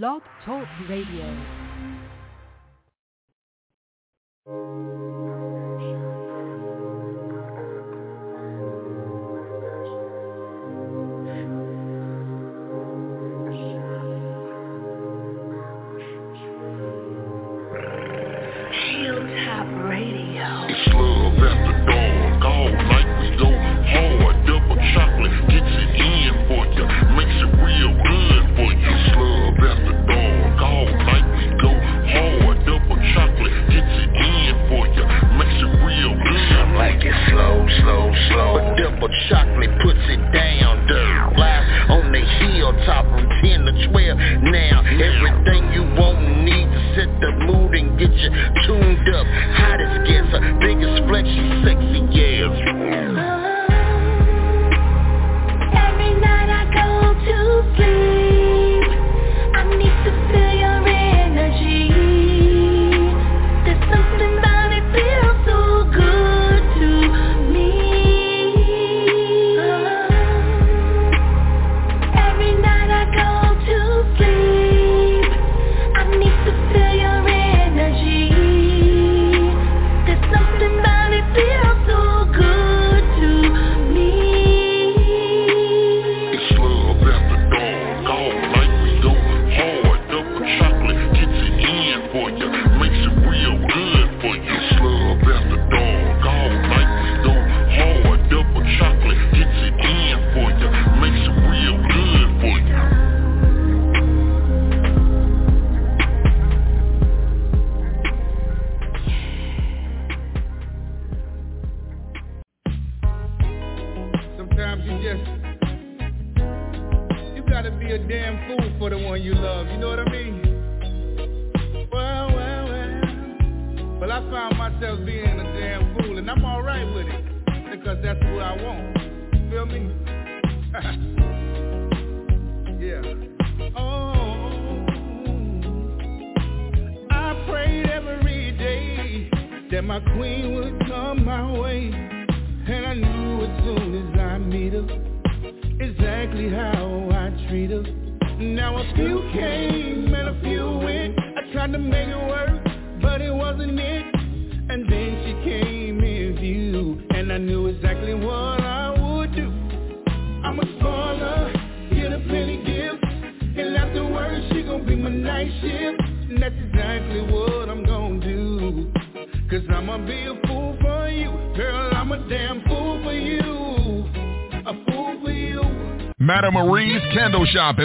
Blog Talk Radio.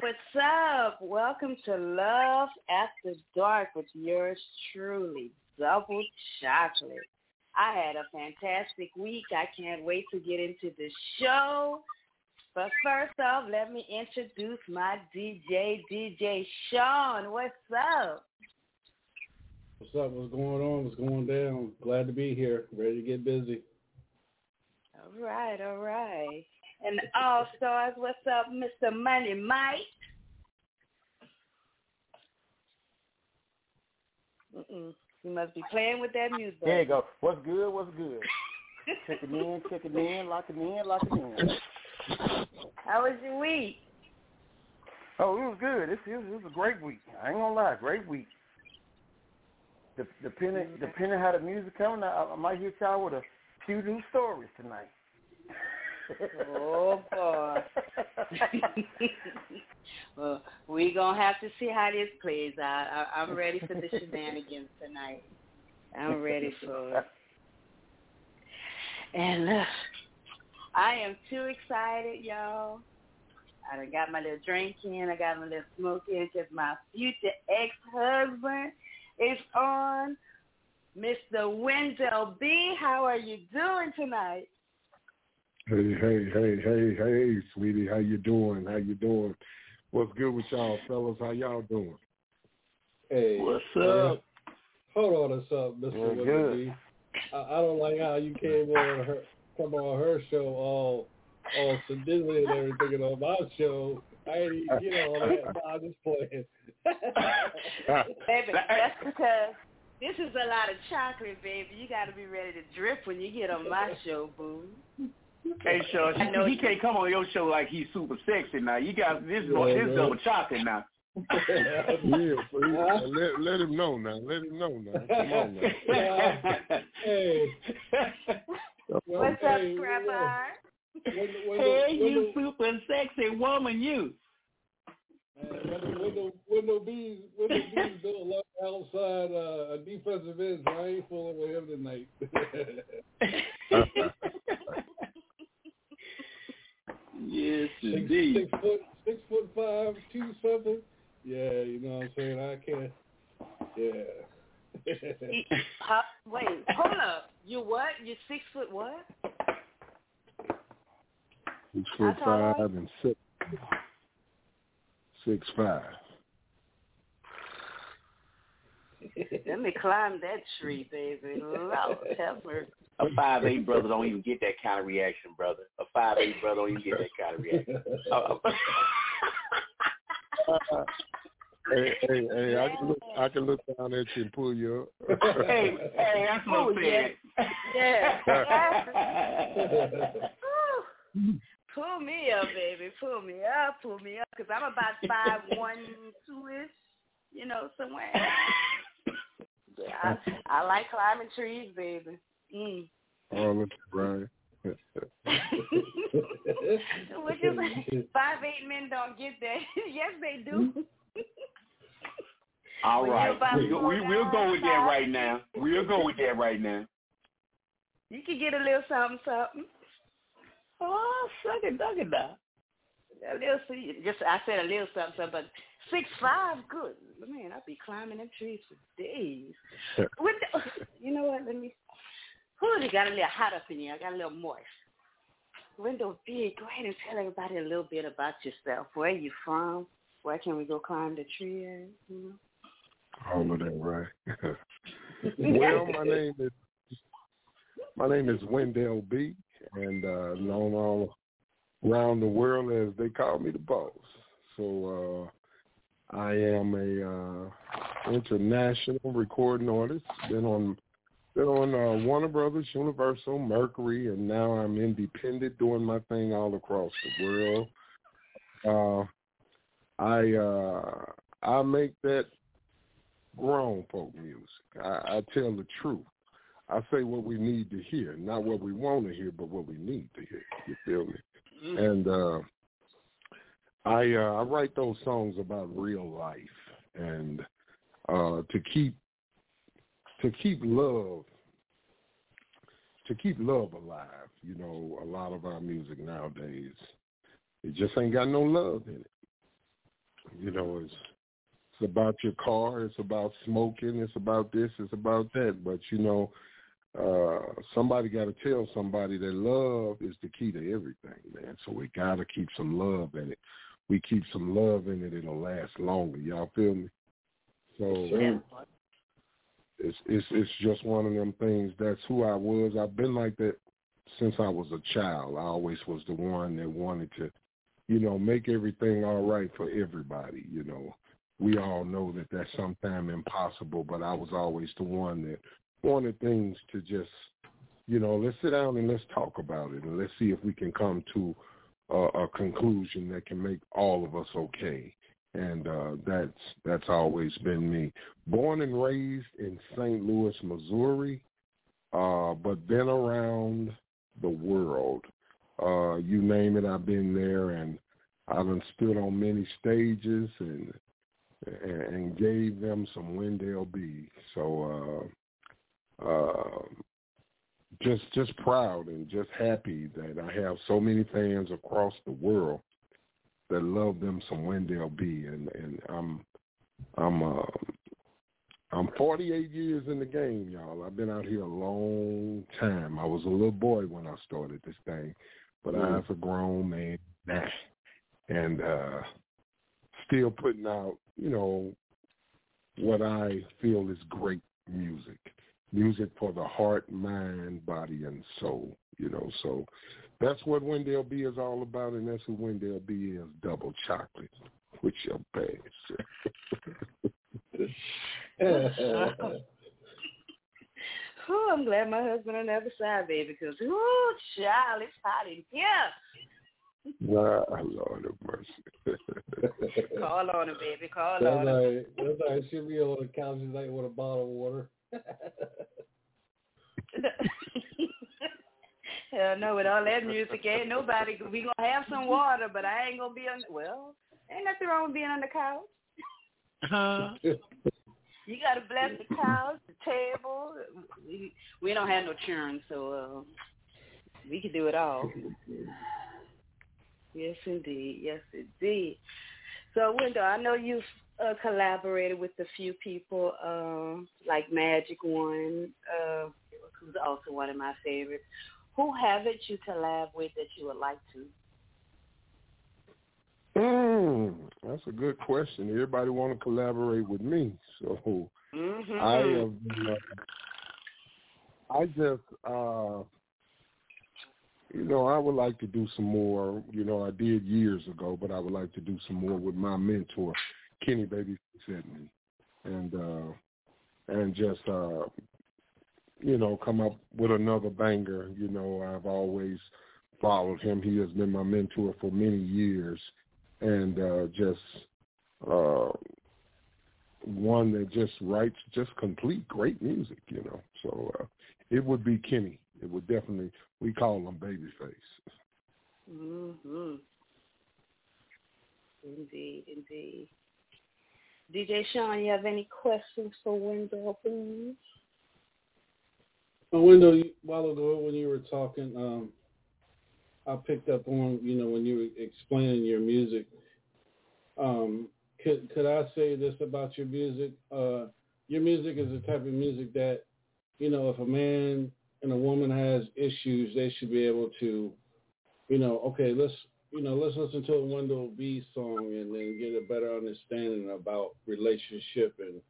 What's up? Welcome to Love After Dark with yours truly, Double Chocolate. I had a fantastic week. I can't wait to get into the show. But first off, let me introduce my DJ, DJ Sean. What's up? What's up? What's going on? What's going down? Glad to be here. Ready to get busy. All right, all right. And all stars, what's up, uh, Mr. Money Mike? Mm-mm. You must be playing with that music. There you go. What's good? What's good? check it in, check it in, lock it in, lock it in. How was your week? Oh, it was good. It, this was a great week. I ain't gonna lie, great week. De- depending mm-hmm. depending how the music coming, I, I might hit y'all with a few new stories tonight. Oh boy. well, we gonna have to see how this plays out. I, I'm ready for the shenanigans tonight. I'm ready for it. And look, I am too excited, y'all. I done got my little drink in. I got my little smoke in because my future ex-husband is on. Mr. Wendell B., how are you doing tonight? Hey, hey, hey, hey, hey, sweetie, how you doing? How you doing? What's good with y'all, fellas? How y'all doing? Hey, What's man. up? Hold on a second, Mr. Yeah, Willie good. B. I, I don't like how you came on her come on her show all all sedentary and everything and on my show. I ain't even get all that. No, I'm just playing. Baby, that's because this is a lot of chocolate, baby. You got to be ready to drip when you get on my show, boo. Hey, Sean, I know he, he can't come on your show like he's super sexy now. You got this Yeah, this man. double chocolate now. yeah, please. let, let him know now. Let him know now. Come on now. hey. What's up, Scrap Eye? When, when, hey, when, you super sexy woman, you. when, the, when, the, when the bees when the bees don't look outside uh, a defensive end, so I ain't fooling with him tonight. Yes, six, indeed. six foot six foot five, two something. Yeah, you know what I'm saying? I can't yeah. Huh? Wait, hold up. You what? You six foot what? Six foot How tall are five and six six five. Let me climb that tree, baby. Lord have mercy. A five eight brother don't even get that kind of reaction, brother. A five eight brother don't even get that kind of reaction. Uh, Hey, hey, hey! I can look, I can look down at you and pull you up. hey, hey, that's what Oh, I'm yeah. saying. Yeah. Woo. Pull me up, baby. Pull me up. Pull me up. Because I'm about five one two ish. You know, somewhere. Yeah, I, I like climbing trees, baby. Mm. Oh, that's right. What you say? Five eight men don't get that. yes, they do. All When right, we, we, we'll go with that right now. We'll go with that right now. You can get a little something, something. Oh, suck it, duck it, down. A little, see- just I said a little something, something, but six five, good man. I'd be climbing them trees for days. With the, you know what? Let me. Whew, it got a little hot up in here. I got a little moist. Window big. Go ahead and tell everybody a little bit about yourself. Where you from? Where can we go climb the tree at? You All of that right. well, my name is my name is Wendell B, and uh, known all around the world as they call me the boss. So uh, I am a uh, international recording artist. Been on been on uh, Warner Brothers, Universal, Mercury, and now I'm independent, doing my thing all across the world. Uh, I uh, I make that grown folk music. I, I tell the truth. I say what we need to hear, not what we want to hear, but what we need to hear. You feel me? And uh, I uh, I write those songs about real life and uh, to keep to keep love to keep love alive. You know, a lot of our music nowadays it just ain't got no love in it. You know, it's it's about your car, it's about smoking, it's about this, it's about that. But you know, uh somebody got to tell somebody that love is the key to everything, man. So we got to keep some love in it. We keep some love in it, it'll last longer. Y'all feel me? So it's it's it's just one of them things. That's who I was. I've been like that since I was a child. I always was the one that wanted to, you know, make everything all right for everybody. You know, we all know that that's sometimes impossible, but I was always the one that wanted things to just, you know, let's sit down and let's talk about it and let's see if we can come to a, a conclusion that can make all of us okay. And uh, that's that's always been me. Born and raised in St. Louis, Missouri, uh, but been around the world. Uh, you name it, I've been there, and I done stood on many stages and and, and gave them some Wendell B. So uh, uh, just just proud and just happy that I have so many fans across the world that love them some Wendell B. And and I'm I'm uh, I'm 48 years in the game, y'all. I've been out here a long time. I was a little boy when I started this thing, but Mhm. as a grown man now, and uh, still putting out, you know, what I feel is great music, music for the heart, mind, body, and soul. You know, so that's what Wendell B is all about, and that's who Wendell B is. Double chocolate with your bass. Oh, I'm glad my husband on the other side, baby, because oh, child, it's hot in here. Wow, Lord of mercy. Call on him, baby. Call That's on him. like that's like she'll be on the couch tonight with a bottle of water. Hell no, with all that music, ain't nobody. We gonna have some water, but I ain't gonna be on. Well, ain't nothing wrong with being on the couch. Uh-huh. You gotta bless the couch, the table. We, we don't have no churn, so uh, we can do it all. Yes, indeed. Yes, indeed. So, Wendell, I know you've uh, collaborated with a few people, uh, like Magic One, uh, who's also one of my favorites. Who haven't you collab with that you would like to? Mm, that's a good question. Everybody want to collaborate with me, so Mm-hmm. I have. Uh, I just, uh, you know, I would like to do some more. You know, I did years ago, but I would like to do some more with my mentor, Kenny Baby me, and uh, and just, uh, you know, come up with another banger. You know, I've always followed him. He has been my mentor for many years, and uh, just. Uh, one that just writes just complete great music, you know. So uh, it would be Kenny. It would definitely we call him Babyface. Mm-hmm. Indeed, indeed. DJ Sean, you have any questions for Wendell, please? A window you- while ago when you were talking, um, I picked up on you know when you were explaining your music. Um, could could I say this about your music? Uh, your music is the type of music that you know if a man and a woman has issues, they should be able to, you know, okay, let's you know let's listen to a Wendell B song and then get a better understanding about relationship and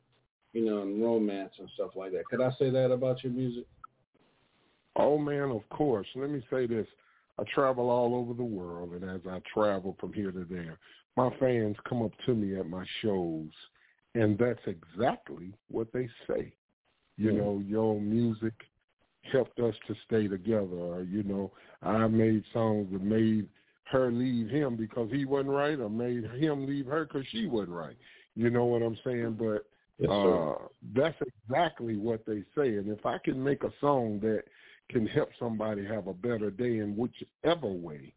you know and romance and stuff like that. Could I say that about your music? Oh man, of course. Let me say this. I travel all over the world and as I travel from here to there, my fans come up to me at my shows and that's exactly what they say. You Mhm. know, your music helped us to stay together. Or, you know, I made songs that made her leave him because he wasn't right or made him leave her because she wasn't right. You know what I'm saying? But Yes, uh, that's exactly what they say. And if I can make a song that can help somebody have a better day in whichever way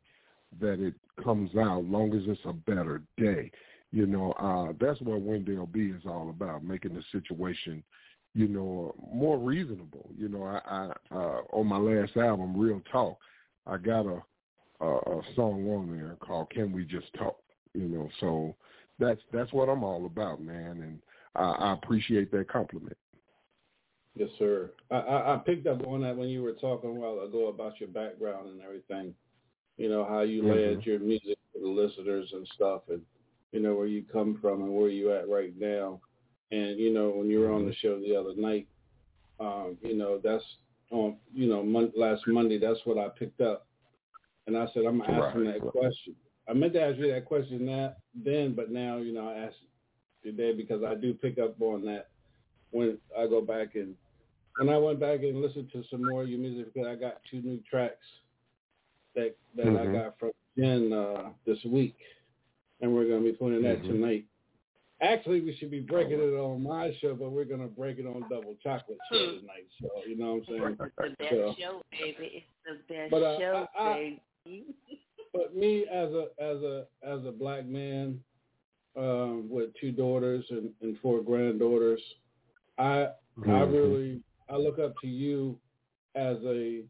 that it comes out, long as it's a better day, you know, uh, that's what Wendell B is all about, making the situation, you know, more reasonable. You know, I, I uh, on my last album, Real Talk, I got a, a a song on there called "Can We Just Talk." You know, so that's that's what I'm all about, man, and I, I appreciate that compliment. Yes, sir. I, I, I picked up on that when you were talking a while ago about your background and everything. You know how you led Mhm. your music to the listeners and stuff, and you know where you come from and where you at right now. And you know when you were on the show the other night, um, you know that's on you know mon- last Monday. That's what I picked up, and I said I'm going to ask Right. that question. I meant to ask you that question that then, but now you know I asked today because I do pick up on that when I go back and when I went back and listened to some more of your music because I got two new tracks that that I Mhm. got from Jen uh, this week, and we're gonna be playing that Mhm. tonight. Actually, we should be breaking it on my show, but we're gonna break it on Double Chocolate show tonight. So you know what I'm saying? It's the best So- show, baby. It's the best But, uh, show, I- I- baby. But me as a as a as a black man um, with two daughters and, and four granddaughters, I I Mhm. really I look up to you as a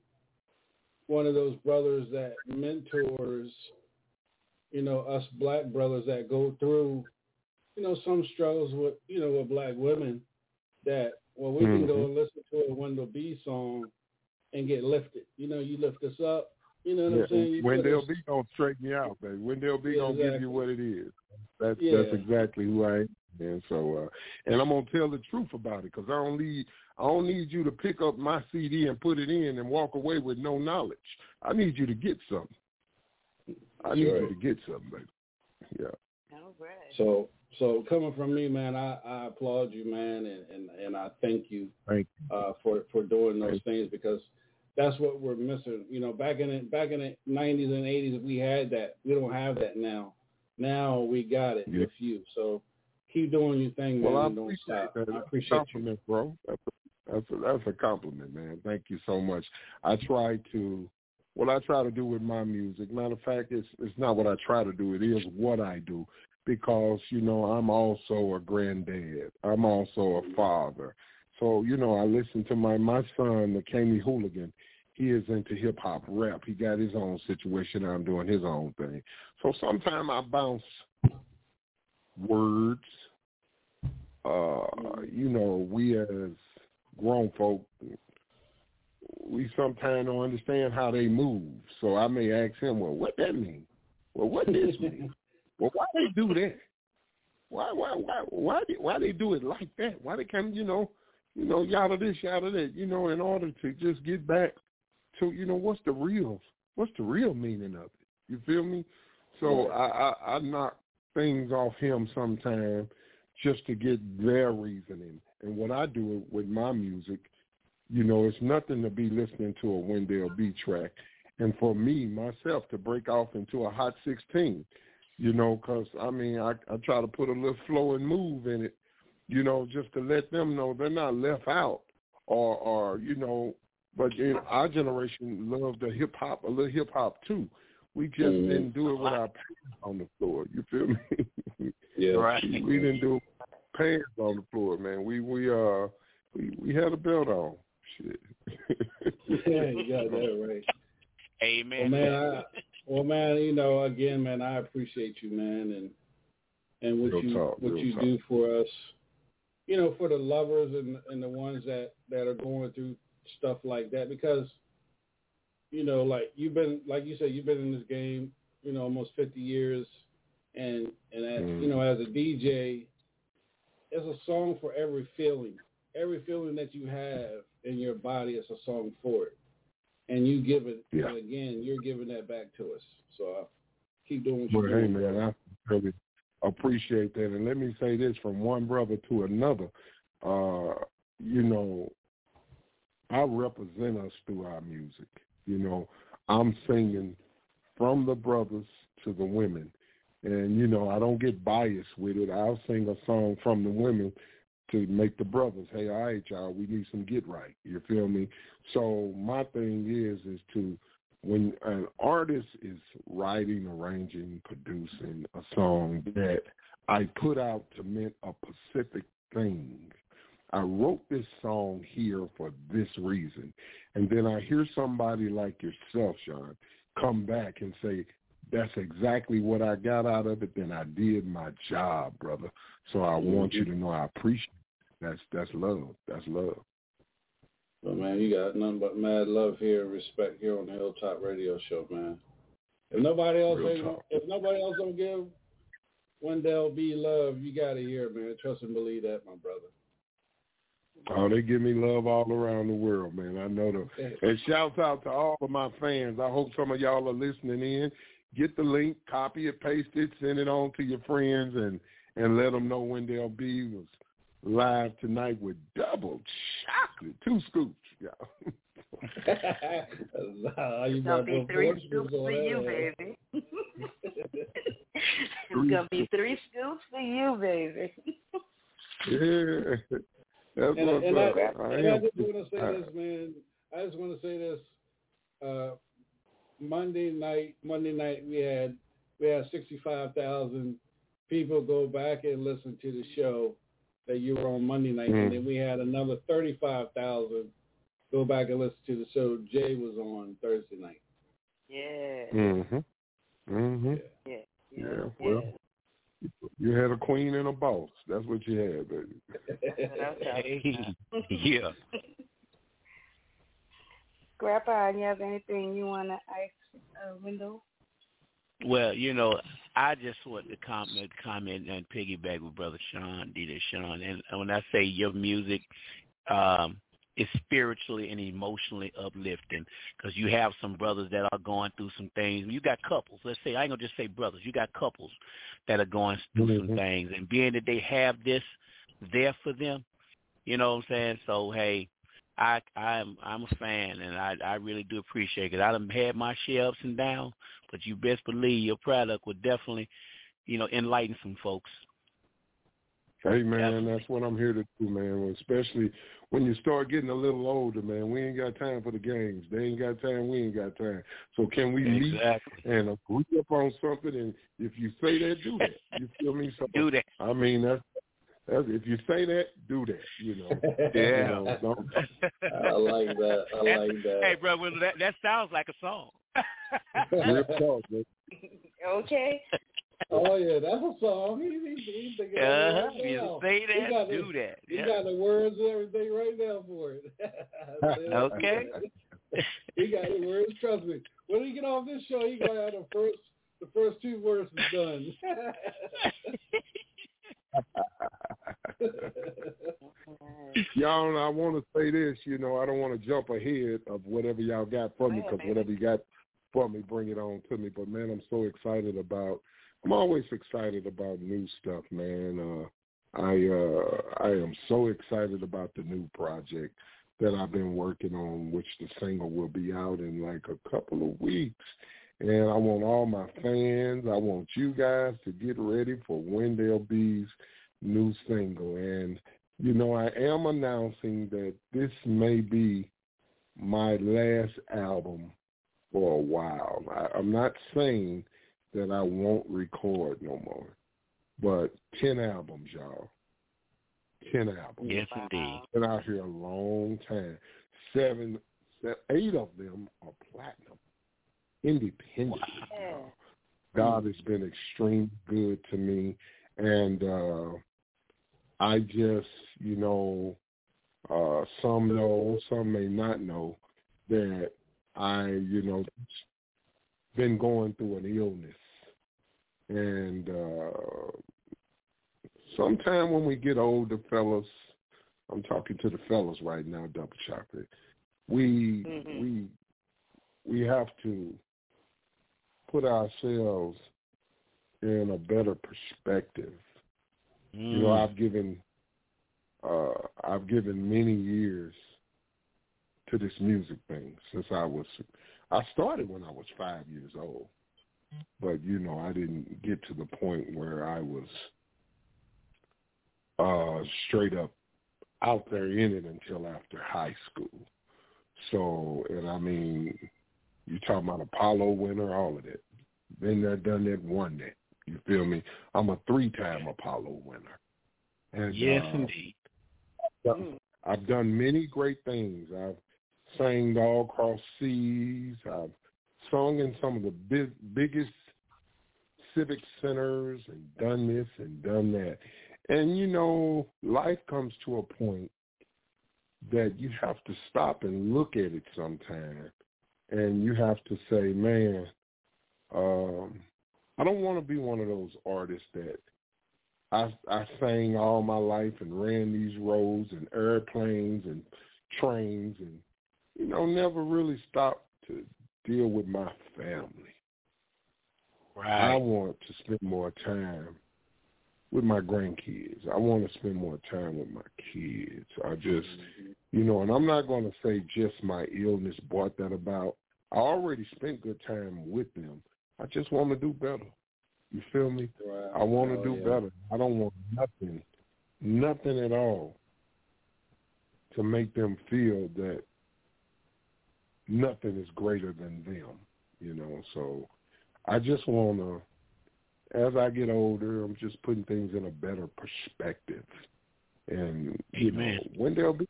one of those brothers that mentors, you know, us black brothers that go through, you know, some struggles with you know with black women that well we can go Mhm. and listen to a Wendell B song and get lifted. You know, you lift us up You know what Yeah, I'm saying? You Wendell B gonna straighten you out, baby. Wendell B Yeah, gonna give you what it is. That's Yeah. that's exactly who I am. And so, uh, and I'm gonna tell the truth about it because I don't need I don't need you to pick up my CD and put it in and walk away with no knowledge. I need you to get something. I need Sure. you to get something, baby. Yeah. All right. So so coming from me, man, I, I applaud you, man, and, and, and I thank you Thank uh, for for doing those Thank things because that's what we're missing. You know, back in the, back in the nineties and eighties, we had that. We don't have that now. Now we got it Yeah. with you. So keep doing your thing, man. Well, I don't appreciate stop. that. I appreciate a you. compliment, bro. That's a, that's a, that's a compliment, man. Thank you so much. I try to, what I try to do with my music. Matter of fact, it's it's not what I try to do. It is what I do because you know I'm also a granddad. I'm also a father. So you know I listen to my my son, the Kami Hooligan. Is into hip hop rap. He got his own situation. I'm doing his own thing. So sometimes I bounce words. Uh, you know, we as grown folk, we sometimes don't understand how they move. So I may ask him, well, what that mean? Well, what this mean? well, why they do that? Why, why, why, why, they, why they do it like that? Why they come, you know, you know, yada this, yada that, you know, in order to just get back to, you know, what's the real, what's the real meaning of it? You feel me? So I, I, I knock things off him sometimes just to get their reasoning. And what I do with my music, you know, it's nothing to be listening to a Wendell B track. And for me, myself, to break off into a hot 16, you know, because, I mean, I, I try to put a little flow and move in it, you know, just to let them know they're not left out or, or you know, but in our generation loved the hip hop, a little hip hop too. We just Mhm. didn't do it with our pants on the floor. You feel me? Yeah. Right. we didn't do pants on the floor, man. We we uh we we had a belt on. Shit. yeah, you got that right. Well, Amen. man, I, well, man, you know, again, man, I appreciate you, man, and and what Real you talk, what you talk. do for us. You know, for the lovers and and the ones that that are going through stuff like that, because you know, like you've been, like you said, you've been in this game, you know, almost fifty years, and and as Mm. you know, as a DJ, there's a song for every feeling. Every feeling that you have in your body is a song for it and you give it Yeah. and again you're giving that back to us so uh, keep doing what you're Well, hey doing man. I really appreciate that. And let me say this from one brother to another. Uh, you know, I represent us through our music. You know, I'm singing from the brothers to the women. And, you know, I don't get biased with it. I'll sing a song from the women to make the brothers, hey, all right, y'all, we need some get right. You feel me? So my thing is, is to when an artist is writing, arranging, producing a song that I put out to mean a specific thing. I wrote this song here for this reason. And then I hear somebody like yourself, Sean, come back and say, that's exactly what I got out of it, then I did my job, brother. So I mm-hmm. want you to know I appreciate it. That's that's love. That's love. but man you got nothing but mad love here and respect here on the hilltop radio show man if nobody else ain't, if nobody else don't give Wendell B love you gotta hear it, man trust and believe that my brother Oh, they give me love all around the world, man. I know them. And shouts out to all of my fans. I hope some of y'all are listening in. Get the link, copy it, paste it, send it on to your friends, and and let them know Wendell B was live tonight with double chocolate, two scoops, y'all. Uh, you It's gonna be three scoops for you, baby. it's gonna be three scoops for you, baby. yeah, that's and, what's and, I, up. I and I just want to say I- this, man. I just want to say this. Uh, Monday night, Monday night, we had we had sixty five thousand people go back and listen to the show that you were on Monday night, and Mm. then we had another thirty five thousand go back and listen to the show Jay was on Thursday night. Yeah. Mhm. Mhm. Yeah. Yeah. Well, you had a queen and a boss. That's what you had, baby. That's what I'm talking about. yeah. Grandpa, you have anything you want to ask uh, Wendell? Well, you know, I just want to comment, comment and piggyback with Brother Sean, DJ Sean. And when I say your music um, is spiritually and emotionally uplifting, because you have some brothers that are going through some things. You got couples. Let's say I ain't gonna just say brothers. You got couples that are going through Mhm. some things, and being that they have this there for them, you know what I'm saying? So hey, I I'm I'm a fan, and I I really do appreciate it. I done had my share ups and downs, but you best believe your product would definitely, you know, enlighten some folks. Hey man, that's what I'm here to do, man. Especially when you start getting a little older, man. We ain't got time for the games. They ain't got time. We ain't got time. So can we Exactly. meet and agree up on something? And if you say that, do that. You feel me? So, Do that. I mean, that's, that's if you say that, do that. You know. Yeah. You know, don't, I like that. I That's- like that. Hey, bro, well, that that sounds like a song. real talk, man. Okay. Oh yeah, that's a song. He, he, he's thinking Uh-huh. of right You now. say He that, got the- do that. He Yeah. got the words and everything right now for it. Okay. he got the words. Trust me. When he get off this show, he gonna have the first the first two verses done. y'all, I want to say this. You know, I don't want to jump ahead of whatever y'all got for me Go ahead, because whatever you got for me, bring it on to me. But man, I'm so excited about. I'm always excited about new stuff, man. Uh, I uh, I am so excited about the new project that I've been working on, which the single will be out in like a couple of weeks. And I want all my fans, I want you guys to get ready for Wendell B's new single. And you know, I am announcing that this may be my last album for a while. I, I'm not saying that I won't record no more, but 10 albums, y'all. 10 albums. Yes, indeed. Been out here a long time. Seven, eight of them are platinum, independent. Yeah. God has been extremely good to me, and uh, I just, you know, uh, some know, some may not know that I, you know, been going through an illness, and uh, sometime when we get older, fellas, I'm talking to the fellas right now, double chocolate. We Mhm. we we have to put ourselves in a better perspective. You know, Mm. I've given uh I've given many years to this music thing since I was I started when I was five years old. But you know, I didn't get to the point where I was uh straight up out there in it until after high school. So and I mean you talking about Apollo winner, all of that. Been there, done that, won that. You feel me? I'm a three time Apollo winner. And Yes, uh, indeed. I've done many great things. I've sang all across seas. I've sung in some of the big, biggest civic centers and done this and done that. And you know, life comes to a point that you have to stop and look at it sometime, and you have to say, man, um, I don't want to be one of those artists that I I sang all my life and ran these roads and airplanes and trains and you know never really stopped to deal with my family. I want to spend more time with my grandkids. I want to spend more time with my kids. I just, mm-hmm. you know, and I'm not going to say just my illness brought that about. I already spent good time with them. I just want to do better. You feel me? Right. I want to Oh, do yeah. better. I don't want nothing, nothing at all to make them feel that nothing is greater than them, you know. So I just want to, as I get older, I'm just putting things in a better perspective. And, you know, Amen. Wendell B,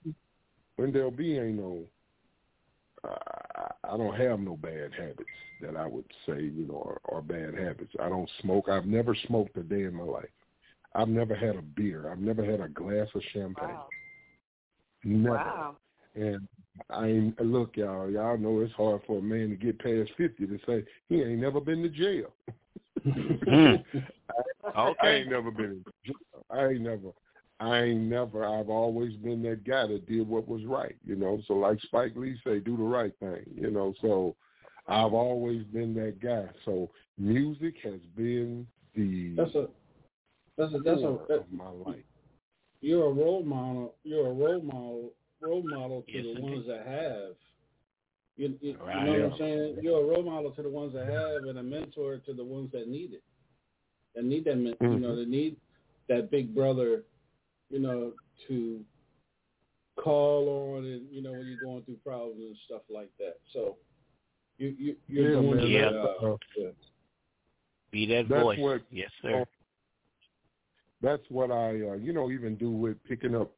Wendell B ain't no, I, I don't have no bad habits that I would say, you know, are, are bad habits. I don't smoke. I've never smoked a day in my life. I've never had a beer. I've never had a glass of champagne. Wow. Never. Wow. And I ain't look, y'all. Y'all know it's hard for a man to get past fifty to say he ain't never been to jail. I, I ain't never been. in jail. I ain't never. I ain't never. I've always been that guy that did what was right. You know. So like Spike Lee say, do the right thing. You know. So I've always been that guy. So music has been the That's a that's a that's a core that, of my life. you're a role model. You're a role model role model to Yes, the indeed. ones that have. You, you, Right. you know what I'm saying? You're a role model to the ones that have, and a mentor to the ones that need it. That need that, men- you know, Mhm. they need that big brother, you know, to call on, and you know, when you're going through problems and stuff like that. So, you you you're Yeah, doing man, your that's, uh, Yeah. Be that That's voice. what- yes, sir. that's what I, uh, you know, even do with picking up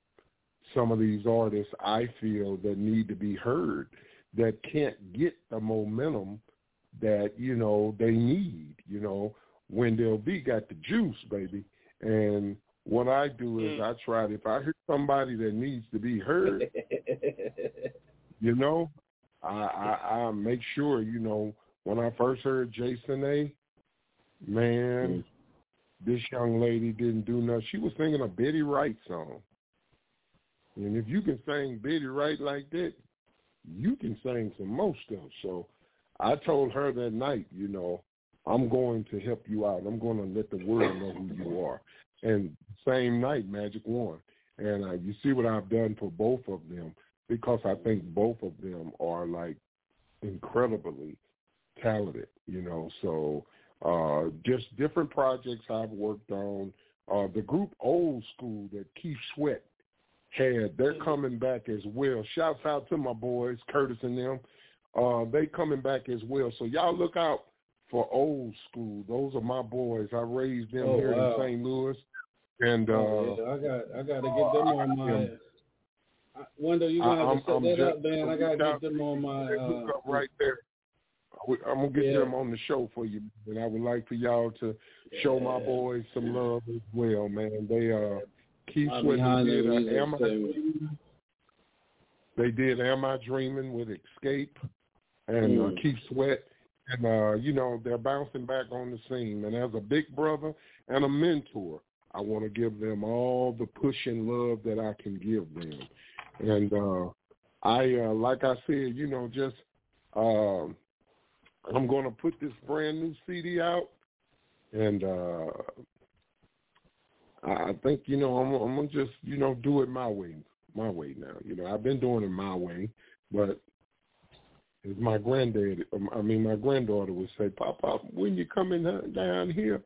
some of these artists I feel that need to be heard that can't get the momentum that, you know, they need. You know, Wendell B got the juice, baby. And what I do is Mm. I try to, if I hear somebody that needs to be heard, you know, I, I, I make sure, you know, when I first heard Jason A, man, this young lady didn't do nothing. She was singing a Betty Wright song. And if you can sing Betty Wright like that, you can sing some more stuff. So I told her that night, you know, I'm going to help you out. I'm going to let the world know who you are. And same night, Magic One. And uh, you see what I've done for both of them because I think both of them are like incredibly talented, you know. So uh, just different projects I've worked on. Uh, the group Ol' Skool that Keith Sweat had, they're coming back as well. Shouts out to my boys, Curtis and them. Uh, they coming back as well. So y'all look out for Ol' Skool. Those are my boys. I raised them Oh, here wow. in St. Louis. And uh, Oh, yeah, I got I got to get them on my. Yeah. I- Wendell, you gonna have I'm- to set I'm that just- up, man. I gotta get them on my. Uh, right there. I'm gonna get Yeah. them on the show for you, and I would like for y'all to show my boys some love as well, man. They uh, Keith Sweat did uh, Am I. Dreaming? They did Am I Dreaming with Xscape and uh, Mm. Keith Sweat, and uh, you know they're bouncing back on the scene. And as a big brother and a mentor, I want to give them all the push and love that I can give them. And uh, I, uh, like I said, you know, just um, I'm going to put this brand new CD out, and uh, I think you know I'm, I'm gonna just you know do it my way, my way now. You know, I've been doing it my way, but as my granddad, um, I mean my granddaughter would say, "Pop, Pop, when you coming down- here?"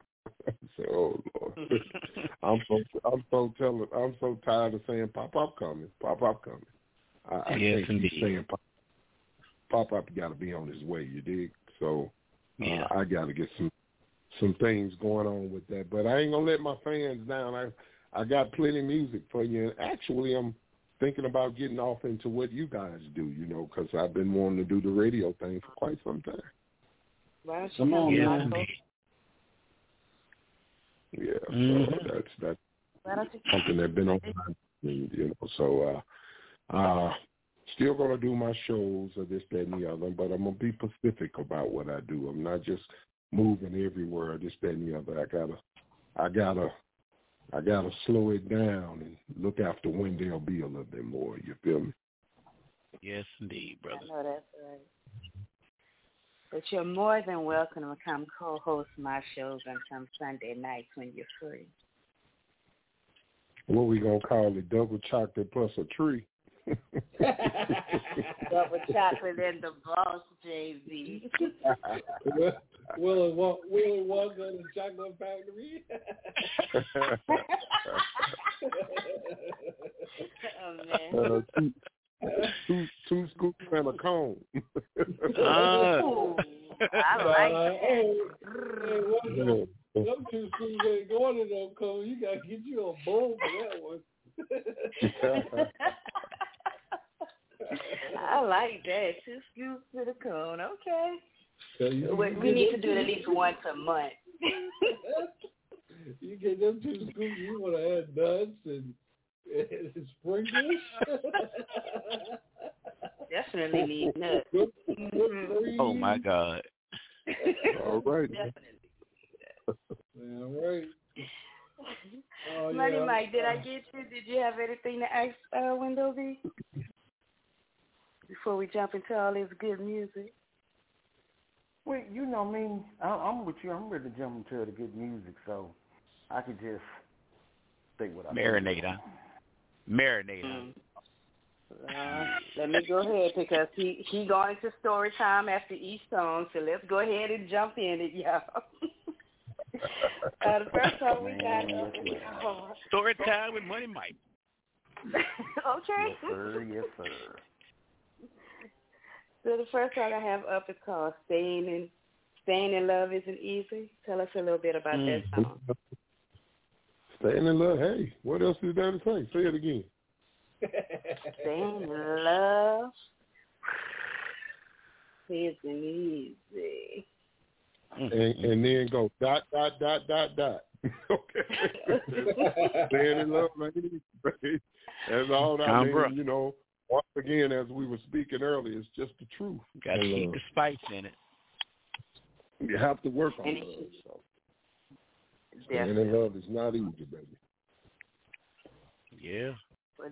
I said, "Oh Lord." I'm so I'm so telling I'm so tired of saying pop up coming, pop up coming. I, I Yes, can't keep saying pop pop up got to be on his way. You dig? So Yeah. uh, I got to get some some things going on with that. But I ain't gonna let my fans down. I I got plenty of music for you. And actually, I'm thinking about getting off into what you guys do. You know, because I've been wanting to do the radio thing for quite some time. Why Come on, to Yes, my man. Yeah, so Mhm. that's that's Why don't something that been on my mind, you know. So uh uh still gonna do my shows or this, that and the other, but I'm gonna be specific about what I do. I'm not just moving everywhere, this, that and the other. I gotta I gotta I gotta slow it down and look after Wendell B a little bit more, you feel me? Yes, indeed, brother. I know that's right. But you're more than welcome to come co-host my shows on some Sunday nights when you're free. What we gonna call it, double chocolate plus a tree. Double chocolate and the boss, JV. Will Will and Wal- Will and Wonka and the Chocolate Factory. oh man. uh, two, two, two scoops and a cone. Ah. Ooh, I like Uh, that. hey, hey, what the- them two schools ain't going to no cone. You gotta get you a bowl for that one. I like that. Two scoops to the cone. Okay. 'Cause you- We, we need to do it at least once a month. you get them two scoops, you want to add nuts and, and sprinkles. definitely need nuts. Mm-hmm. Oh my God. All right. All right. Oh, Money yeah. Mike, did I get you? Did you have anything to ask uh, Wendell B? Before we jump into all this good music. Well, you know me. I, I'm with you. I'm ready to jump into the good music, so I could just think what I Marinate, huh? Marinate. huh? Mm. Uh, let me go ahead because he he going into story time after each song. So let's go ahead and jump in it, y'all. uh, the first song we got up is called Story time with Money Mike. okay. Yes, sir. Yes, sir. So the first song I have up is called "Staying in Staying in Love Isn't Easy." Tell us a little bit about that mm-hmm. song. Staying in love. Hey, what else is there to say? Say it again. Staying in love isn't easy. and, and then go dot dot dot dot dot. okay. Staying in love, man. That's all that Tom means, you know. Once again, as we were speaking earlier, it's just the truth. Got to And, keep the spice in it. You have to work on love. it- So. Staying in love is not easy, baby. Yeah. But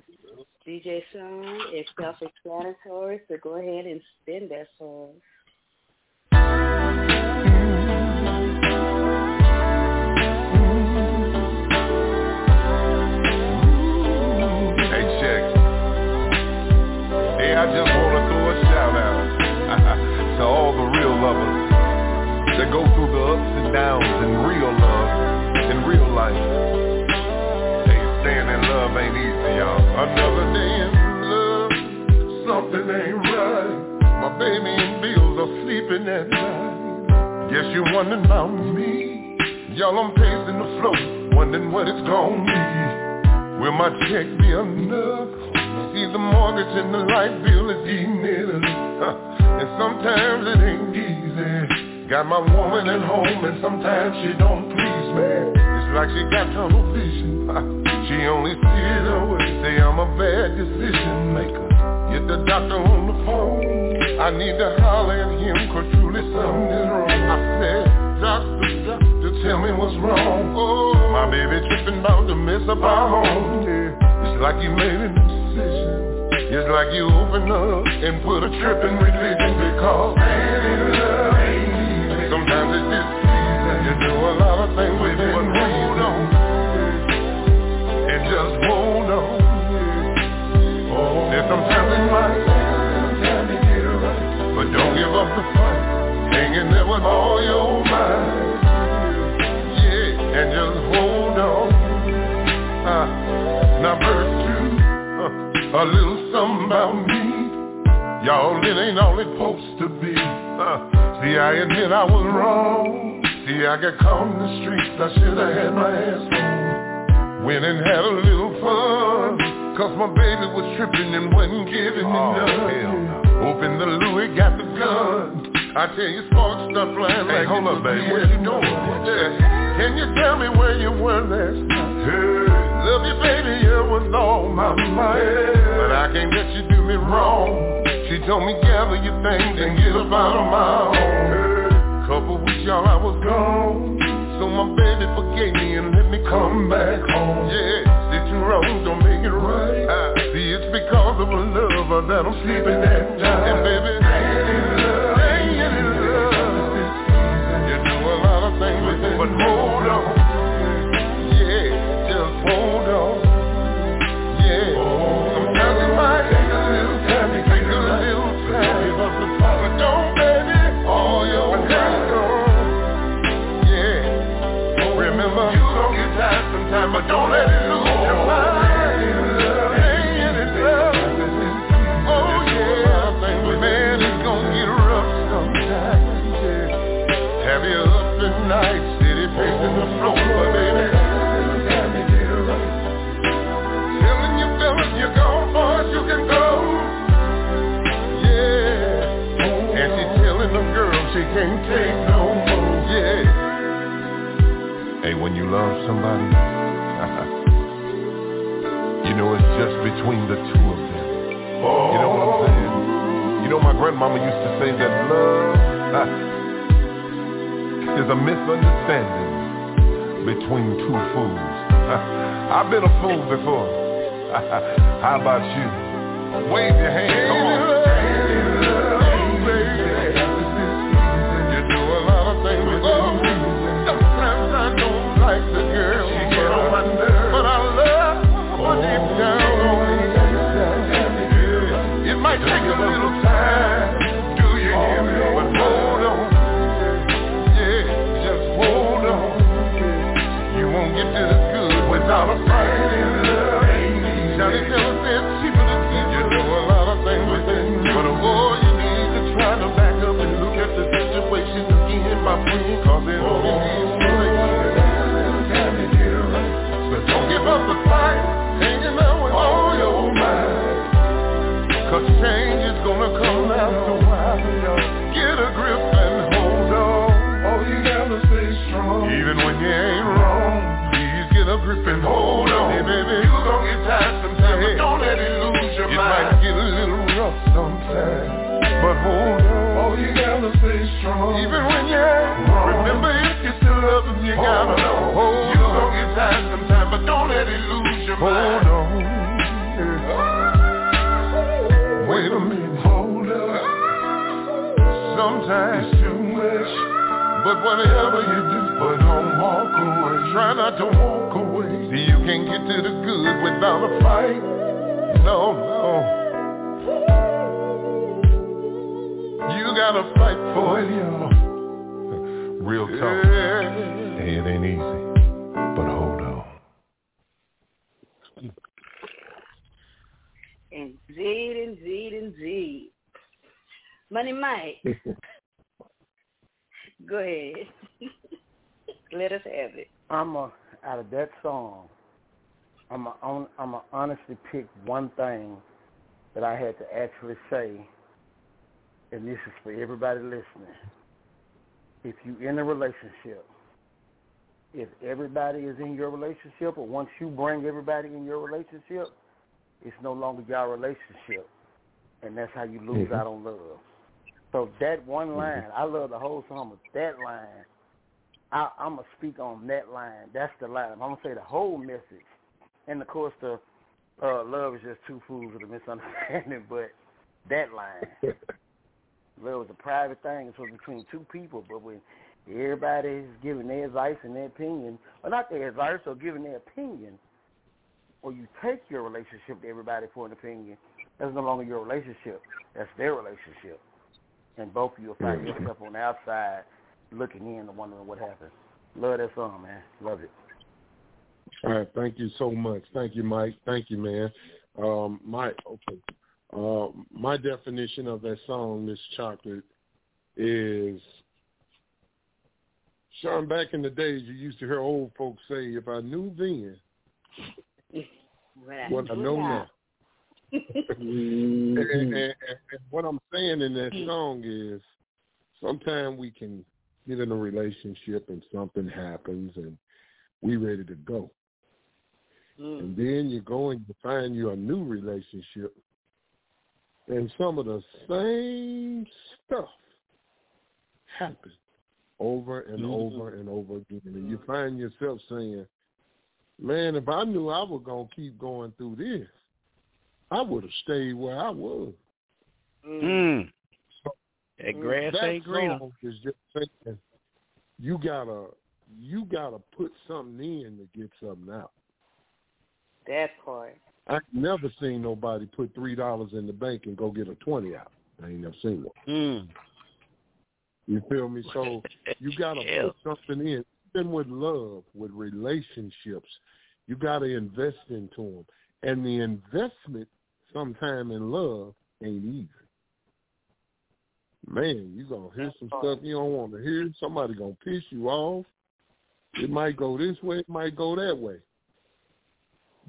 DJ song is self-explanatory, so go ahead and spin that song. That go through the ups and downs in real love, in real life. Hey, staying in love ain't easy, y'all. Another day in love, something ain't right. My baby and bills are sleeping at night. Guess you're wondering about me. Y'all, I'm pacing the floor, wondering what it's gonna be. Will my check be enough? See the mortgage and the light bill is eating it. Huh. And sometimes it ain't easy. Got my woman at home and sometimes she don't please me. It's like she got tunnel vision. She only sees her way. Say I'm a bad decision maker. Get the doctor on the phone. I need to holler at him cause truly something is wrong. I said, doctor, doctor, to tell me what's wrong. Oh, my baby tripping about to mess up our home. Yeah. It's like you made a decision. It's like you open up and put a trip in religion because man in love Sometimes it's just easy. You do a lot of things with it, but hold on. And just hold on. There's sometimes it might time to get it right. But don't give up the fight. Hang in there with all your might. Yeah, and just hold on. Uh, now verse two, uh, a little something about me. Y'all, it ain't all it's supposed to be. Uh, see, I admit I was wrong. See, I got caught in the streets. I should have had my ass on. Went and had a little fun. Cause my baby was tripping and wasn't giving me oh, none. Open the Louis, got the gun. I tell you, sparks start flying Hey, like hold up, baby. What you doing? Yeah. Can you tell me where you were last night? Love you, baby, it was all my mind. But I can't let you do me wrong. She told me gather your things and get up out of my home. Couple weeks, y'all, I was gone. So my baby forgave me and let me come back home. Yeah, did you wrong, don't make it right. Uh, see, it's because of a lover that I'm sleeping at night. And baby, staying in love, staying in love. You do a lot of things with it, but hold time. But don't, love somebody, you know it's just between the two of them. You know what I'm saying? You know my grandmama used to say that love is a misunderstanding between two fools. I've been a fool before. How about you? Wave your hand, come on. Hold on. Hey, baby. You gon' get tired sometimes, but don't let it lose your it mind. It might get a little rough sometimes. But hold on. Oh, you gotta stay strong. Even when you ain't wrong. Remember, if you still love him, you hold gotta on. hold you on. You gon' get tired sometimes, but don't let it lose your hold mind. Hold on. Wait a minute, hold up. Sometimes it's too much, but whatever you do, but don't walk away. Try not to walk you can't get to the good without a fight. No, no. You gotta fight for it, y'all. Real talk. Yeah. Hey, it ain't easy, but hold on. Indeed, indeed, indeed. Money Mike. Go ahead. Let us have it. I'm a out of that song. I'm a, I'm a honestly pick one thing that I had to actually say, and this is for everybody listening. If you in a relationship, if everybody is in your relationship, or once you bring everybody in your relationship, it's no longer your relationship, and that's how you lose Mm-hmm. out on love. So that one line, I love the whole song, but that line, I, I'm gonna speak on that line. That's the line. I'm gonna say the whole message, and of course the uh, love is just two fools with a misunderstanding. But that line, love is a private thing. It's between two people. But when everybody's giving their advice and their opinion, or not their advice, or giving their opinion, or you take your relationship to everybody for an opinion, that's no longer your relationship. That's their relationship. And both of you will find yourself on the outside looking in and wondering what happened. Love that song, man. Love it. All right, thank you so much. Thank you, Mike. Thank you, man. Um, Mike, okay. Uh, my definition of that song, Miss Chocolate, is Sean. Back in the days, you used to hear old folks say, "If I knew then what I know now." and, and, and, and what I'm saying in that song is, sometimes we can get in a relationship and something happens and we ready to go. Mm. And then you go and you find you a new relationship and some of the same stuff happens over and mm-hmm. over and over again. And you mm-hmm. find yourself saying, Man, if I knew I was gonna keep going through this, I would have stayed where I was. Mm. mm. That grass that ain't greener. song is just saying you gotta you gotta put something in to get something out. That part. I never seen nobody put three dollars in the bank and go get a twenty out. I ain't never seen one. Mm. You feel me? So you gotta Yeah. put something in. Even with love, with relationships, you gotta invest into them. And the investment, sometime in love, ain't easy. Man, you gonna hear some stuff you don't want to hear. Somebody gonna piss you off. It might go this way, it might go that way.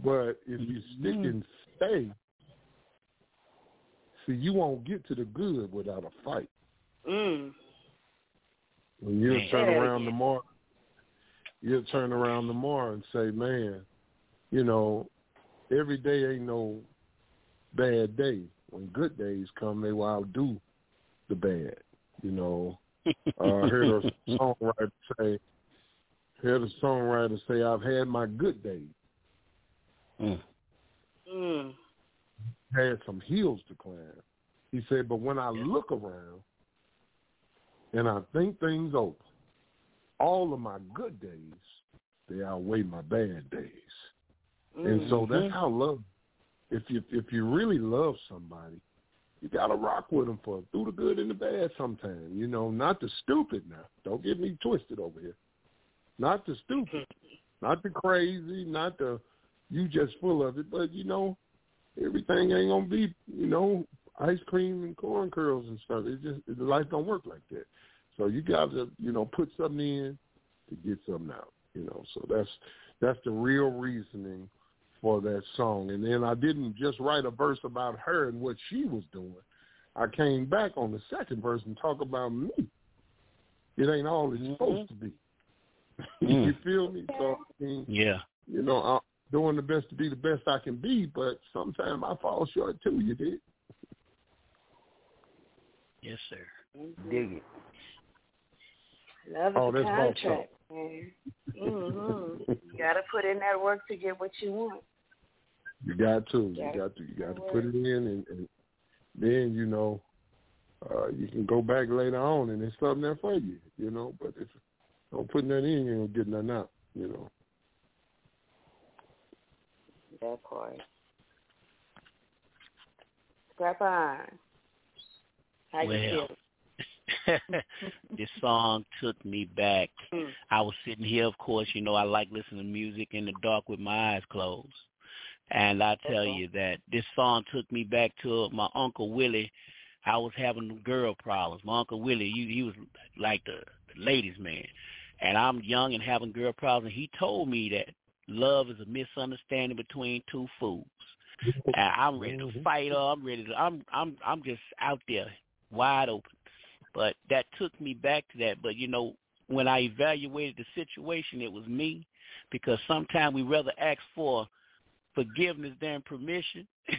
But if you stick and stay, see, you won't get to the good without a fight. Mm. When you'll turn around tomorrow, you'll turn around tomorrow and say, "Man, you know, every day ain't no bad day. when good days come, they will outdo the bad. You know, uh, I heard a songwriter say, heard a songwriter say, "I've had my good days, Mm. Mm. had some hills to climb." He said, "But when I look around and I think things over, all of my good days they outweigh my bad days." And so Mm-hmm. that's how love. If you if you really love somebody, you gotta rock with them for through the good and the bad. Sometimes, you know, not the stupid. Now, don't get me twisted over here. Not the stupid, not the crazy, not the you just full of it. But you know, everything ain't gonna be you know ice cream and corn curls and stuff. It just life don't work like that. So you gotta you know put something in to get something out. You know, so that's that's the real reasoning for that song. And then I didn't just write a verse about her and what she was doing. I came back on the second verse and talk about me. It ain't all it's supposed to be. you Mm. feel me? So I mean, Yeah. you know, I'm doing the best to be the best I can be, but sometimes I fall short too. You did. Yes, sir. Dig it. Love is Oh, a contract, man. hmm You gotta put in that work to get what you want. You got to. You Gotta. You got to put it in, and, and then you know, uh, you can go back later on, and there's something there for you. You know, but if you don't put that in, you ain't gonna get nothing out. You know. That part. Scrap on. How you Well, feel? this song took me back. Mm. I was sitting here, of course, you know, I like listening to music in the dark with my eyes closed. And I tell Okay. you that this song took me back to my Uncle Willie. I was having girl problems. My Uncle Willie, he, he was like the, the ladies' man. And I'm young and having girl problems. And he told me that love is a misunderstanding between two fools. And I'm ready to mm-hmm. fight her. I'm ready to. I'm. I'm. I'm just out there, wide open. But that took me back to that. But you know, when I evaluated the situation, it was me, because sometimes we rather ask for forgiveness than permission,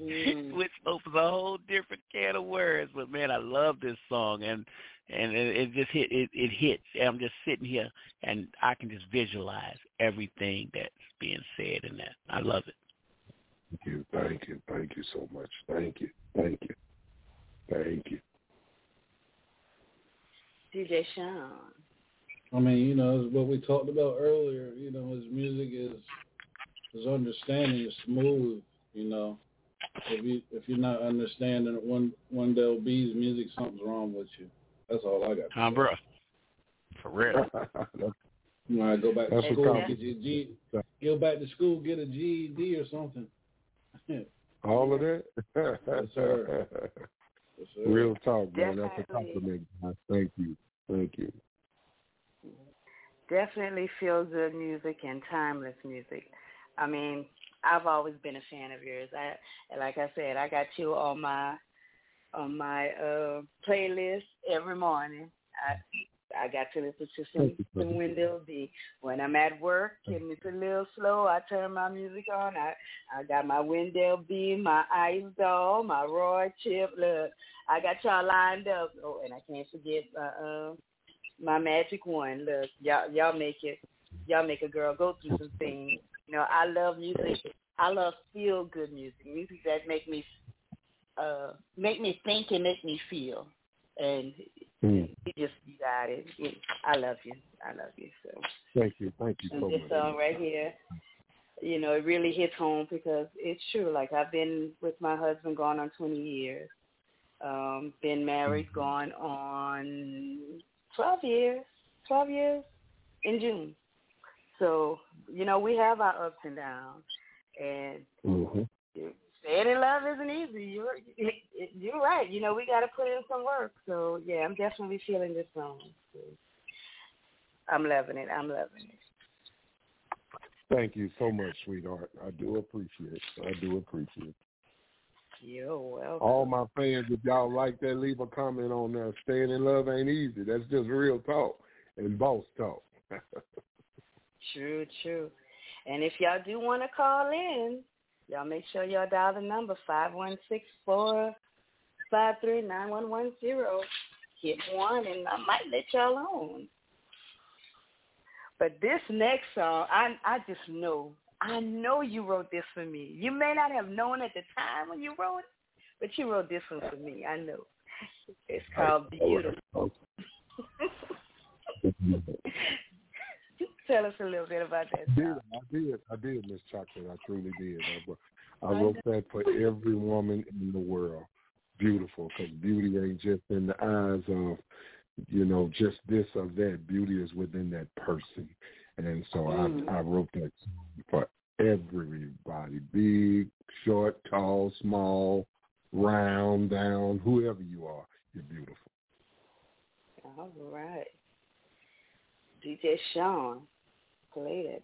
Mm. which opens a whole different can of words. But man, I love this song, and and it, it just hit. It, it hits. And I'm just sitting here, and I can just visualize everything that's being said in that. I love it. Thank you, thank you, thank you so much. Thank you, thank you, thank you. DJ Sean. I mean, you know, it's what we talked about earlier. You know, his music is his understanding is smooth. You know, if you if you're not understanding one Wendell B's music, something's wrong with you. That's all I got. Tom, bro. For real. You know, I go back to That's what school, get your G, go back to school, get a GED or something. All of that? Yes, sir. Yes, sir. Real talk, man. That's a compliment. Thank you. Thank you. Definitely feel good music and timeless music. I mean, I've always been a fan of yours. I like I said, I got you on my on my uh playlist every morning. I I got to listen to some some Wendell B. When I'm at work and it's a little slow, I turn my music on. I I got my Wendell B, my Ice Doll, my Roy Chip. Look, I got y'all lined up. Oh, and I can't forget uh, uh my magic one. Look, y'all y'all make it y'all make a girl go through some things. You know, I love music. I love feel good music. Music that make me uh make me think and make me feel. And Mm. you just you got it. It- I love you. I love you. So Thank you. Thank you and so this much. song right here, you know, it really hits home because it's true. Like I've been with my husband going on twenty years. Um, been married going on twelve years. Twelve years in June. So, you know, we have our ups and downs. And hmm staying in love isn't easy. You're you're right. You know, we got to put in some work. So yeah, I'm definitely feeling this song. I'm loving it. I'm loving it. Thank you so much, sweetheart. I do appreciate it. I do appreciate it. You're welcome. All my fans, if y'all like that, leave a comment on there. Staying in love ain't easy. That's just real talk and boss talk. True, true. And if y'all do want to call in, Y'all make sure y'all dial the number five one six four five three nine one one zero. Hit one, and I might let y'all on. But this next song, I I just know, I know you wrote this for me. You may not have known at the time when you wrote it, but you wrote this one for me. I know. It's called Beautiful. Tell us a little bit about that. I did, I did, I did, Miss Chocolate. I truly did. I, I wrote that for every woman in the world. Beautiful, because beauty ain't just in the eyes of, you know, just this or that. Beauty is within that person, and so Mm. I, I wrote that for everybody, big, short, tall, small, round, down, whoever you are, you're beautiful. All right. DJ Sean, play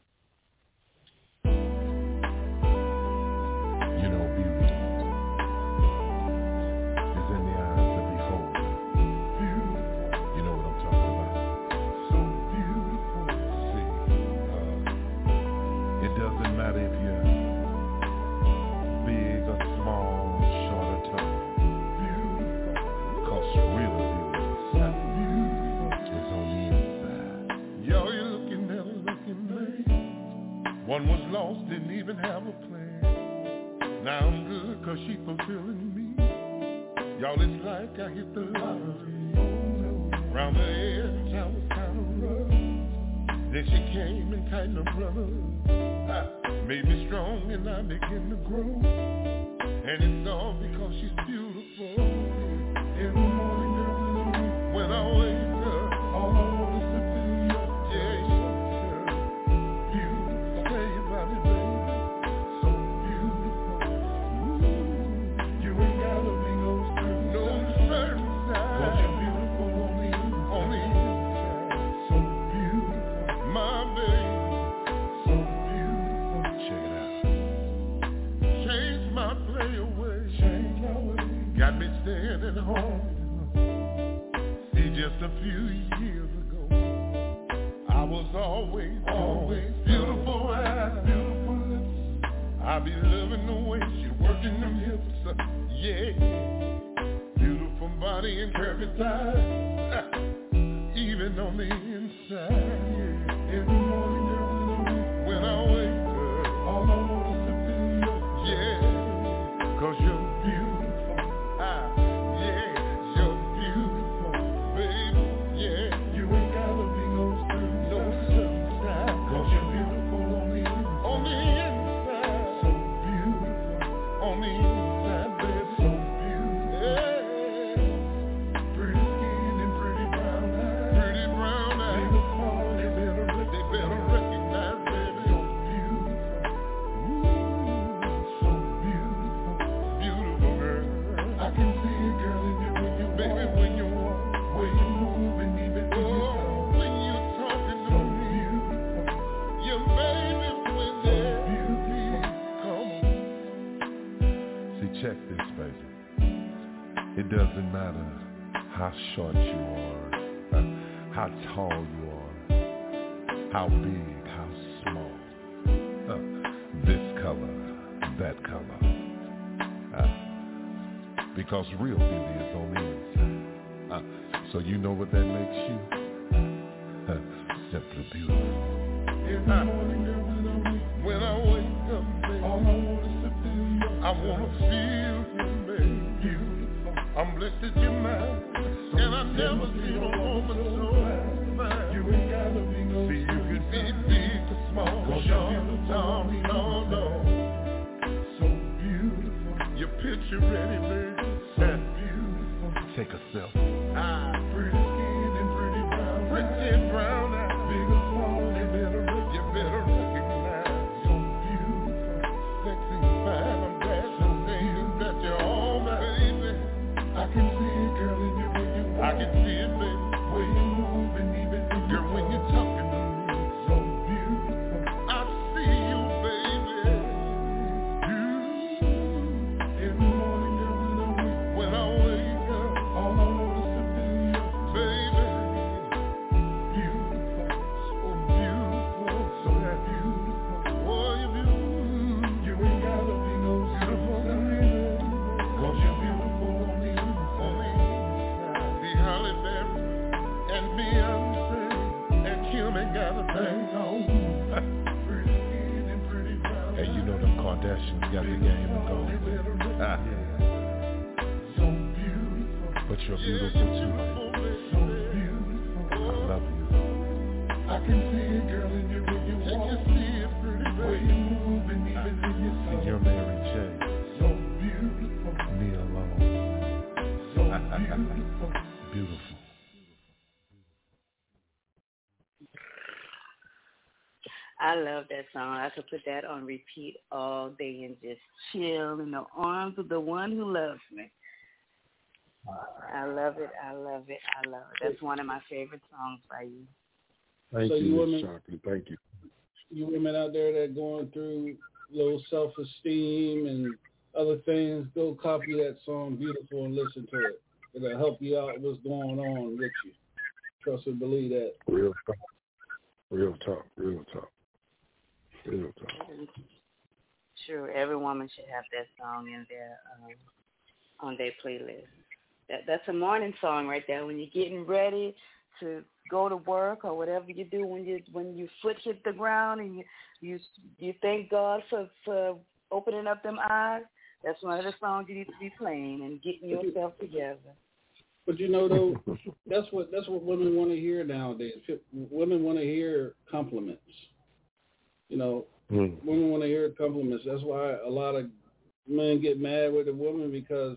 One was lost, didn't even have a plan. Now I'm good cause she fulfilling me. Y'all, it's like I hit the lottery. Round the edge, I was kind of rough. Then she came and tightened her brother. Made me strong and I began to grow. And it's all because she's beautiful. In the morning, when I wake a few years ago, I was always, always beautiful eyes, beautiful lips. I be loving the way she working them hips, yeah. Beautiful body and curvy thighs, even on the inside, Because real beauty is on the inside. Uh, so you know what that makes you? Song. I could put that on repeat all day and just chill in the arms of the one who loves me. I love it. I love it. I love it. That's one of my favorite songs by you. Thank So you, you Miss women- Chocolate. Thank you. You women out there that going through low self-esteem and other things, go copy that song "Beautiful" and listen to it. It'll help you out what's going on with you. Trust and believe that. Real talk. Real talk. Real talk. Real talk. Sure, every woman should have that song in their um, on their playlist. That that's a morning song right there. When you're getting ready to go to work or whatever you do, when you when your foot hit the ground and you you you thank God for for opening up them eyes. That's one of the songs you need to be playing and getting yourself together. But you know, though, that's what that's what women want to hear nowadays. Women want to hear compliments. You know, Mm. women want to hear compliments. That's why a lot of men get mad with a woman because,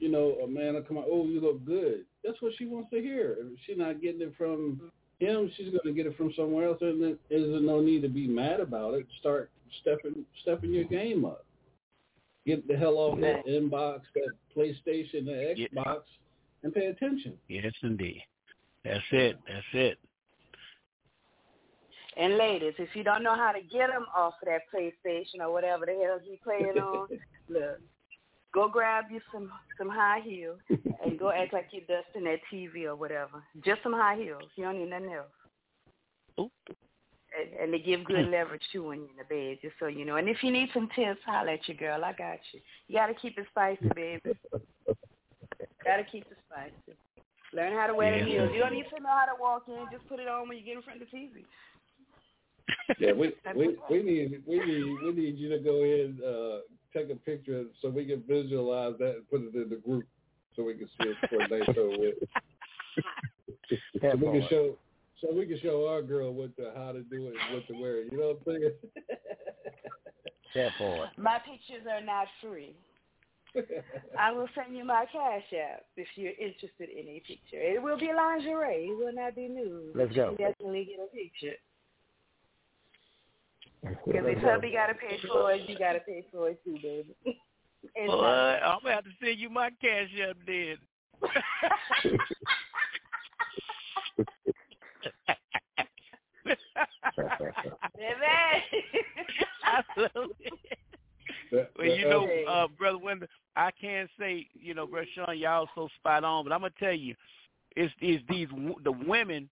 you know, a man will come out, oh, you look good. That's what she wants to hear. If she's not getting it from him, she's going to get it from somewhere else, and there is no need to be mad about it. Start stepping stepping your game up. Get the hell off that inbox, that PlayStation, the Yeah. Xbox, and pay attention. Yes, indeed. That's it. That's it. And ladies, if you don't know how to get them off of that PlayStation or whatever the hell you playing on, look, go grab you some some high heels and go act like you're dusting that TV or whatever. Just some high heels. You don't need nothing else. Oop. And, and they give good leverage too when you're in the bed, just so you know. And if you need some tips, holler at your girl. I got you. You got to keep it spicy, baby. got to keep it spicy. Learn how to wear the Yeah. heels. You don't need to know how to walk in. Just put it on when you get in front of the TV. Yeah, we we we need we need we need you to go in uh, take a picture so we can visualize that and put it in the group so we can see it for next show with. so we can show so we can show our girl what to how to do it and what to wear. You know what I'm saying? That part. My pictures are not free. I will send you my cash app if you're interested in a picture. It will be lingerie. It will not be nude. Let's go. You definitely get a picture. Because if hubby got to pay for it, you got to pay for it too, baby. It's Boy, not- I'm gonna have to send you my cash up then. Baby. I love it. That- Well, you know, uh, brother Wendell, I can't say, you know, brother Sean, y'all so spot on, but I'm gonna tell you, it's it's these w- the women,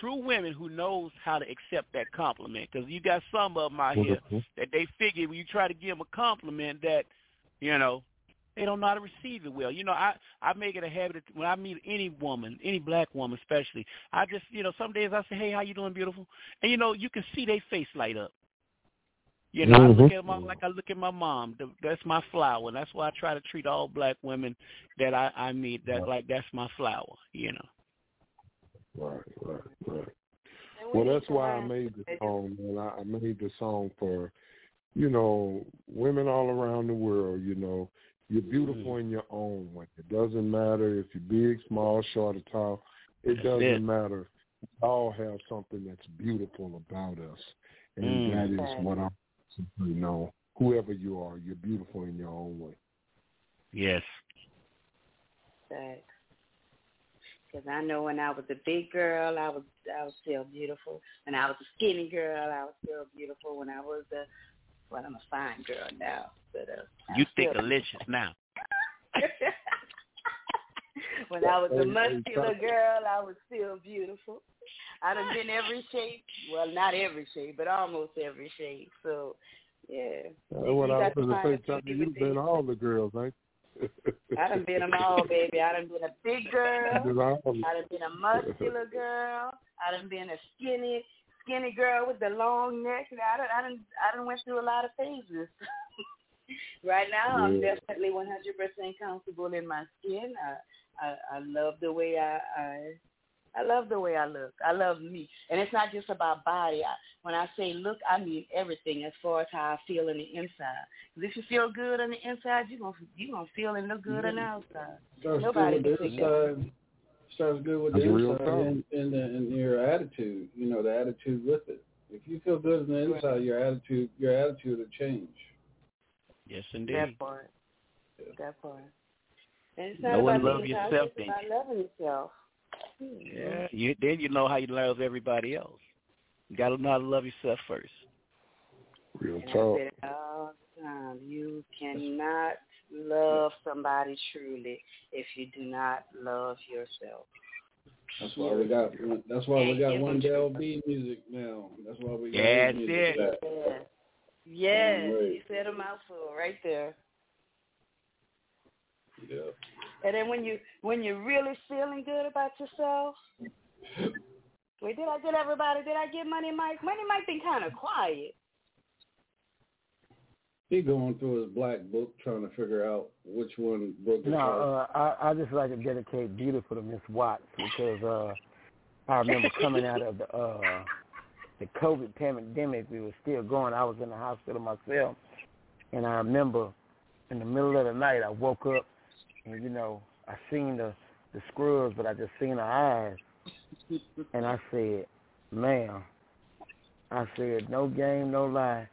true women who knows how to accept that compliment. Because you got some of them out here that they figure when you try to give them a compliment that, you know, they don't know how to receive it well. You know, I I make it a habit of, when I meet any woman, any black woman especially, I just you know some days I say, hey, how you doing, beautiful? And you know you can see their face light up. You know, I mm-hmm. look at my like I look at my mom. That's my flower. And That's why I try to treat all black women that I I meet that like that's my flower. You know. Right, right, right. Well, that's why I made the song, man. I, I made the song for, you know, women all around the world. You know, you're beautiful in your own way. It doesn't matter if you're big, small, short, or tall. It That's doesn't it. matter. We all have something that's beautiful about us, and Mm. that is what I'm simply know. Whoever you are, you're beautiful in your own way. Yes. Because I know when I was a big girl, I was I was still beautiful. When I was a skinny girl, I was still beautiful. When I was a well, I'm a fine girl now, but uh, You I'm think delicious now. when I was a Hey, hey, muscular girl, I was still beautiful. I done been every shape. Well, not every shape, but almost every shape. So, yeah. That's what I was got going to say, the Chucky. beauty You've been all the girls, ain't you? I done been them all, baby. I done been a big girl. I done been a muscular girl. I done been a skinny, skinny girl with the long neck. I don't, I don't, I don't went through a lot of phases. right now, I'm definitely 100% comfortable in my skin. I, I, I love the way I, I, I love the way I look. I love me, and it's not just about body. I, when I say look, I mean everything as far as how I feel on the inside. 'Cause if you feel good on the inside, you gonna you gonna feel and look good on the outside. Starts Nobody good can with the inside. Starts good with That's the inside and, and, the, and your attitude. You know, the attitude with it. If you feel good on the inside, your attitude your attitude will change. Yes, indeed. That part. That part. And it's not Know and about love yourself, then. it's about loving yourself. Yeah. You then you know how you love everybody else. You got to know how to love yourself first. Real talk. it all the time. You cannot love somebody truly if you do not love yourself. That's why we got that's why we got one them Del B music now. That's why we got Yeah, that's music it. back. Yes. Yes. Right. You said a mouthful right there. Yeah. And then when you when you're really feeling good about yourself, wait, did I get everybody? Did I get Money Mike? Money Mike been kind of quiet. He going through his black book trying to figure out which one broke his No, heart. uh, I I just like to dedicate "Beautiful" to Miss Watts because uh, I remember coming out of the uh, the COVID pandemic. We were still going. I was in the hospital myself, and I remember in the middle of the night I woke up, and you know I seen the the scrubs, but I just seen her eyes, and I said, "Ma'am," I said, "No game, no lie."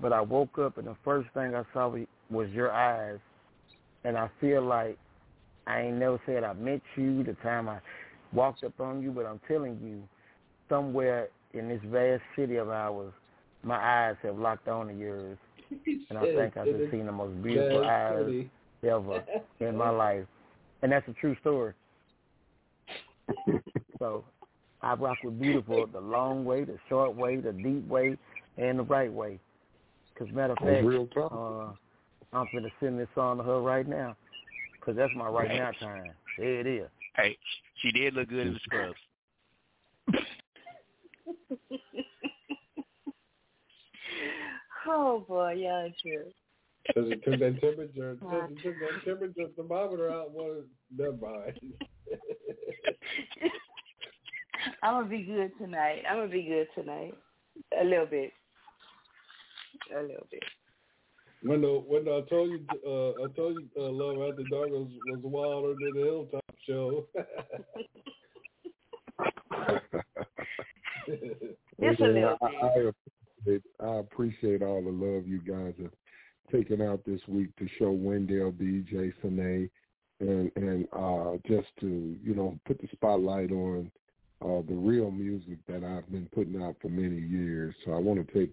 But I woke up, and the first thing I saw was your eyes and I feel like I ain't never said I met you the time I walked up on you, but I'm telling you, somewhere in this vast city of ours, my eyes have locked on to yours, and I think I've just seen the most beautiful eyes ever in my life, and that's a true story. So I rock with beautiful the long way, the short way, the deep way, and the right way. Cause matter of fact, real talk. uh, I'm gonna send this song to her right now, cause that's my right now time. There it is. Hey, she did look good in the scrubs. Oh boy, yeah, it's true. Because it took that temperature, it took that temperature thermometer out. One, never mind. I'm gonna be good tonight. I'm gonna be good tonight. A little bit. A little bit. When the when I told you, uh, I told you, uh, Love After Dark was, was wilder than the Hilltop Show. Just a little I, bit. I, appreciate, I appreciate all the love you guys have taken out this week to show Wendell B, Jason A, and and uh, just to you know put the spotlight on uh, the real music that I've been putting out for many years. So I want to take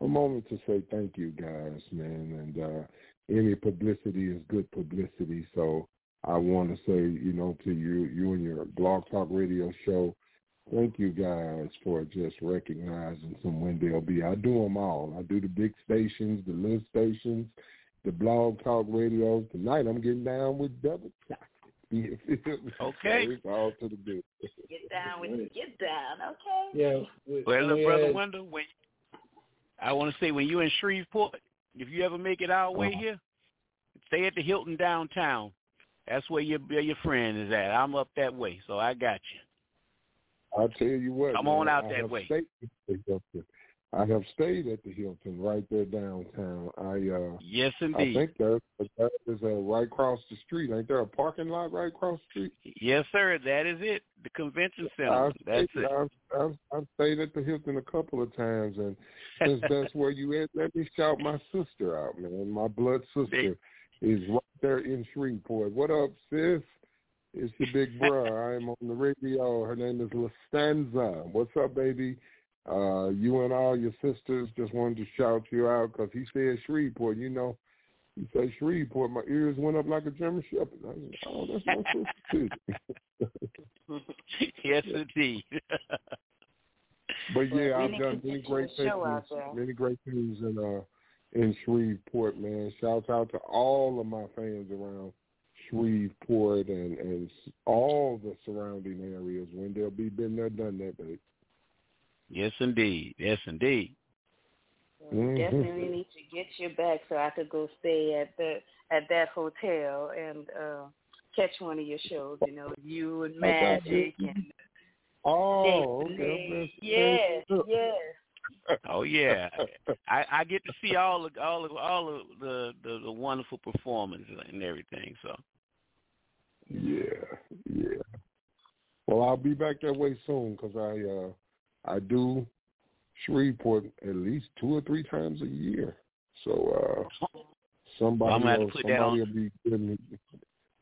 a moment to say thank you guys, man. And uh, any publicity is good publicity. So I want to say, you know, to you, you and your Blog Talk Radio show, thank you guys for just recognizing some Wendell B. I do them all. I do the big stations, the little stations, the Blog Talk radios. Tonight I'm getting down with double chocolate. You? Okay. So it's all to the good. Get down with get down, okay? yeah. we- Well, look, brother had- Wendell, when I want to say when you in Shreveport, if you ever make it our way Uh-huh. here, stay at the Hilton downtown. That's where your where your friend is at. I'm up that way, so I got you. I'll tell you what. Come on out I that have way. Stayed at the Hilton. I have stayed at the Hilton right there downtown. I uh Yes, I think that that is uh, right across the street. Ain't there a parking lot right across the street? Yes, sir. That is it. The convention center. I've That's stayed, it. I've, I've, I've stayed at the Hilton a couple of times, and since that's where you at, let me shout my sister out, man. My blood sister is right there in Shreveport. What up, sis? It's your big bro. I'm on the radio. Her name is Lastanza. What's up, baby? Uh, you and all your sisters just wanted to shout you out because he said Shreveport. You know, he said Shreveport. My ears went up like a German shepherd. I said, oh, that's my sister too. yes, indeed. But yeah, we I've done many great a show out things, many great things in uh in Shreveport, man. Shouts out to all of my fans around Shreveport and and s- all the surrounding areas. Wendell B been there, done that, baby. Yes, indeed. Yes, indeed. Mhm. Definitely need to get you back so I could go stay at the at that hotel and uh catch one of your shows. You know, you and Magic and Oh, Jason okay. Yes, yes. Oh yeah, I, I get to see all the all of all of the, the the wonderful performances and everything. So Yeah, yeah. Well, I'll be back that way soon because I uh I do Shreveport at least two or three times a year. So uh somebody I'm gonna have to will, put that somebody will be giving me.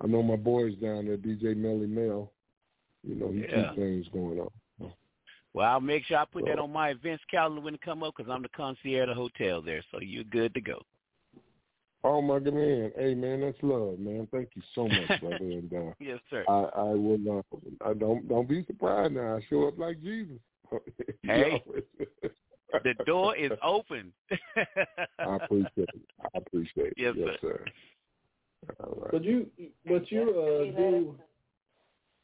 I know my boys down there, DJ Melly Mel. You know, he Yeah. keeps things going on. well, I'll make sure I put that on my events calendar when it come up because I'm the concierge of the hotel there. So you're good to go. Oh my good man, hey man, that's love, man. Thank you so much, brother. And uh, Yes, sir. I, I will. Uh, I don't don't be surprised now. I show up like Jesus. You Hey. the door is open. I appreciate it. I appreciate it. Yes, yes sir. All right. But you, but you uh, do,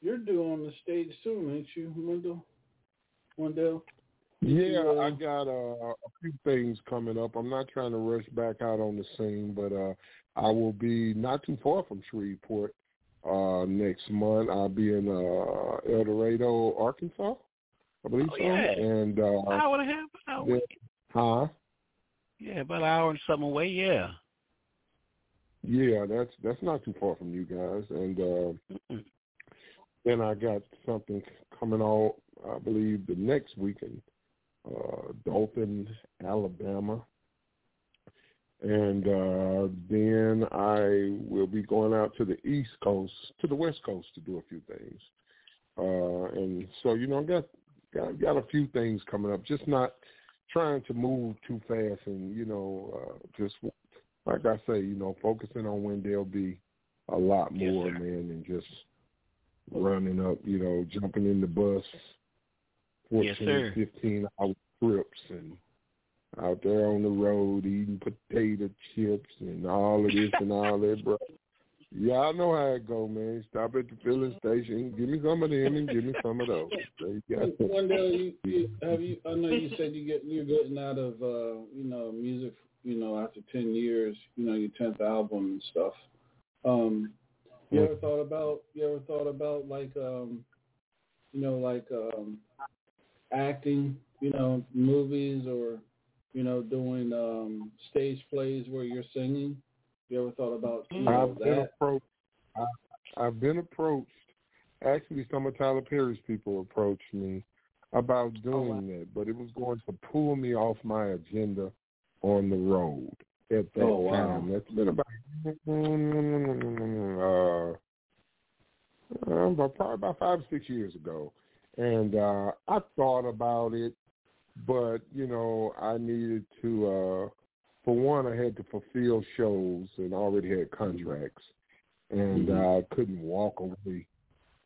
you're due on the stage soon, ain't you, Wendell? Wendell? Yeah, uh, I got uh, a few things coming up. I'm not trying to rush back out on the scene, but uh, I will be not too far from Shreveport uh, next month. I'll be in uh, El Dorado, Arkansas, I believe Oh, so. yeah. And uh, hour and a half, hour. yeah, huh? Yeah, about an hour and something away. Yeah. Yeah, that's that's not too far from you guys. And uh, Mm-mm. then I got something coming out, I believe, the next weekend, uh, Dothan, Alabama. And uh, then I will be going out to the East Coast, to the West Coast to do a few things. Uh, and so, you know, I got, got got a few things coming up. Just not trying to move too fast, and you know, uh, just like I say, you know, focusing on Wendell B a lot more, sir. man, than just running up, you know, jumping in the bus, 14, Yes, 15 hour trips and out there on the road eating potato chips and all of this and all that, bro. Yeah, I know how it go, man. Stop at the filling station, give me some of them and give me some of those. Wendell, you, you have you? I know you said you get you're getting out of uh, you know music. You know, after ten years, you know your tenth album and stuff. Um, you ever thought about? You ever thought about like um, you know, like um, acting? You know, movies or you know, doing um stage plays where you're singing. You ever thought about I've been that? approached. I, I've been approached. Actually, some of Tyler Perry's people approached me about doing wow. that, but it was going to pull me off my agenda on the road at that Oh, wow. time. That's been about uh, uh, probably about five or six years ago, and uh, I thought about it, but you know, I needed to. For one, I had to fulfill shows and already had contracts, and Mhm. I couldn't walk away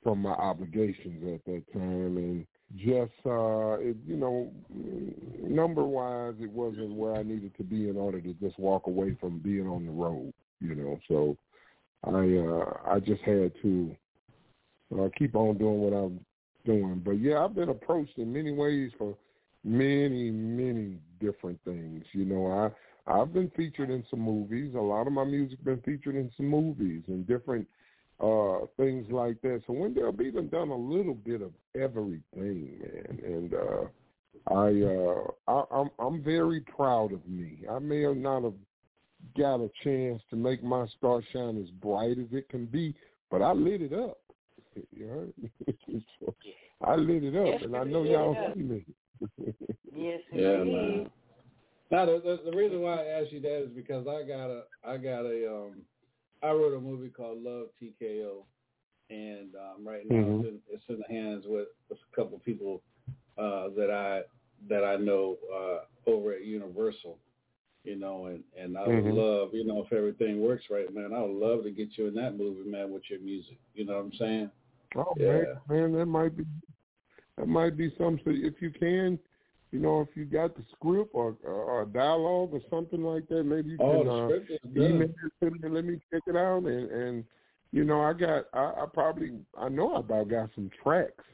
from my obligations at that time. And just, uh, it, you know, number wise, it wasn't where I needed to be in order to just walk away from being on the road. You know, so I, uh, I just had to uh, keep on doing what I'm doing. But yeah, I've been approached in many ways for many, many different things. You know, I I've been featured in some movies. A lot of my music been featured in some movies and different uh things like that. So Wendell B done done a little bit of everything, man. And uh I uh I, I'm I'm very proud of me. I may have not have got a chance to make my star shine as bright as it can be, but I lit it up. You know? So, I lit it up Yes, and I know y'all it up. see me. Yes, Yeah, indeed. man. Now the, the the reason why I asked you that is because I got a I got a um I wrote a movie called Love TKO, and um, right now Mhm. it's, in, it's in the hands with, with a couple of people uh, that I that I know uh, over at Universal, you know, and and I would Mhm. love you know if everything works right, man, I would love to get you in that movie, man, with your music. You know what I'm saying? Oh Yeah. man, man, that might be that might be something. If you can, you know, if you got the script or or a dialogue or something like that, maybe you Oh, can uh, email it to me let me check it out. And and you know, I got I, I probably I know I about got some tracks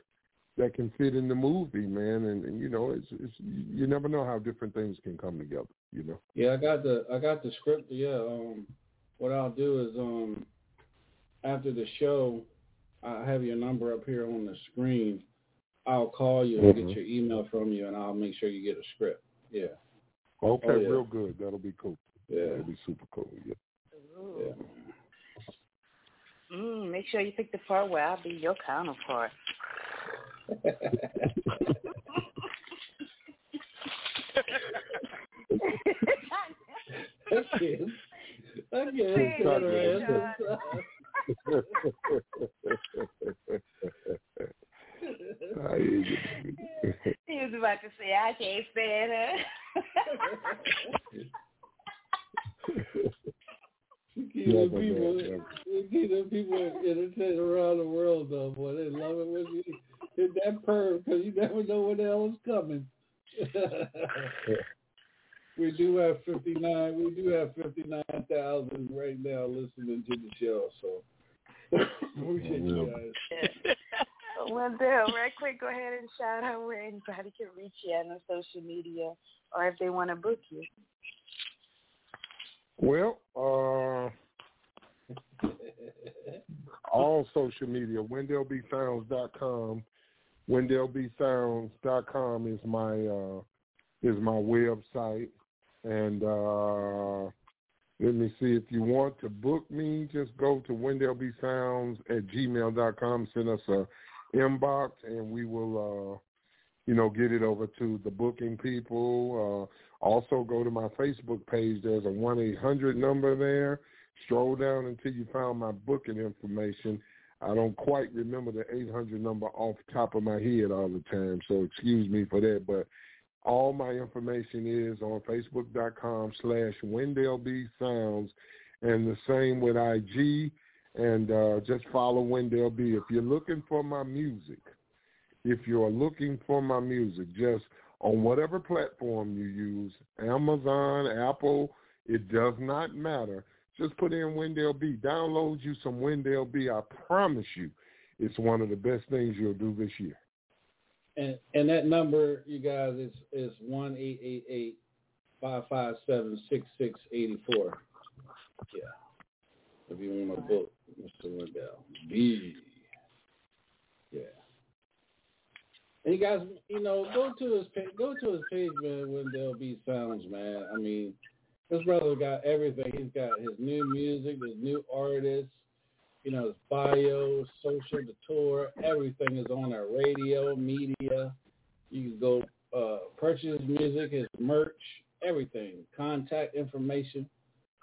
that can fit in the movie, man. And, and you know, it's it's you never know how different things can come together. You know. Yeah, I got the I got the script. Yeah. Um, what I'll do is um, after the show, I have your number up here on the screen. I'll call you and Mhm. get your email from you, and I'll make sure you get a script. Yeah. Okay, Oh, yeah. real good. That'll be cool. Yeah. That'll be super cool. Yeah. Yeah. Mm, make sure you pick the part where I'll be your counterpart. I can't. I can't Say cut her it, ass. I hear you. He was about to say, I can't stand her. Keep Never, them people, man, never. keep them people entertained around the world, though, boy. They love it when you hit that perv because you never know when the hell is coming. we do have 59. We do have 59,000 right now listening to the show, so appreciate you guys. Wendell, right quick, go ahead and shout out where anybody can reach you on social media or if they want to book you. Well, uh, all social media, WendellBSounds.com. WendellBSounds.com is my uh, is my website, and uh, let me see if you want to book me, just go to WendellBSounds at gmail.com. Send us a inbox, and we will. Uh, you know, get it over to the booking people. Uh, also, go to my Facebook page. There's a 1 800 number there. Stroll down until you find my booking information. I don't quite remember the 800 number off top of my head all the time, so excuse me for that. But all my information is on Facebook.com slash Wendell B Sounds, and the same with IG. And uh, just follow Wendell B. If you're looking for my music, if you're looking for my music, just on whatever platform you use, Amazon, Apple, it does not matter. Just put in Wendell B. Download you some Wendell B. I promise you, it's one of the best things you'll do this year. And and that number, you guys, is is one eight eight eight five five seven six six eighty four. Yeah. If you want to book Mr. Wendell. B. Yeah. And you guys, you know, go to his page, go to his page, man. Wendell B Sounds, man. I mean, this brother got everything. He's got his new music, his new artists, you know, his bio, social, the tour, everything is on our radio, media. You can go uh, purchase music, his merch, everything, contact information.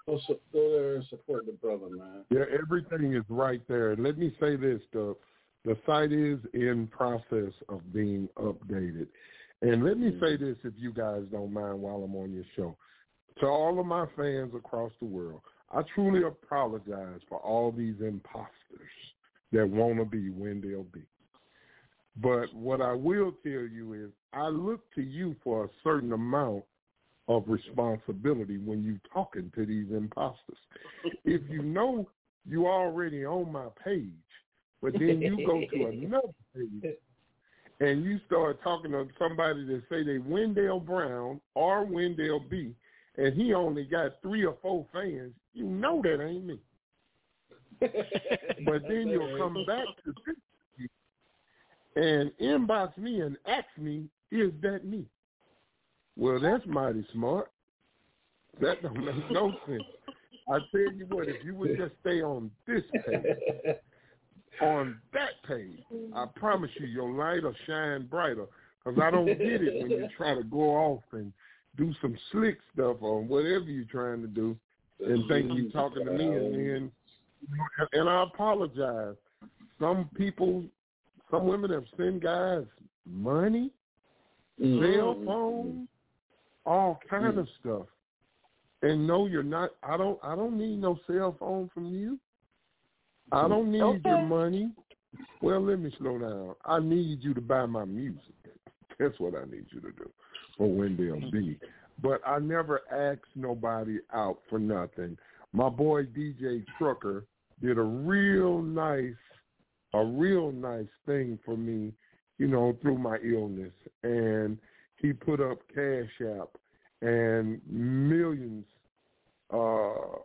Go, su- go there and support the brother, man. Yeah, everything is right there. Let me say this: the the site is in process of being updated. And let me say mm-hmm. this, if you guys don't mind, while I'm on your show, to all of my fans across the world, I truly apologize for all these imposters that want to be Wendell B. But what I will tell you is, I look to you for a certain amount of responsibility when you talking to these imposters. if you know you already on my page, but then you go to another page and you start talking to somebody that say they Wendell Brown or Wendell B, and he only got three or four fans, you know that ain't me. But then you'll come back to this and inbox me and ask me, is that me? Well, that's mighty smart. That don't make no sense. I tell you what, if you would just stay on this page, on that page, I promise you your light will shine brighter. Because I don't get it when you try to go off and do some slick stuff or whatever you're trying to do and think you're talking to me and then and I apologize. Some people some women have sent guys money, cell mm-hmm. phones, all kind of stuff. And no, you're not I don't I don't need no cell phone from you. I mm-hmm. don't need Okay. your money. Well, let me slow down. I need you to buy my music. That's what I need you to do for Wendell B. But I never asked nobody out for nothing. My boy DJ Trucker did a real nice, a real nice thing for me you know, through my illness, and he put up Cash App, and millions uh,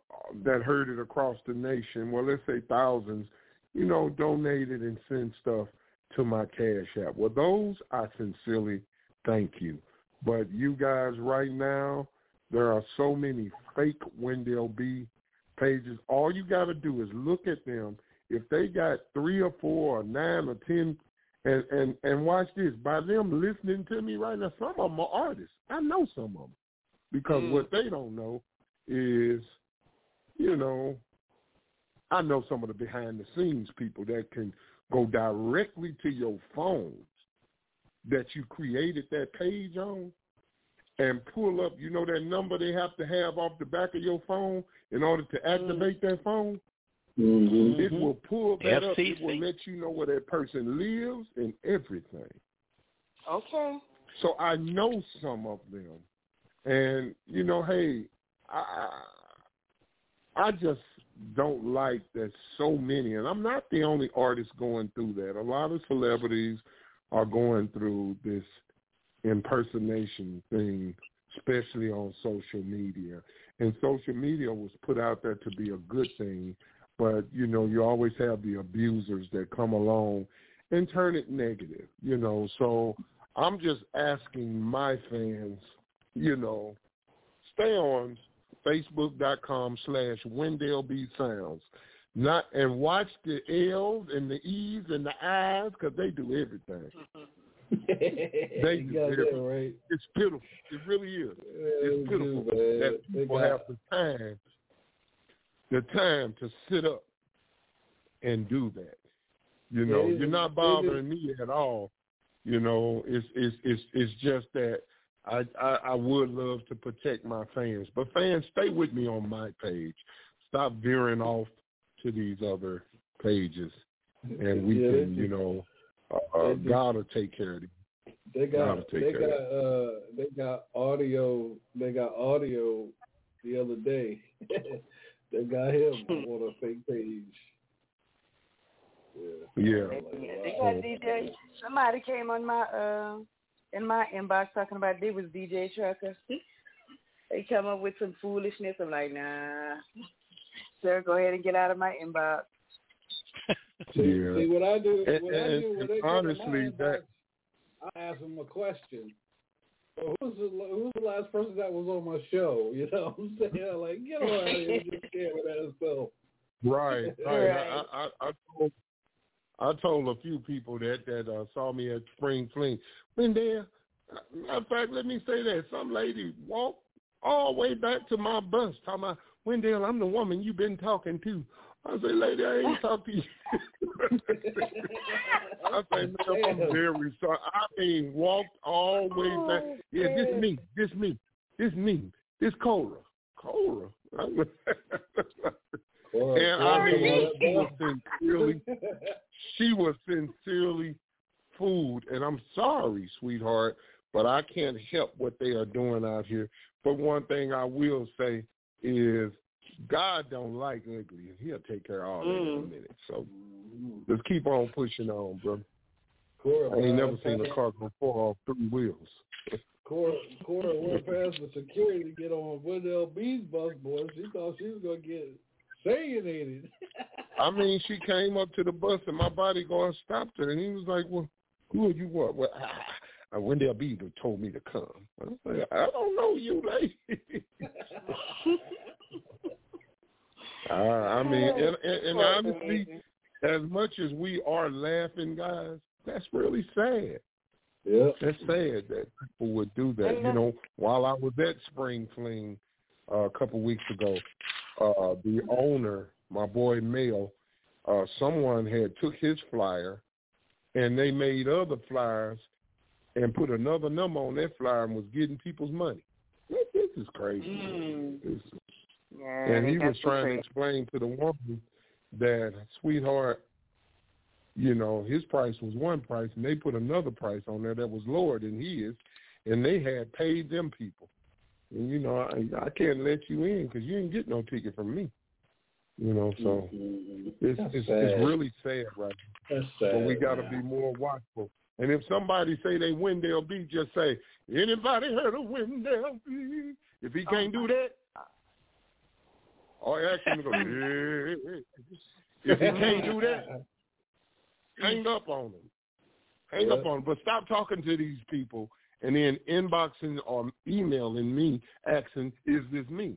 that heard it across the nation. Well, let's say thousands, you know, donated and sent stuff to my Cash App. Well, those I sincerely thank you. But you guys, right now, there are so many fake Wendell B pages. All you got to do is look at them. If they got three or four or nine or ten, and and and watch this. By them listening to me right now, some of them are artists. I know some of them because Mm. what they don't know is, you know, I know some of the behind the scenes people that can go directly to your phone that you created that page on and pull up, you know that number they have to have off the back of your phone in order to activate that phone? Mm-hmm. It will pull that up. It will let you know where that person lives and everything. Okay. So I know some of them, and you know, hey, I I just don't like that so many, and I'm not the only artist going through that. A lot of celebrities are going through this impersonation thing, especially on social media. And social media was put out there to be a good thing, but you know, you always have the abusers that come along and turn it negative, you know. So I'm just asking my fans, you know, stay on Facebook.com slash Wendell B Sounds. Not and watch the L's and the E's and the I's because they do everything. They do everything. right. It's pitiful. It really is. It's pitiful man. that people have the time, the time to sit up and do that. You know, you're not bothering me at all. You know, it's it's it's it's just that I, I I would love to protect my fans, but fans, stay with me on my page. Stop veering off to these other pages, and we Yeah, can, you know, uh, uh, God will take care of them. They got they got uh they got audio they got audio the other day. they got him on a fake page. Yeah. Yeah. Yeah, they got DJ. Somebody came on my uh in my inbox talking about they was DJ Trucker. they come up with some foolishness. I'm like, nah, sir, go ahead and get out of my inbox. See, Yeah. see what I do And- what I and- when and they come honestly, my inbox, that- I ask them a question. So who's the who's the last person that was on my show? You know what I'm saying? Like, get on out of here and get scared with that stuff. Right, right. Right. I, I, I told I told a few people that that uh, saw me at Spring Fling. Wendell, matter of fact, let me say that some lady walked all the way back to my bus talking about Wendell, I'm the woman you've been talking to. I say, lady, I ain't talked to you. I say, man, I'm very sorry. I mean, walked all the way back. Yeah, this me, this me, this me, this Cora, Cora. and I mean, she was sincerely, she was sincerely fooled, and I'm sorry, sweetheart, but I can't help what they are doing out here. But one thing I will say is, God don't like ugly, He'll take care of all that in a Mm. minute. So let's keep on pushing on, bro. Cora, I ain't man, never seen a car go four off three wheels. Cora, Cora went past the security to get on Wendell B's bus, boy. She thought she was gonna get sayinated. I mean, she came up to the bus, and my bodyguard stopped her, and he was like, "Well, who are you? What? Well, ah, Wendell Beaver told me to come." I was like, "I don't know you, lady." Uh, I mean, and, and, and honestly, as much as we are laughing, guys, that's really sad. Yeah, that's sad that people would do that. You know, while I was at Spring Fling uh, a couple weeks ago, uh, the owner, my boy Mel, uh, someone had took his flyer, and they made other flyers and put another number on that flyer and was getting people's money. This, this is crazy. This is Yeah, and he was trying to explain to the woman that, sweetheart, you know, his price was one price, and they put another price on there that was lower than his, and they had paid them people. And you know, I, I can't let you in because you didn't get no ticket from me. You know, so mm-hmm. it's That's it's, sad. it's really sad right now. That's But we got to man. be more watchful. And if somebody say they Wendell B, just say, anybody heard of Wendell B? If he oh can't do that, or ask him to go, yeah. If he can't do that, hang up on him. Hang yeah. up on him. But stop talking to these people and then inboxing or emailing me asking, is this me?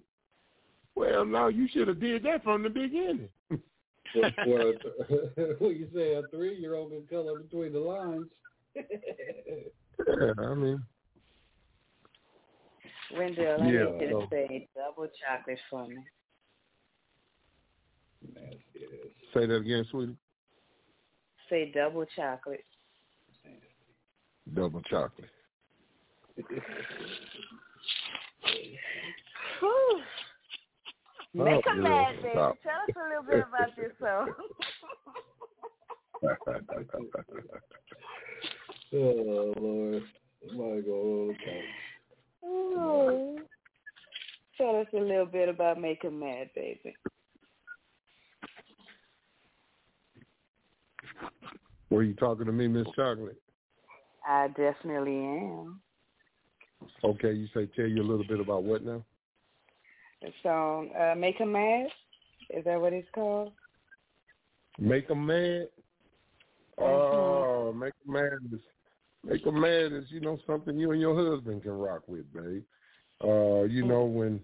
Well, no, you should have did that from the beginning. well, well, you say a three-year-old can color between the lines. yeah, I mean. Wendell, I yeah, need you to so. say double chocolate for me. Say that again, sweetie. Say double chocolate. Double chocolate. Oh, Make a mad, baby. Tell us a little bit about yourself. oh Lord, my God! Oh, tell us a little bit about making Mad, baby. Were you talking to me, Miss Chocolate? I definitely am. Okay, you say tell you a little bit about what now? Song uh, "Make 'Em Mad." Is that what it's called? Make 'Em Mad. Oh, mm-hmm. make 'em mad is make 'em mad is you know something you and your husband can rock with, babe. Uh, you mm-hmm. know when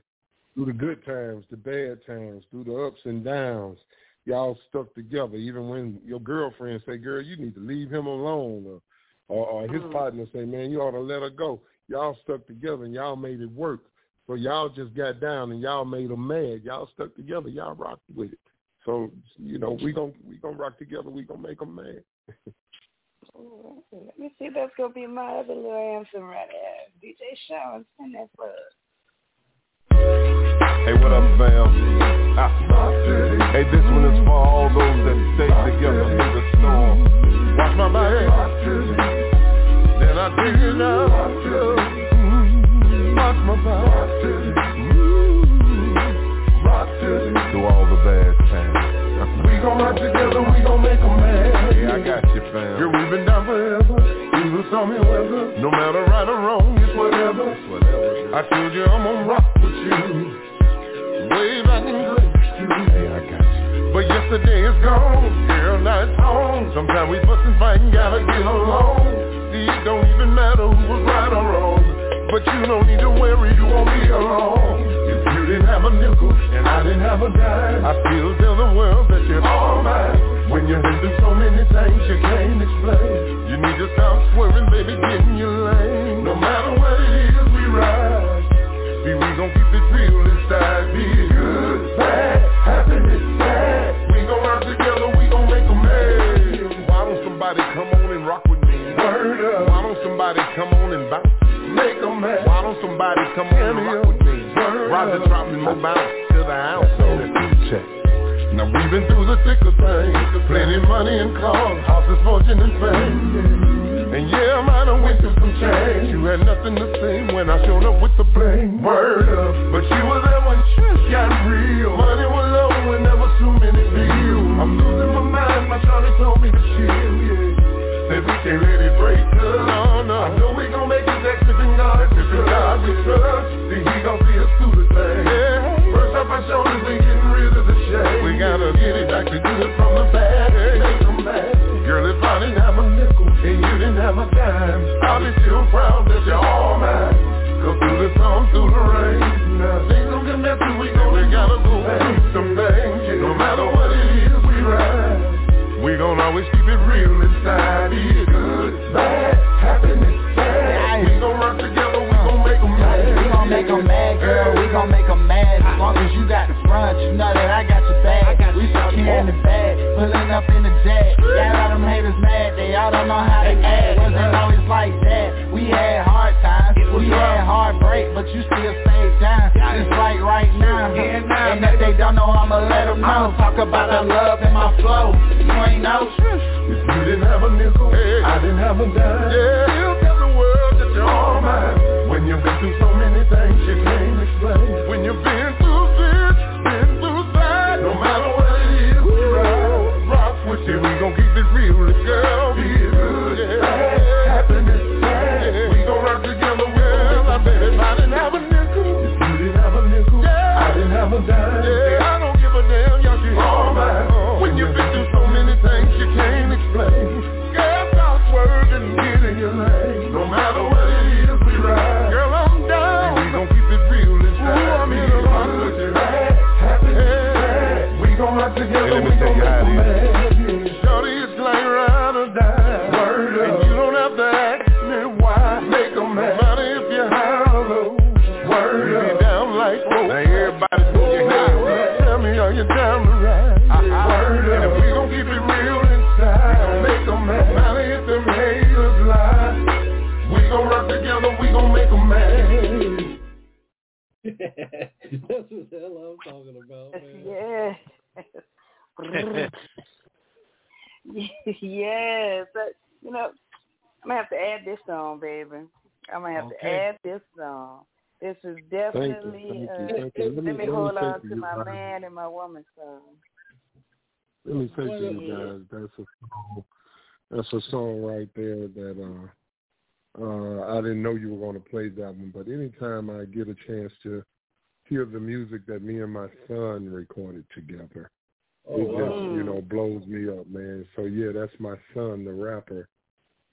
through the good times, the bad times, through the ups and downs, y'all stuck together. Even when your girlfriend say, "Girl, you need to leave him alone," or or, or his mm-hmm. partner say, "Man, you ought to let her go." Y'all stuck together and y'all made it work. So y'all just got down and y'all made them mad. Y'all stuck together. Y'all rocked with it. So you know we gonna we gonna rock together. We gonna make them mad. Let me see. That's gonna be my other little anthem right there. DJ Sean, send that for us. Hey, what up, fam? Hey, this one is for all those that stay together through the storm. Watch my back. Then I dig it out. Watch my back. Through all the bad times. We gon' rock together, we gon' make them mad. Yeah, I got you, fam. Yeah, we've been down forever. The stormy weather. No matter right or wrong, it's whatever. It's whatever. I told you I'm gonna rock with you. Way grade Hey, I got you. But yesterday is gone. Now it's on. Sometimes we fuss and fight and gotta get along. See, it don't even matter who was right or wrong But you don't need to worry, you won't be alone If you didn't have a nickel and I didn't have a dime I still tell the world that you're all mine When you've been through so many things you can't explain You need to stop swerving, baby, get in your lane No matter what it is, we ride We gon' keep it real inside Be good, bad, happiness, sad We gon' together, we gon' make them mad Why don't somebody come on and rock with me? Word up. Why don't somebody come on and bounce? Make them mad. Why don't somebody come on and rock with me? Roger dropping more bounce to the ounce. So check. Now we've been through the thick of things Plenty money and cars, houses, fortune and fame And yeah, I might have went through some change You had nothing to say when I showed up with the blame Word up, but you were there when shit got real Money was low and there was too many bills I'm losing my mind, my Charlie told me to chill, yeah Said we can't let it break us. No, no. I know we gon' make it next if in God. If in God we trust, then he gon' see us through the thing. Yeah. First off our shoulders, we getting rid of the shame. We gotta get it back to good from the bad. Hey. Make them mad. Girl, if I didn't have a nickel and you didn't have a dime, I'll be still proud that you're all mine. Go through the storm, through the rain. Now things don't get messy, we gon' we gotta go through some things. Yeah. No matter what it is, we ride. We gon' always keep it real inside. Be it good, bad, happiness, sad. We gon' rock together, we gon' make them mad. We gon' make them mad, girl, we gon' make them mad. As long as you got the front, you know that I got your back. We secure in the bag, pulling up in the jet. Got all them haters mad, they all don't know how to act. Wasn't always like that. We had hard times, we had heartbreak, but you still stayed down. Just like right now. And if they don't know, I'ma let them know. Talk about the love in my flow. You ain't know. If you didn't have a nickel, hey. I didn't have a dime. Yeah, you tell the world that you're all mine. When you've been through so many things you can't explain. When you've been real, girl. We gon' make a man. That's what the hell I'm talking about, man. Yeah. yes. But, you know, I'm gonna have to add this song, baby. I'm gonna have to add this song. This is definitely Thank you, uh, thank you. Let let me- me let me hold on to to you, my man and my woman song. Let me say to you guys, that's a song, that's a song right there that uh uh I didn't know you were going to play that one, but anytime I get a chance to hear the music that me and my son recorded together, Oh, it just wow. you know blows me up, man. So yeah, that's my son, the rapper,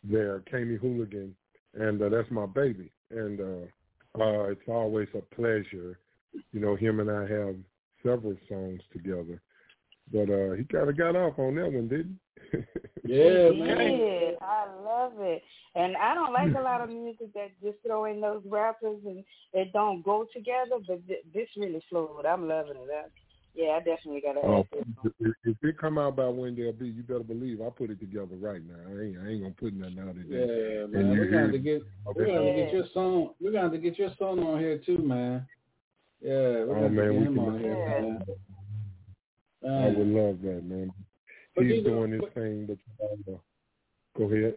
there, Kami Hooligan, and uh, that's my baby. And uh, uh, it's always a pleasure. You know, him and I have several songs together, but uh, he kind of got off on that one, didn't he? Yeah, He did. I love it. And I don't like a lot of music that just throw in those rappers and it don't go together, but th- this really flowed. I'm loving it. I, yeah, I definitely got to Oh, add this. if, if it come out by Wendell B, you better believe I put it together right now. I ain't, I ain't gonna put nothing out of there. Yeah, man. you We're gonna have to hear- get we're gonna have to get your song we're gonna get your song on here too, man. Yeah, we're Oh gonna man, get we him on here, man. I would love that, man. But He's know- doing his thing, but uh, go ahead.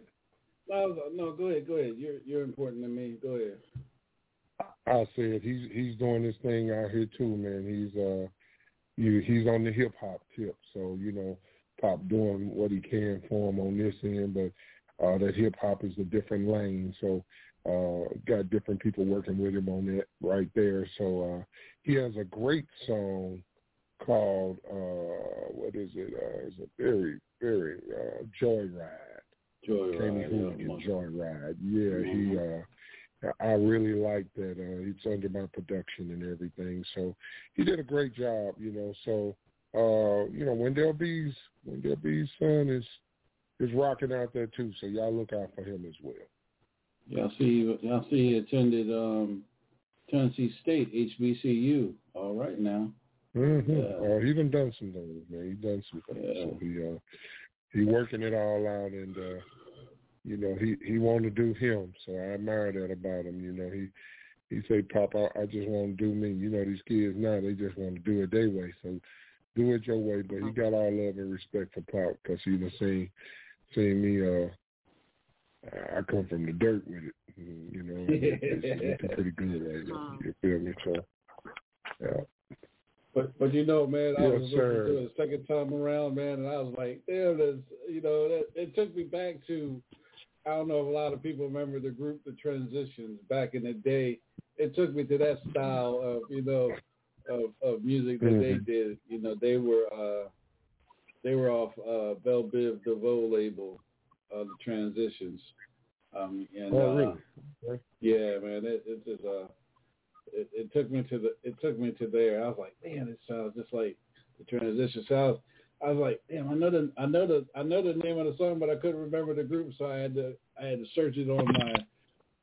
No, no, go ahead, go ahead. You're you're important to me. Go ahead. I said he's he's doing this thing out here too, man. He's uh, you he's on the hip hop tip, so you know, pop doing what he can for him on this end, but uh, that hip hop is a different lane, so uh, got different people working with him on that right there. So uh, he has a great song called uh, what is it? Uh, it's a very very uh, Joyride. Joyride, yeah, Hooligan, man. Joyride. Yeah, he. Mhm. uh I really like that. Uh, it's under my production and everything. So he did a great job, you know. So uh, you know, Wendell B's Wendell B's son is is rocking out there too. So y'all look out for him as well. Y'all see y'all see he attended um Tennessee State HBCU. All right now. Mm-hmm. Yeah. Uh, he done done some things, man. He done some things. So he uh he working it all out and uh you know, he he wanted to do him. So I admire that about him. You know, he he say, Pop, I, I just want to do me. You know, these kids now they just want to do it their way. So do it your way. But he got all love and respect for Pop because he done seen seen me. uh I come from the dirt with it. You know, it's, it's looking pretty good right now. You feel me? So yeah. But but you know, man, I Yes, was listening sir. to it the second time around, man, and I was like, damn, that's you know, that it took me back to I don't know if a lot of people remember the group the transitions back in the day. It took me to that style of, you know, of, of music that they Mhm. did. You know, they were uh they were off uh Bell Biv DeVoe label, uh the transitions. Um and Oh, uh, really? Okay. yeah, man, it, it just uh, it, it took me to the, it took me to there. I was like, man, it sounds just like the transition sounds. I was like, damn, I know the, I know the, I know the name of the song, but I couldn't remember the group, so I had to, I had to search it on my,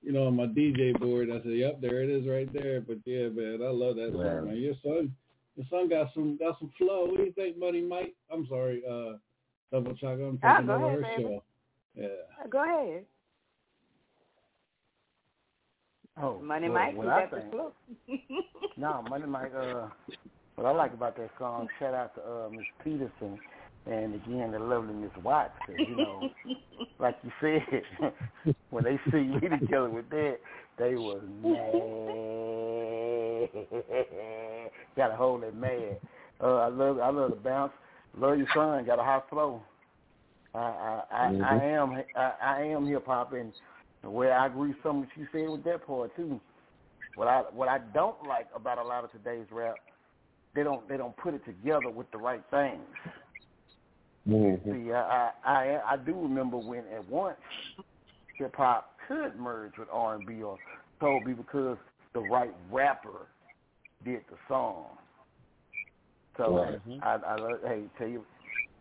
you know, on my DJ board. I said, yep, there it is, right there. But yeah, man, I love that Right. song, man. Your son, your son got some, got some flow. What do you think, Money Mike? I'm sorry, uh, Double Chocolate. I'm Ah, taking go over ahead, her baby. show. Yeah. Go ahead. Oh, Money well, Mike, you what I got the think- flow. No, Money Mike. Uh, what I like about that song, shout out to uh, Miss Peterson, and again the lovely Miss Watts. 'cause, you know, like you said, when they see me together with that, they was mad. Got to hold it mad. Uh, I love, I love the bounce. Love your son. Got a high flow. I, I, I, I Mhm. am, I, I am hip hop, and where I agree with some what you said with that part too. What I what I don't like about a lot of today's rap, they don't they don't put it together with the right things. Mm-hmm. See, I, I I I do remember when at once hip hop could merge with R and B or soul be because the right rapper did the song. So Right. I I love, hey tell you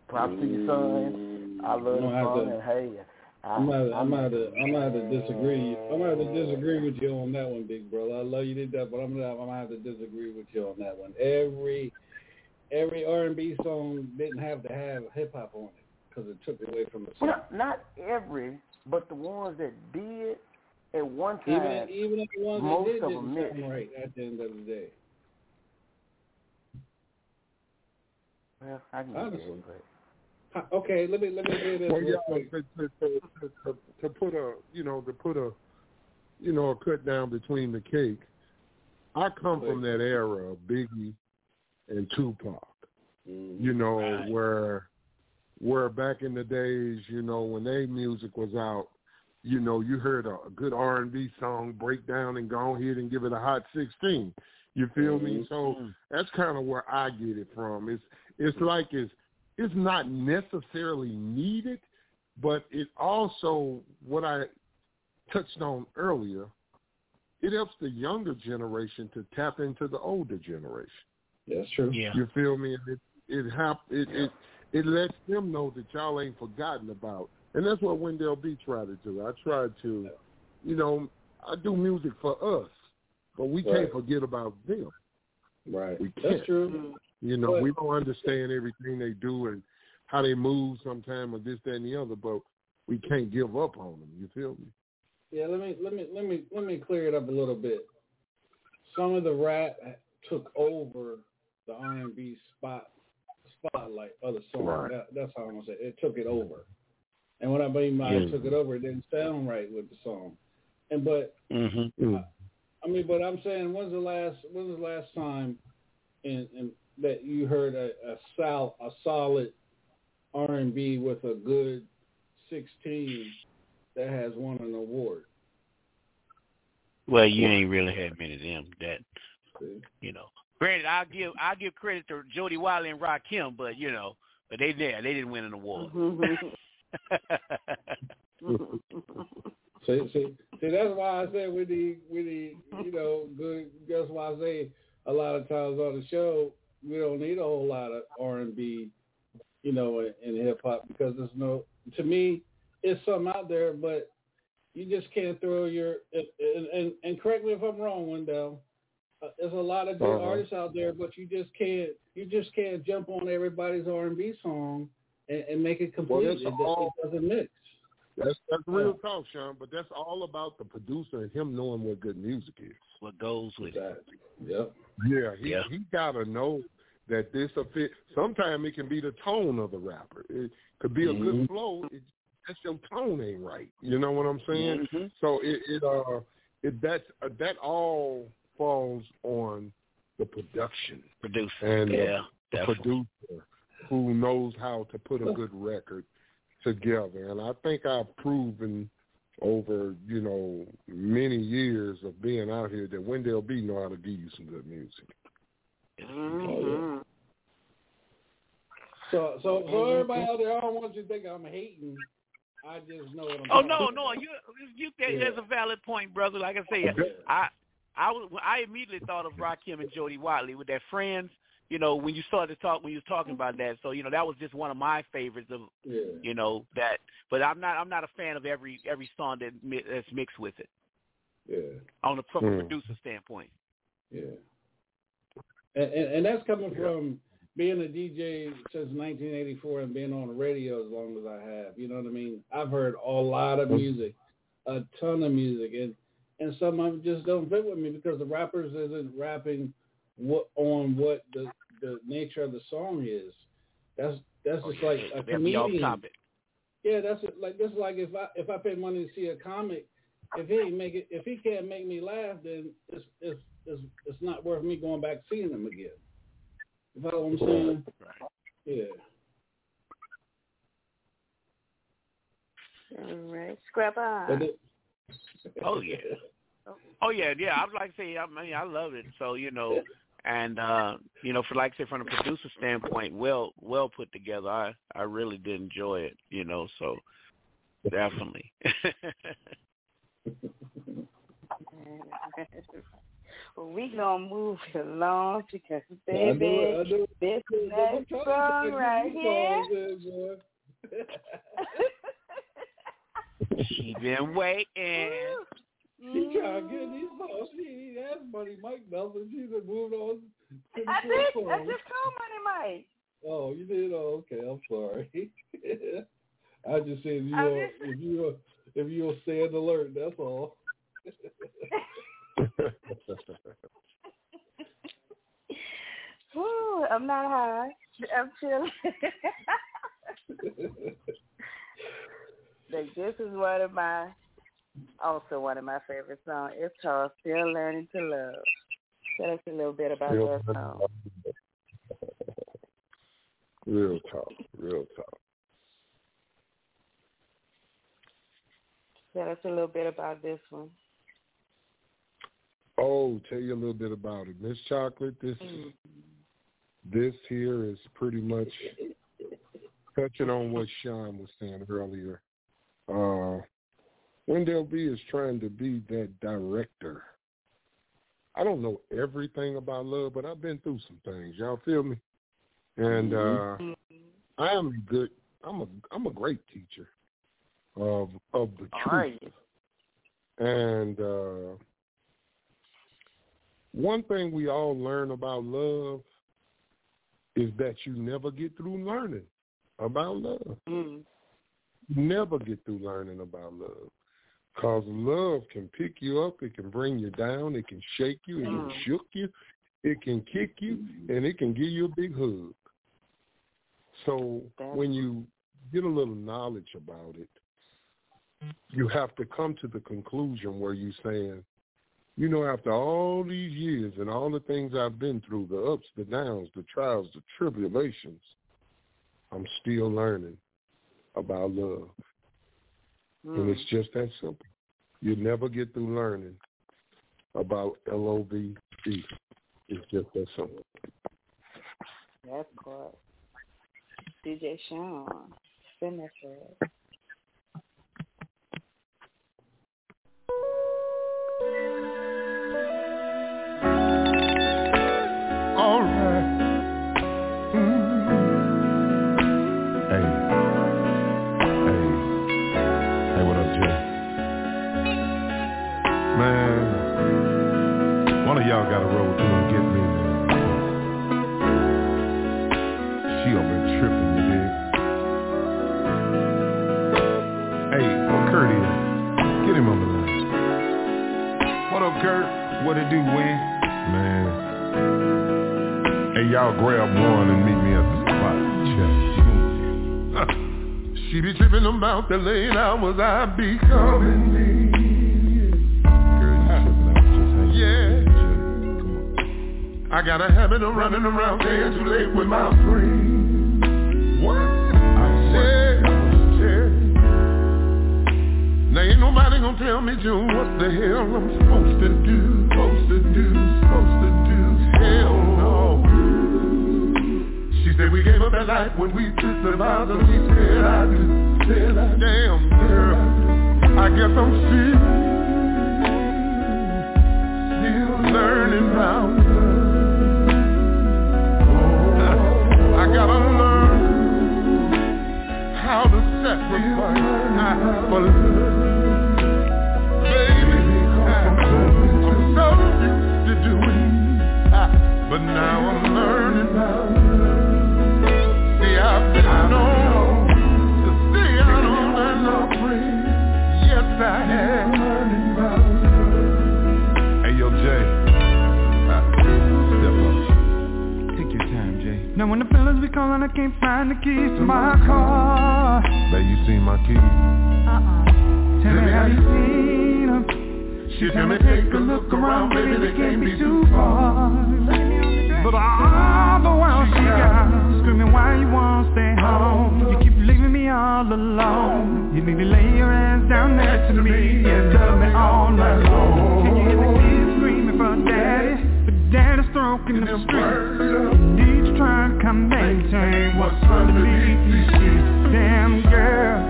props to your son. I love gonna song and hey I, I'm gonna, I'm I'm- gonna, have to, I'm gonna disagree. I'm gonna have to disagree with you on that one, big brother. I love you to death, but I'm gonna, I'm gonna have to disagree with you on that one. Every, every R&B song didn't have to have hip hop on it because it took away from the song. Well, not every, but the ones that did at one time. Even, even the ones that most did of didn't them sound missed. right at the end of the day. Well, I can I get understand. but Huh, Okay, let me let me say this Well, yeah, to, to, to, to, to put a, you know, to put a, you know, a cut down between the cake. I come from that era of Biggie and Tupac. Mm-hmm. You know, where, where back in the days, you know, when their music was out, you know, you heard a, a good R and B song break down and go ahead and give it a hot sixteen. You feel me? Mm-hmm. So mm. that's kind of where I get it from. It's it's like it's it's not necessarily needed, but it also what I touched on earlier. It helps the younger generation to tap into the older generation. That's true. Yeah. You feel me? It it hap- it, it it lets them know that y'all ain't forgotten about, and that's what Wendell B tried to do. I tried to, you know, I do music for us, but we Right. can't forget about them. Right. We can't. That's true. You know, But- we don't understand everything they do and how they move sometime or this, that, and the other, but we can't give up on them. You feel me? Yeah, let me let me let me let me clear it up a little bit. Some of the rap took over the R and B spot spotlight of the song. Right. That, that's how I'm gonna say it. it took it over. And what I mean by it Yeah. took it over, it didn't sound right with the song. And but Mm-hmm. I mean, but I'm saying, when's the last when's the last time in, in that you heard a, a sol a solid R and B with a good sixteen that has won an award? Well, you ain't really had many of them that, you know. Granted, I'll give I'll give credit to Jody Watley and Rakim, but you know, but they there they didn't win an award. Mm-hmm. Mm-hmm. See, see, see, that's why I said we need, we need, you know, good. That's why I say a lot of times on the show we don't need a whole lot of R and B, you know, in, in hip hop because there's no. To me, it's something out there, but you just can't throw your. And and, and correct me if I'm wrong, Wendell. Uh, there's a lot of good Uh-huh. artists out there, but you just can't. You just can't jump on everybody's R and B song and, and make it complete. Well, that's it, all- it doesn't mix. That's that's real talk, Sean. But that's all about the producer and him knowing what good music is. What goes with it? Yep. Yeah, he Yeah. he gotta know that this a fit. Sometimes it can be the tone of the rapper. It could be a Mhm. good flow. It, just your tone ain't right. You know what I'm saying? Mhm. So it it uh it that's uh, that all falls on the production Producer. and yeah, the definitely. producer who knows how to put a good record together. And I think I've proven over, you know, many years of being out here that Wendell B know how to give you some good music. Mhm. So, so, so everybody out there, I don't want you to think I'm hating. I just know what I'm. Oh talking no, about. no, you you that, Yeah. that's a valid point, brother. Like I say, I I was I immediately thought of Rock Rakim and Jody Watley with their friends. You know, when you started to talk when you was talking about that, so you know that was just one of my favorites of Yeah. you know that. But I'm not I'm not a fan of every every song that mi- that's mixed with it Yeah. on a from a Hmm. producer standpoint. Yeah. And, and, and that's coming from being a DJ since 1984 and being on the radio as long as I have. You know what I mean? I've heard a lot of music, a ton of music, and and some of them just don't fit with me because the rappers isn't rapping what on what the the nature of the song is. That's that's oh, just like a That'd be off comedian. topic. Yeah, that's it. like that's like if I if I pay money to see a comic, if he ain't make it if he can't make me laugh, then it's it's it's it's not worth me going back seeing them again. You follow what I'm saying? Yeah. All right, scrap on. Oh yeah. Oh yeah, yeah. I would like to say, I mean, I love it. So you know, and uh, you know, for like I say, from a producer standpoint, well, well put together. I I really did enjoy it. You know, so definitely. well, we gonna move along because I baby, know it, I know this I'm next song right here. songs in, boy. she been waiting. She trying to get these songs. She ain't asked Money Mike nothing. She just moved on to the I next did. I song. just called Money Mike. Oh, you did? Oh, okay. I'm sorry. I just said if you I just- if you if you'll stand alert, that's all. Woo, I'm not high. I'm chilling. like this is one of my, also one of my favorite songs. It's called "Still Learning to Love." Tell us a little bit about Real, that song. real talk, real talk. Tell us a little bit about this one. Oh, tell you a little bit about it, Miss Chocolate. This Mm. this here is pretty much touching on what Sean was saying earlier. Uh, Wendell B is trying to be that director. I don't know everything about love, but I've been through some things. Y'all feel me? And uh, I am good. I'm a I'm a great teacher of of the truth. And uh, one thing we all learn about love is that you never get through learning about love. Mm. Never get through learning about love. Because love can pick you up, it can bring you down, it can shake you, it can Mm. shook you, it can kick you, and it can give you a big hug. So when you get a little knowledge about it, you have to come to the conclusion where you're saying, you know, after all these years and all the things I've been through, the ups, the downs, the trials, the tribulations, I'm still learning about love. And Mm. it's just that simple. You never get through learning about L-O-V-E. It's just that simple. That's cool. DJ Sean, send that for us. Mm. Hey. Hey. Hey, what up? Man, one of y'all got to roll through and get me. She been tripping, you dig? Hey, is? Get him on the line. What up, Kurt? What it do, Win? Man. Y'all grab one and meet me at the spot. She be tripping about the late hours I be coming in. Girl, you tripping out just hang Yeah. I got a habit of running around staying too late with my friends. What? I said, yeah. Now ain't nobody gonna tell me, June, what the hell I'm supposed to do, supposed to do, supposed to do. Hell said we gave up that life when we took the vows and we said I do, said I Damn, girl, I guess I'm still, still learning love. I gotta learn how to sacrifice for love. Baby, I'm so used to doing, but now I'm be calling, I can't find the keys to my car. Babe, you seen my key? Uh-uh. Tell me how you seen 'em. She tell me take a look around, baby, they can't be too far. But all the while she got screaming, why you won't stay home? You keep leaving me all alone. You need to lay your ass down next to me and love me all night long. Can you hear the kids screaming for daddy? For daddy's walking the street. Trying to maintain what's underneath these sheets. Damn girl,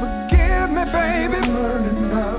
forgive me, baby.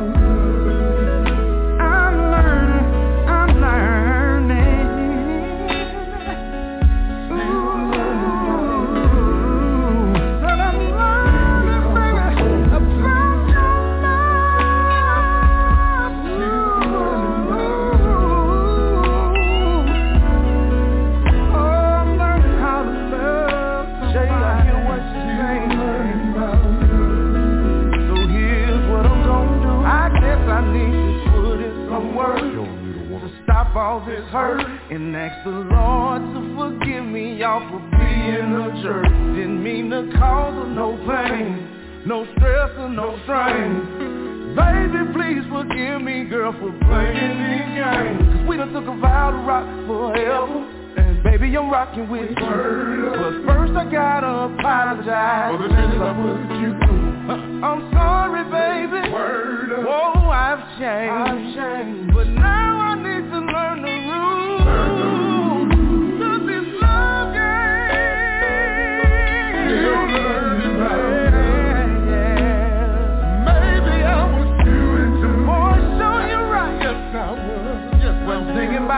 Ask the Lord to forgive me, y'all, for being a jerk. Didn't mean to cause her no pain, no stress or no strain. Baby, please forgive me, girl, for playing these games. Cause we done took a vow to rock forever. And baby, I'm rocking with you. But first I gotta apologize for the things I put you through. Uh, I'm sorry, baby. Whoa, I've changed. I've changed. But now I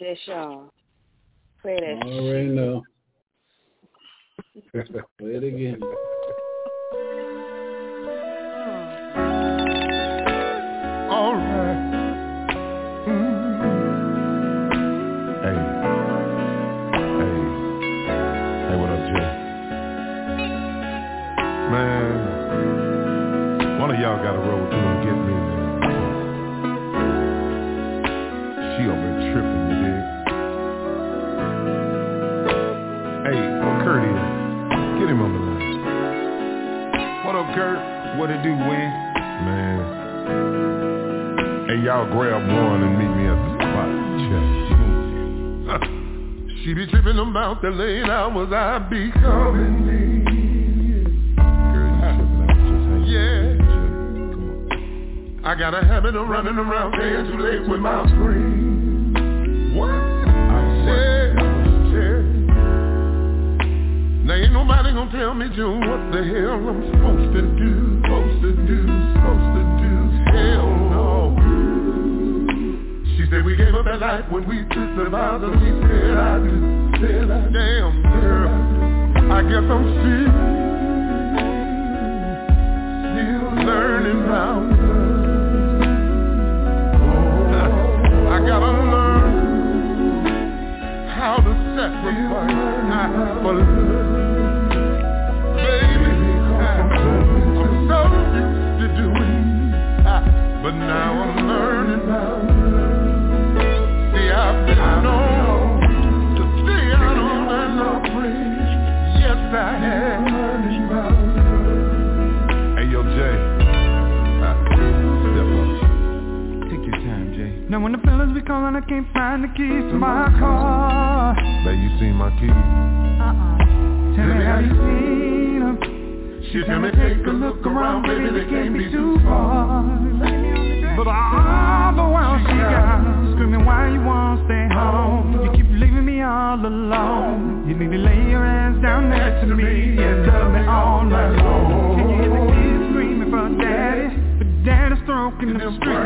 DJ Sean, play that I already know. Play it again. All right. Hey. Hey. Hey, what What it do, Win? Man. Hey, y'all grab one and meet me at the spot. Check. She be tripping about the late hours I be coming in. Yeah. I got a habit of running around staying too late with my screen. Now ain't nobody gonna tell me, June, what the hell I'm supposed to do, supposed to do, supposed to do. Hell no. She said we gave up that life when we took the vows and we said I do, said I Damn, girl, I guess I'm still, still learning how. I gotta learn She tell me take a look around, baby, they can't be too far. But all the while she got screaming, why you won't stay home? You keep leaving me all alone. You need to lay your ass down next to me and love me all night long. Can you hear the kids screaming for daddy? But daddy's stroking the street.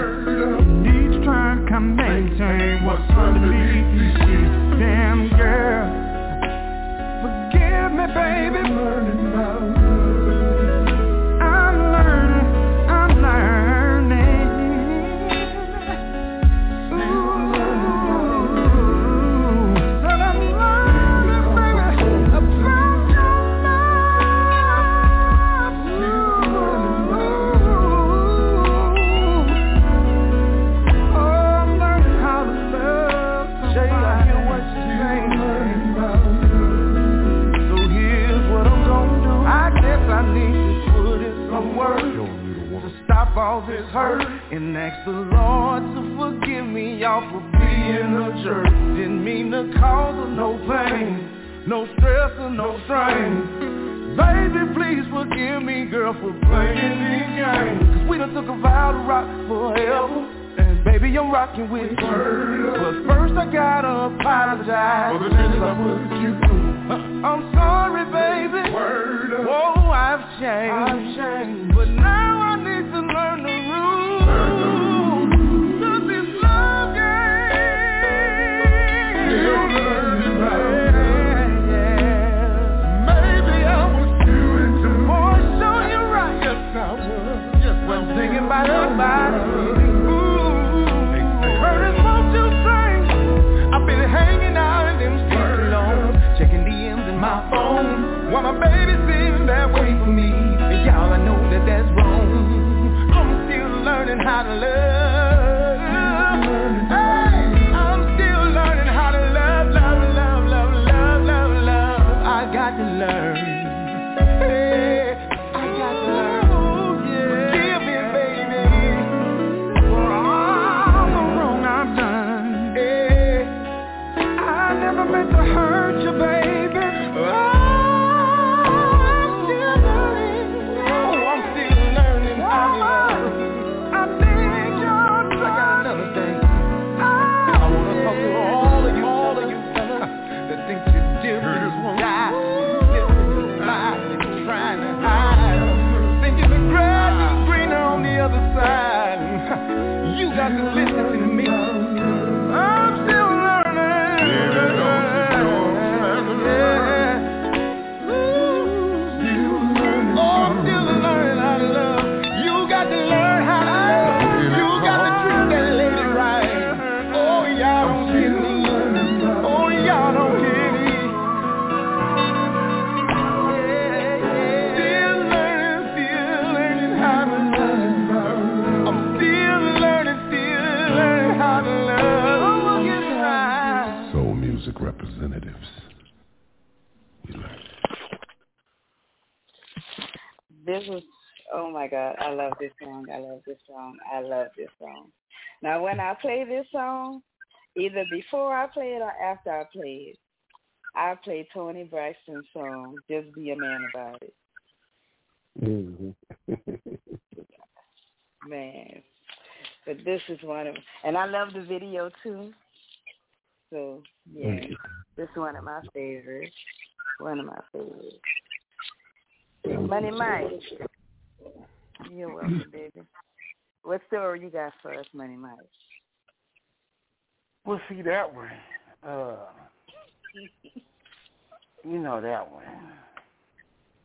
When I play this song, either before I play it or after I play it, I play Toni Braxton's song, Just Be a Man About It. Mm-hmm. Man. But this is one of and I love the video too. So yeah. This is one of my favorites. One of my favorites. Money Mike. You're welcome, baby. What story you got for us, Money Mike? We'll see that one. Uh, you know that one.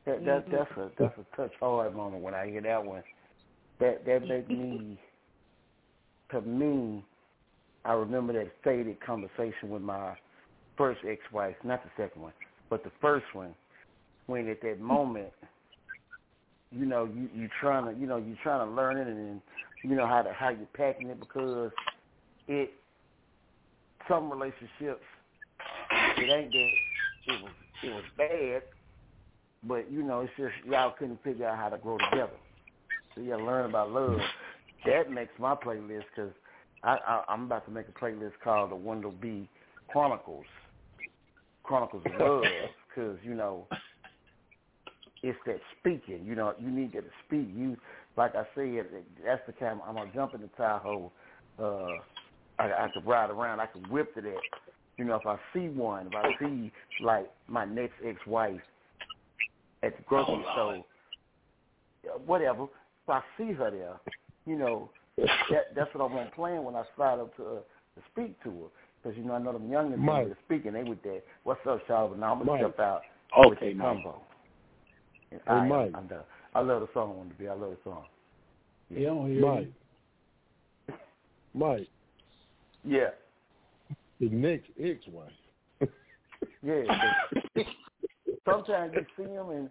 That that Mhm. that's a that's a touch hard moment when I hear that one. That that make me to me I remember that faded conversation with my first ex wife, not the second one, but the first one, when at that moment you know, you you trying to you know, you trying to learn it and you know how to how you're packing it because it some relationships it ain't that it was it was bad, but you know it's just y'all couldn't figure out how to grow together. So you gotta learn about love. That makes my playlist because I, I I'm about to make a playlist called the Wendell B Chronicles, Chronicles of Love, because you know it's that speaking. You know, you need to speak. You, like I said, that's the time I'm gonna jump in the Tahoe. Uh, I, I could ride around. I could whip to that. You know, if I see one, if I see like my next ex-wife at the grocery Oh, store, uh, whatever. If I see her there, you know, that, that's what I want playing when I slide up to her to speak to her. Because you know, I know them youngins Mike. when they're speaking, they with that. What's up, Charlotte? Now I'm gonna Mike. step out with Okay, that Mike. combo. And Hey, I, Mike. I'm done. I love the song, Wonder B. I love the song. He don't hear Mike. Mike, Yeah, the next ex-wife. yeah. but Sometimes you see them, and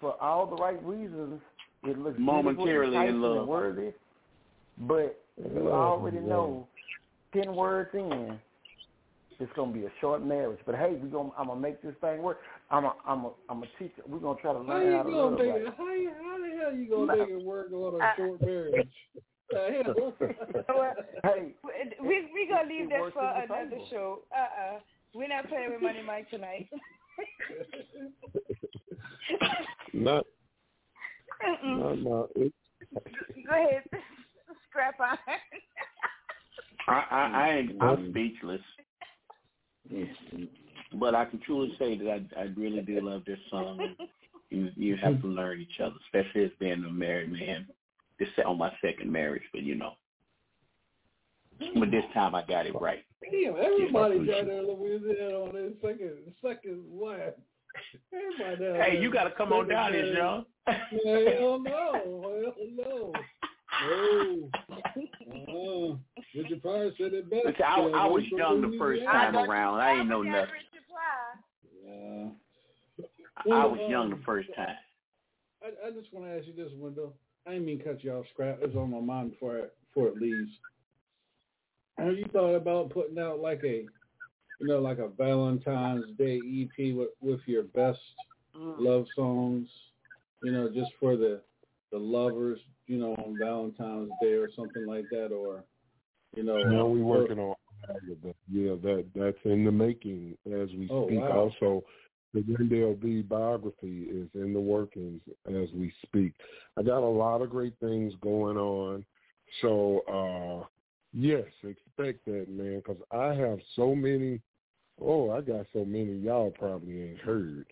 for all the right reasons, it looks Momentarily beautiful, in love. and worthy. But you Oh, already yeah. know, ten words in, it's gonna be a short marriage. But hey, we gonna I'm gonna make this thing work. I'm a I'm a I'm a teacher. We're gonna try to How learn you how to gonna love make right. it? How, you- how the hell you gonna No. make it work on a short marriage? The hell? Well, Hey, we we gonna leave that for another favor. show. Uh uh We're not playing with Money Mike tonight. Not, Mm-mm. not, not. It, Go ahead, scrap on. I, I, I I'm speechless. But I can truly say that I, I really do love this song. You, you have to learn each other, especially as being a married man. This is on my second marriage, but you know. But this time I got it right. Damn, everybody there in Louisiana on their second second wife. Everybody Hey, you got to come on down here, marriage. Hell no. Hell no. No. Uh-uh. Richard Pryor said it best. I, Yeah, I was young the first time around. I ain't know nothing. Yeah. I was young the first uh, time. I, I just want to ask you this, Wendell. I didn't mean cut you off, Scrap. It's on my mind before it, before it leaves. Have you thought about putting out like a, you know, like a Valentine's Day EP with with your best mm. love songs, you know, just for the the lovers, you know, on Valentine's Day or something like that, or you know, now we or- working on that. Yeah, that that's in the making as we Oh, speak. wow. Also, the Wendell B biography is in the workings as we speak. I got a lot of great things going on. So, uh yes, expect that, man, because I have so many. Oh, I got so many y'all probably ain't heard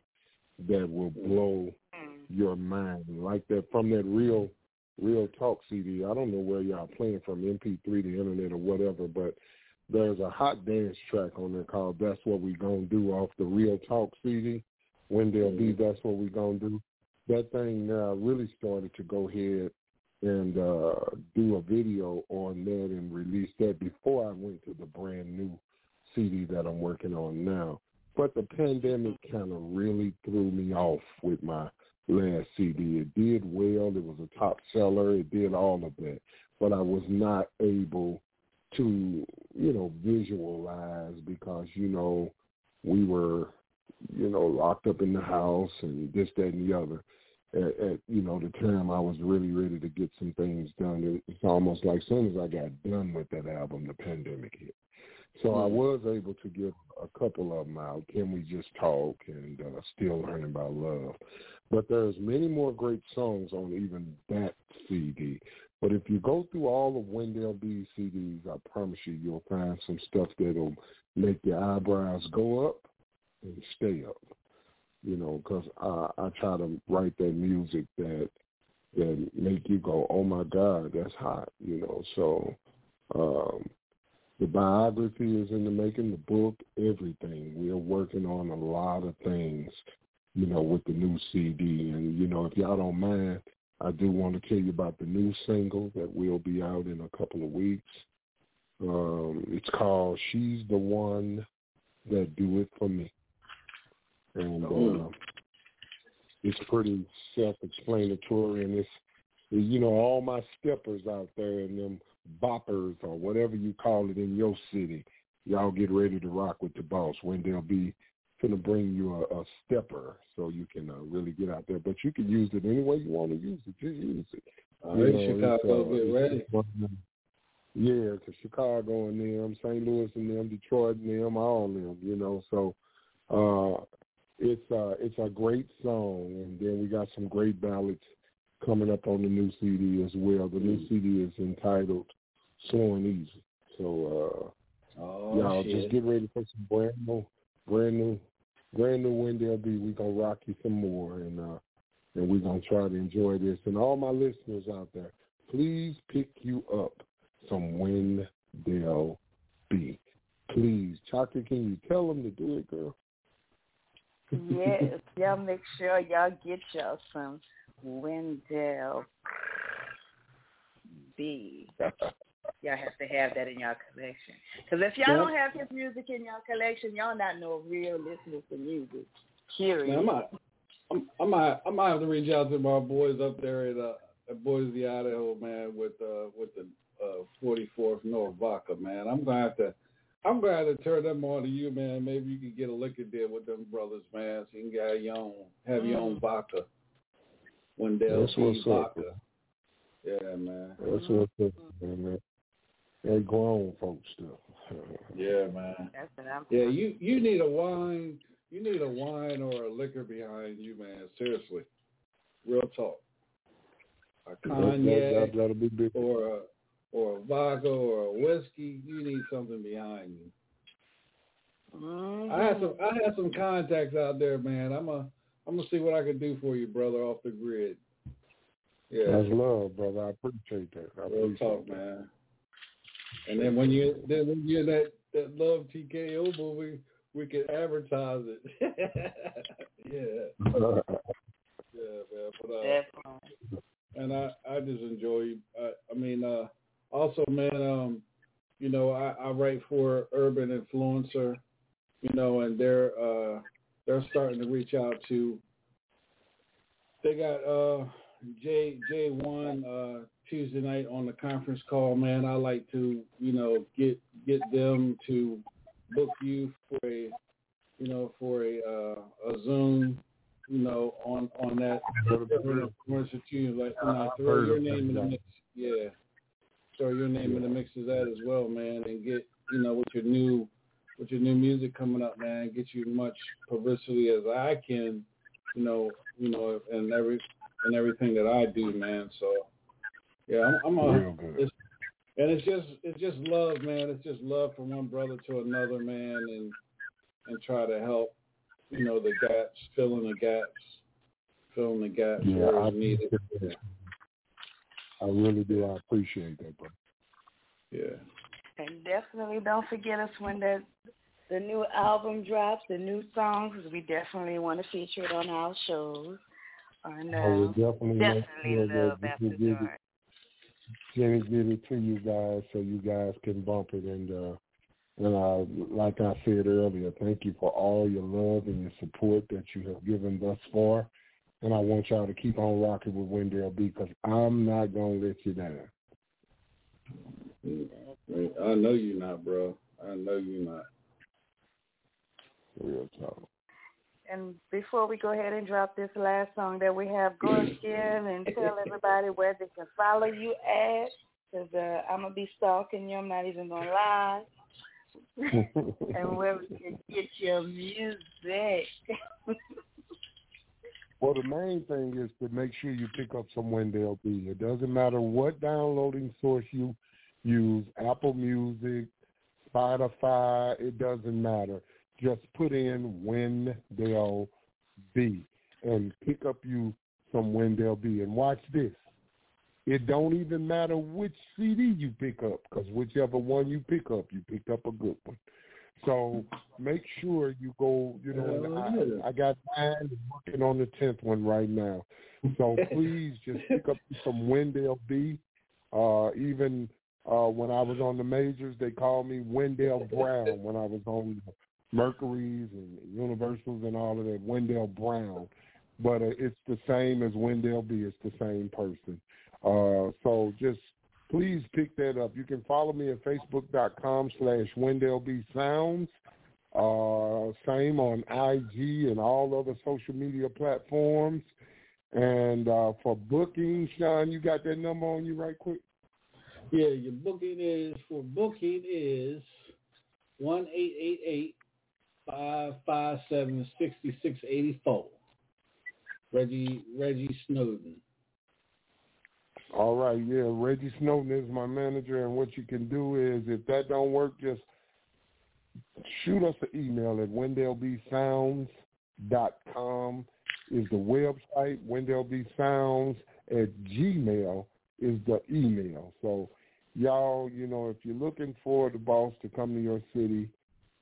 that will blow your mind like that from that real real talk CD. I don't know where y'all playing from, MP3, the internet, or whatever, but there's a hot dance track on there called "That's What We Gonna Do" off the Real Talk CD. Wendell B, that's what we gonna do. That thing now really started to go ahead and uh do a video on that and release that before I went to the brand new CD that I'm working on now. But the pandemic kind of really threw me off with my last CD. It did well. It was a top seller. It did all of that. But I was not able to, you know, visualize because, you know, we were, you know, locked up in the house and this, that, and the other. At, at you know, the time I was really ready to get some things done. It- It's almost like as soon as I got done with that album, the pandemic hit. So I was able to get a couple of them out. Can we just talk and uh, still learning about love? But there's many more great songs on even that CD. But if you go through all of Wendell B's CDs, I promise you, you'll find some stuff that'll make your eyebrows go up and stay up. You know, because I, I try to write that music that that make you go, oh my God, that's hot. You know, so um, the biography is in the making, the book, everything. We're working on a lot of things, you know, with the new CD. And, you know, if y'all don't mind, I do want to tell you about the new single that will be out in a couple of weeks. Um, it's called She's the One That Do It For Me. And uh, it's pretty self-explanatory, and it's, you know, all my steppers out there and them boppers or whatever you call it in your city, y'all get ready to rock with the boss. Wendell B gonna bring you a, a stepper so you can uh, really get out there. But you can use it any way you want to use it. Just use it. All You right, know, Chicago, uh, get ready. of Yeah, to Chicago and them, St. Louis and them, Detroit and them, all them, you know. So uh it's uh it's a great song and then we got some great ballads coming up on the new CD as well. The new CD is entitled Slow and Easy. So uh oh, y'all shit. just get ready for some brand new brand new brand new Wendell B. We gonna rock you some more and uh and we're gonna try to enjoy this. And all my listeners out there, please pick you up some Wendell B. Please. Chaka, can you tell them to do it, girl? yes, y'all make sure y'all get y'all some Wendell B. Y'all have to have that in y'all collection. Because if y'all don't have his music in y'all collection, y'all not no real listeners to music. Period. Man, I might, I'm, I might, I might have to reach out to my boys up there at, uh, at Boise, Idaho, man, with uh, with the uh, 44th North Vodka, man. I'm gonna have to, I'm gonna have to turn them on to you, man. Maybe you can get a liquor deal with them brothers, man, so you can get your own, have your own vodka. Wendell That's what's B. up. Yeah, man. That's what's up, man. They're grown folks still. Yeah, man. That's what I'm Yeah, you you need a wine. You need a wine or a liquor behind you, man. Seriously, real talk. A That- that- cognac that- that'll be big. or a or a vodka or a whiskey. You need something behind you. Mm-hmm. I had some I had some contacts out there, man. I'm a I'm gonna see what I can do for you, brother, off the grid. Yeah, That's love, brother. I appreciate that. I real appreciate talk, that. man. And then when you then when you're in that that Love TKO movie, we can advertise it. yeah. Yeah, man. But uh, Definitely. and I I just enjoy. I, I mean, uh, also, man, um, you know, I, I write for Urban Influencer, you know, and they're uh they're starting to reach out to. They got uh J J one uh Tuesday night on the conference call, man. I like to you know get get them to book you for a you know for a uh, a Zoom you know, on on that commercial too. Like, you know, throw your name in the mix. Yeah, throw your name in the mix of that as well, man, and get you know with your new with your new music coming up, man, get you as much publicity as I can, you know, you know, and every and everything that I do, man. So yeah, I'm, I'm a, Real good. it's, and it's just it's just love, man. It's just love from one brother to another, man, and and try to help, you know, the gaps, filling the gaps, filling the gaps Yeah, where I it's needed. I really do. I appreciate that, bro. Yeah. And definitely don't forget us when the the new album drops, the new songs. We definitely want to feature it on our shows. On, I will uh, definitely make definitely sure that love we after can get dark. it, Jenny get it to you guys so you guys can bump it and uh and uh like I said earlier, thank you for all your love and your support that you have given thus far. And I want y'all to keep on rocking with Wendell B because I'm not gonna let you down. I know you're not, bro. I know you're not. Real talk. And before we go ahead and drop this last song that we have, go again and tell everybody where they can follow you at. Because uh, I'm going to be stalking you. I'm not even going to lie. and where we can get your music. Well, the main thing is to make sure you pick up some Wendell B. It doesn't matter what downloading source you use, Apple Music, Spotify, it doesn't matter. Just put in Wendell B and pick up you some Wendell B. And watch this. It don't even matter which CD you pick up because whichever one you pick up, you picked up a good one. So make sure you go, you know, I, I got mine working on the 10th one right now. So please just pick up some Wendell B. Uh, even uh, when I was on the majors, they called me Wendell Brown when I was on Mercury's and Universals and all of that, Wendell Brown. But uh, it's the same as Wendell B. It's the same person. Uh, so just please pick that up. You can follow me at facebook.com slash Wendell B. Sounds. Uh, same on IG and all other social media platforms. And uh, for booking, Sean, you got that number on you right quick? Yeah, your booking is for booking is one eight eight eight five five seven sixty six eighty four. Reggie Reggie Snowden. All right, yeah, Reggie Snowden is my manager, and what you can do is, if that don't work, just shoot us an email at wendelbsounds.com is the website. wendelbsounds at gmail is the email. So, y'all, you know, if you're looking for the boss to come to your city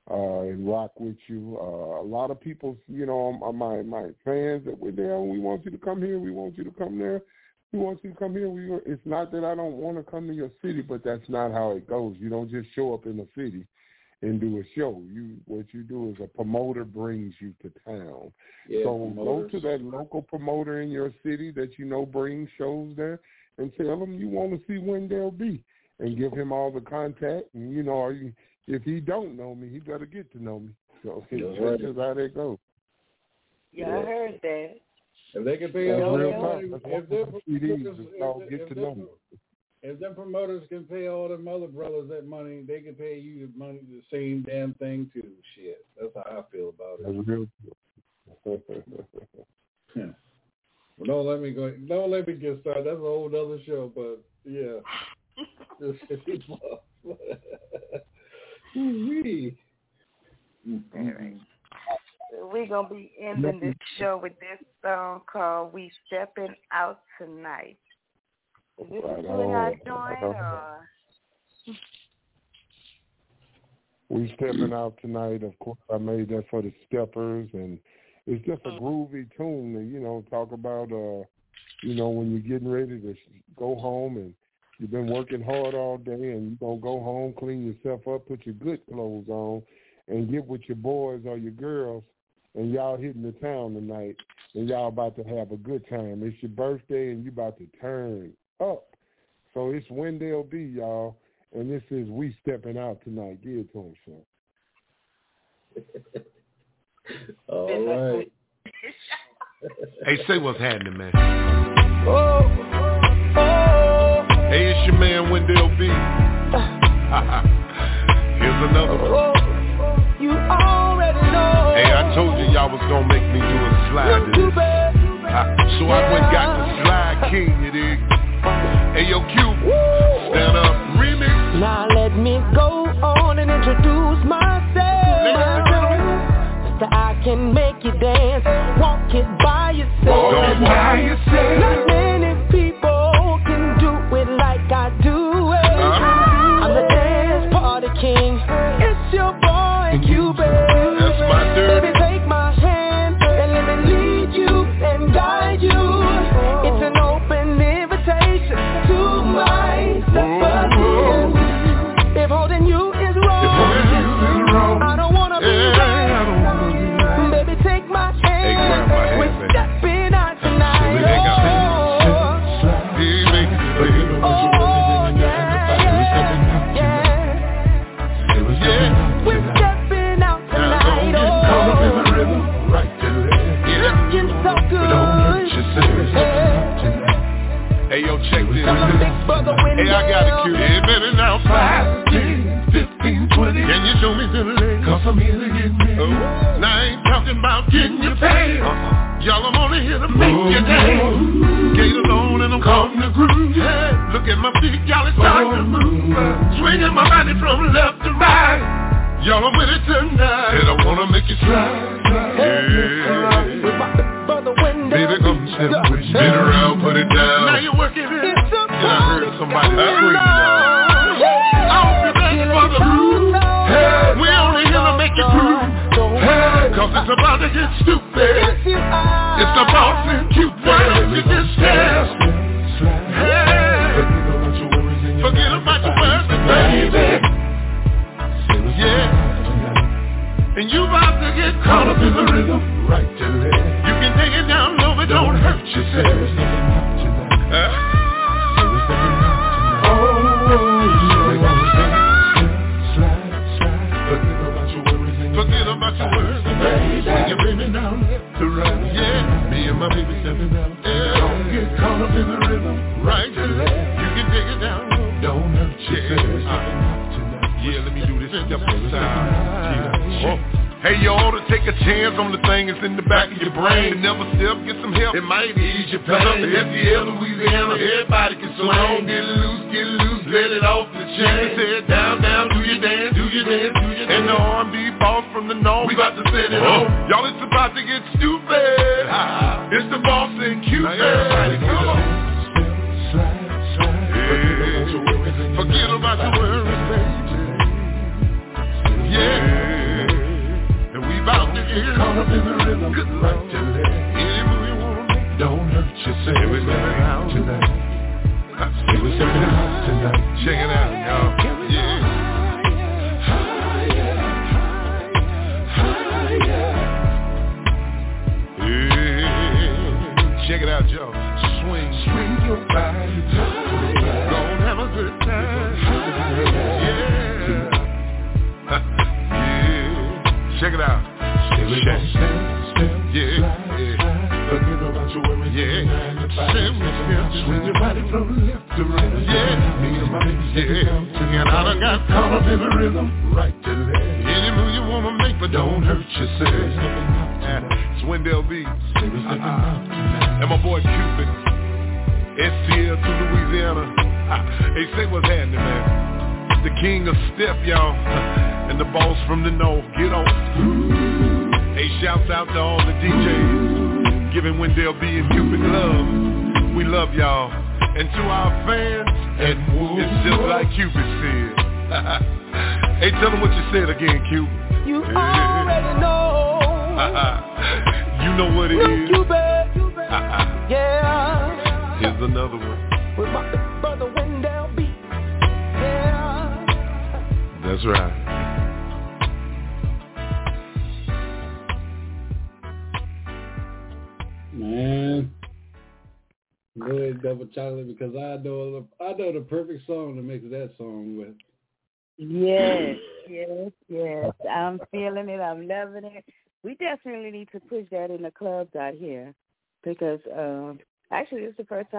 uh, and rock with you, uh, a lot of people, you know, my my fans that we're there, we want you to come here, we want you to come there. We want you to come here. We, it's not that I don't want to come to your city, but that's not how it goes. You don't just show up in the city and do a show. You what you do is a promoter brings you to town. Yeah, so promoters. go to that local promoter in your city that you know brings shows there, and tell him you want to see Wendell B. And give him all the contact. And you know, are you, if he don't know me, he better get to know me. So That's that's right. just how that goes. Yeah, I heard that. If they can pay That's all real their money, if why them the CDs promoters, is if, called if, Get to Know if them promoters can pay all them other brothers that money, they can pay you the money the same damn thing too. Shit, that's how I feel about it. That's real. Yeah. Well, don't let me go. Don't let me get started. That's a whole other show. But yeah, Just- Wee. We're going to be ending this show with this song called We Stepping Out Tonight. Is this two hot on. or? We stepping out tonight. Of course, I made that for the steppers, and it's just a groovy tune to you know talk about. uh You know, when you're getting ready to go home and you've been working hard all day, and you're gonna go home, clean yourself up, put your good clothes on, and get with your boys or your girls, and y'all hitting the town tonight, and y'all about to have a good time. It's your birthday, and you about to turn up. So it's Wendell B, y'all. And this is We Stepping Out Tonight. Give it to him, son. All right. Hey, say what's happening, man. Oh, Hey, it's your man Wendell B. Here's another one. oh, you already know. Hey, I told you y'all was gonna make me do a slide to this. I- so I went got the slide king, you dig? Hey, yo, Q, stand up, remix. Now let me go on and introduce myself. So I can make you dance, walk it by yourself. Walk it by yourself.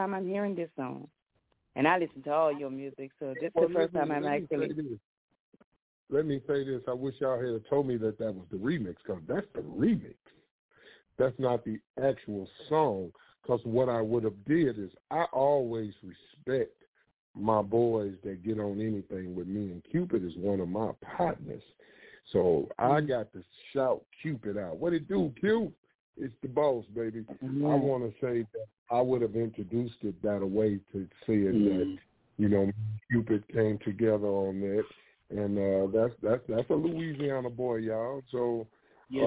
Time I'm hearing this song. And I listen to all your music, so this is Well, the first let time I'm actually. Let me say this. I wish y'all had told me that that was the remix because that's the remix. That's not the actual song. Because what I would have did is I always respect my boys that get on anything with me, and Cupid is one of my partners. So I mm-hmm. got to shout Cupid out. What it do, Cupid? It's the boss, baby. I want to say that I would have introduced it that way to say it that you know Cupid came together on that, and uh, that's that's that's a Louisiana boy, y'all. So Yes,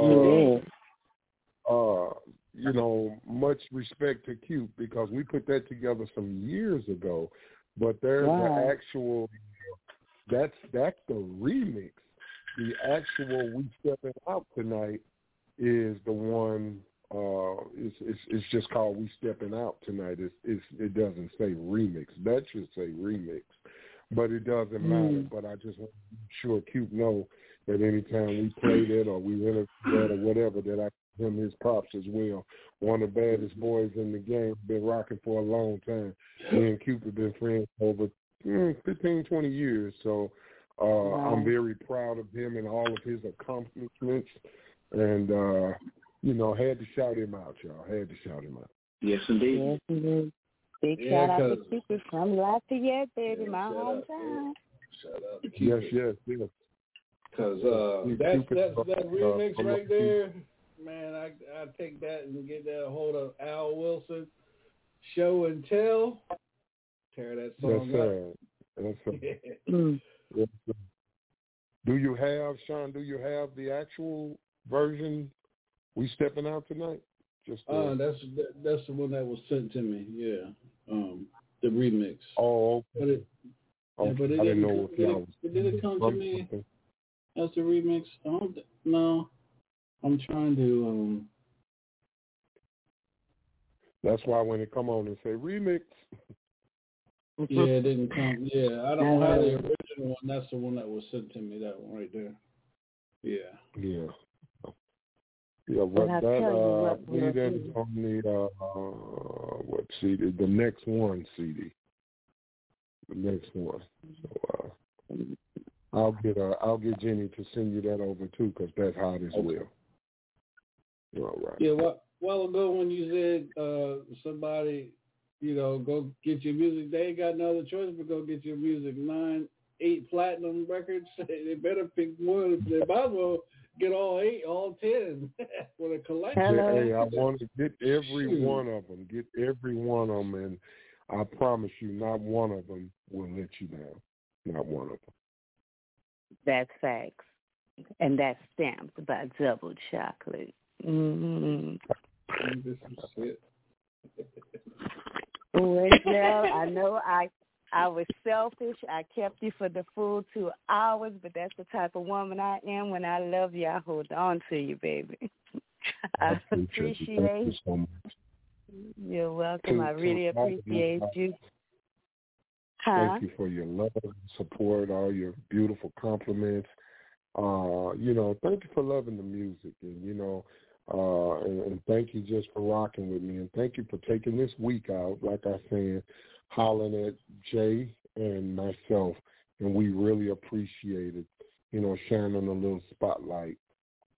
uh, uh, you know, much respect to Cute because we put that together some years ago. But there's Wow. the actual that's that's the remix. The actual we stepping out tonight is the one uh it's it's it's just called We Stepping Out Tonight. It's it's it doesn't say remix. That should say remix. But it doesn't matter. Mm. But I just want to make sure Cute know that anytime we play it or we interview that or whatever that I give him his props as well. One of the baddest boys in the game, been rocking for a long time. Me and Cupid been friends over mm, 15, 20 years. So uh Wow. I'm very proud of him and all of his accomplishments and uh you know, had to shout him out, y'all. Had to shout him out. Yes, indeed. Yes, indeed. Big Yeah, shout out to Cupid from Lafayette, baby, Yeah, my shout out, hometown. Shout out to Yes, yes, yes. Cause uh, Cupid, that's Cupid, that's that uh, remix uh, right there, man. I I take that and get that hold of Al Wilson, show and tell, tear that Yes, song sir. Yes, sir. up. Mm. Yes, sir. Do you have, Sean, do you have the actual version we stepping out tonight? Just the, uh, that's that, that's the one that was sent to me. Yeah, um, the remix. oh, But it, okay. yeah, but it I didn't didn't know come- if y'all it, was did it come to me as the remix? I don't. No, I'm trying to. um That's why when it come on and say remix, Yeah, it didn't come. Yeah, I don't have the original one. That's the one that was sent to me. That one right there. Yeah. yeah. Yeah, But what that uh I believe we'll that is on the uh, what CD? The next one CD. the next one. So uh, I'll get uh, I'll get Jenny to send you that over too, because that's hot as well. All right. Yeah, a while ago when you said uh, somebody, you know, go get your music, they ain't got no other choice but go get your music. Nine, eight platinum records, they better pick one. They might as well get all eight, all ten for the collection. Yeah, hey, I want to get every one of them. Get every one of them, and I promise you, not one of them will let you down. Not one of them. That's facts. And that's stamped by Double Chocolate. Mm-hmm. well, I know I I was selfish. I kept you for the full two hours, but that's the type of woman I am. When I love you, I hold on to you, baby. I appreciate, you. Thank you so much. You're welcome. I really appreciate you. Huh? Thank you for your love, support, all your beautiful compliments. Uh, you know, thank you for loving the music, and you know, uh, and, and thank you just for rocking with me, and thank you for taking this week out, like I said, hollering at Jay and myself, and we really appreciate it. You know, shining a little spotlight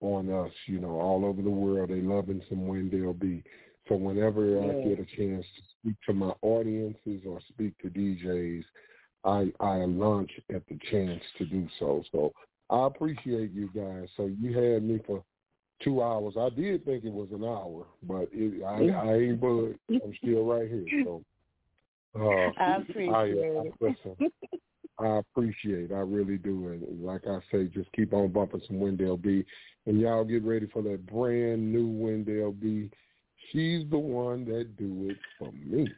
on us. You know, all over the world, they loving some Wendell B. So whenever yeah. I get a chance to speak to my audiences or speak to DJs, I I launch at the chance to do so. So I appreciate you guys. So you had me for two hours. I did think it was an hour, but it, I, I ain't budged. I'm still right here. So uh, I appreciate I, it. I, listen, I appreciate. I really do. And like I say, just keep on bumping some Wendell B. And y'all get ready for that brand new Wendell B. She's the one that do it for me.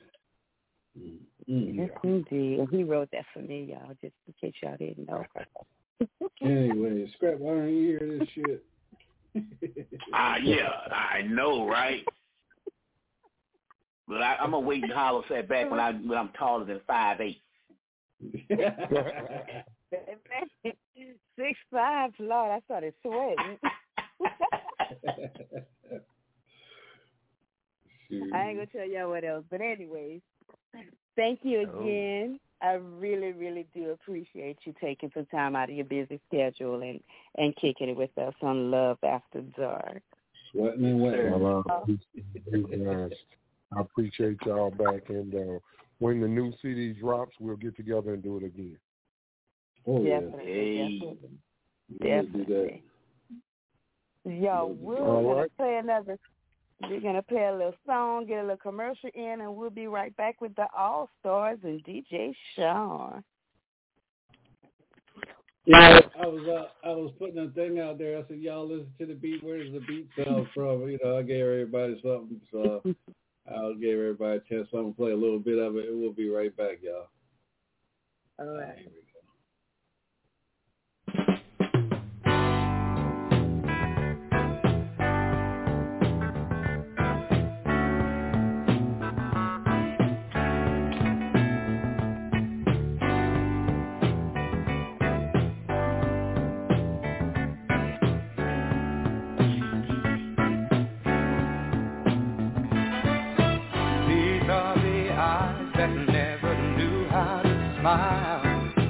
Mm-hmm. Yes, indeed. And he wrote that for me, y'all, just in case y'all didn't know. anyway, scrap, why don't you hear this shit? Ah, uh, yeah, I know, right? But I, I'm gonna wait and holler that back when I when I'm taller than five eight. Six five, Lord, I started sweating. I ain't gonna tell y'all what else, but anyways, thank you oh. again. I really, really do appreciate you taking some time out of your busy schedule and and kicking it with us on Love After Dark. Sweating and wetting. I appreciate y'all back, and uh, when the new CD drops, we'll get together and do it again. Oh definitely, yeah. definitely, definitely. Y'all, we're gonna play another we're gonna play a little song, get a little commercial in, and we'll be right back with the All Stars and DJ Sean. Yeah, I was uh, I was putting a thing out there. I said, "Y'all listen to the beat. Where does the beat come from?" You know, I gave everybody something, so I'll give everybody a chance. So I'm gonna play a little bit of it, and we'll be right back, y'all. All right.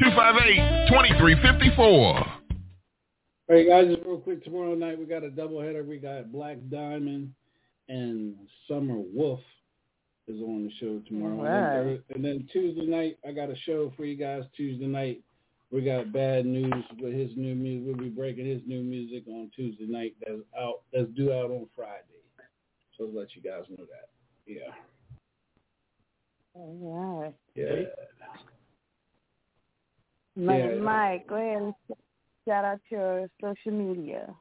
258 2354. Hey guys, just real quick, tomorrow night we got a doubleheader. We got Black Diamond and Summer Wolf is on the show tomorrow. Right. And then Tuesday night, I got a show for you guys. Tuesday night, we got Bad News with his new music. We'll be breaking his new music on Tuesday night. That's out. That's due out on Friday. So to let you guys know that. Yeah. All right. Yeah. Money Yeah. Mike, go ahead and shout out your social media.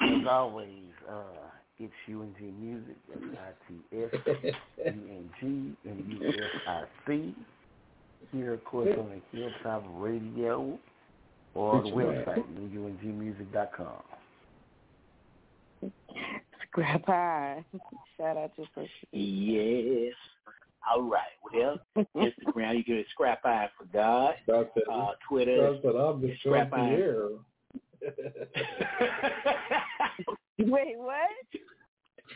As always, uh, it's UNG Music, S-I-T-S-U-N-G-M-U-S-I-C. Here, of course, on the Hilltop Radio or the website, ungmusic.com. Scrap High. Shout out your social Yes. All right. Well, Instagram, you can scrap eye for God. That's it. Uh, Twitter, That's what I'm the Scrap Eye. concierge. Wait, what?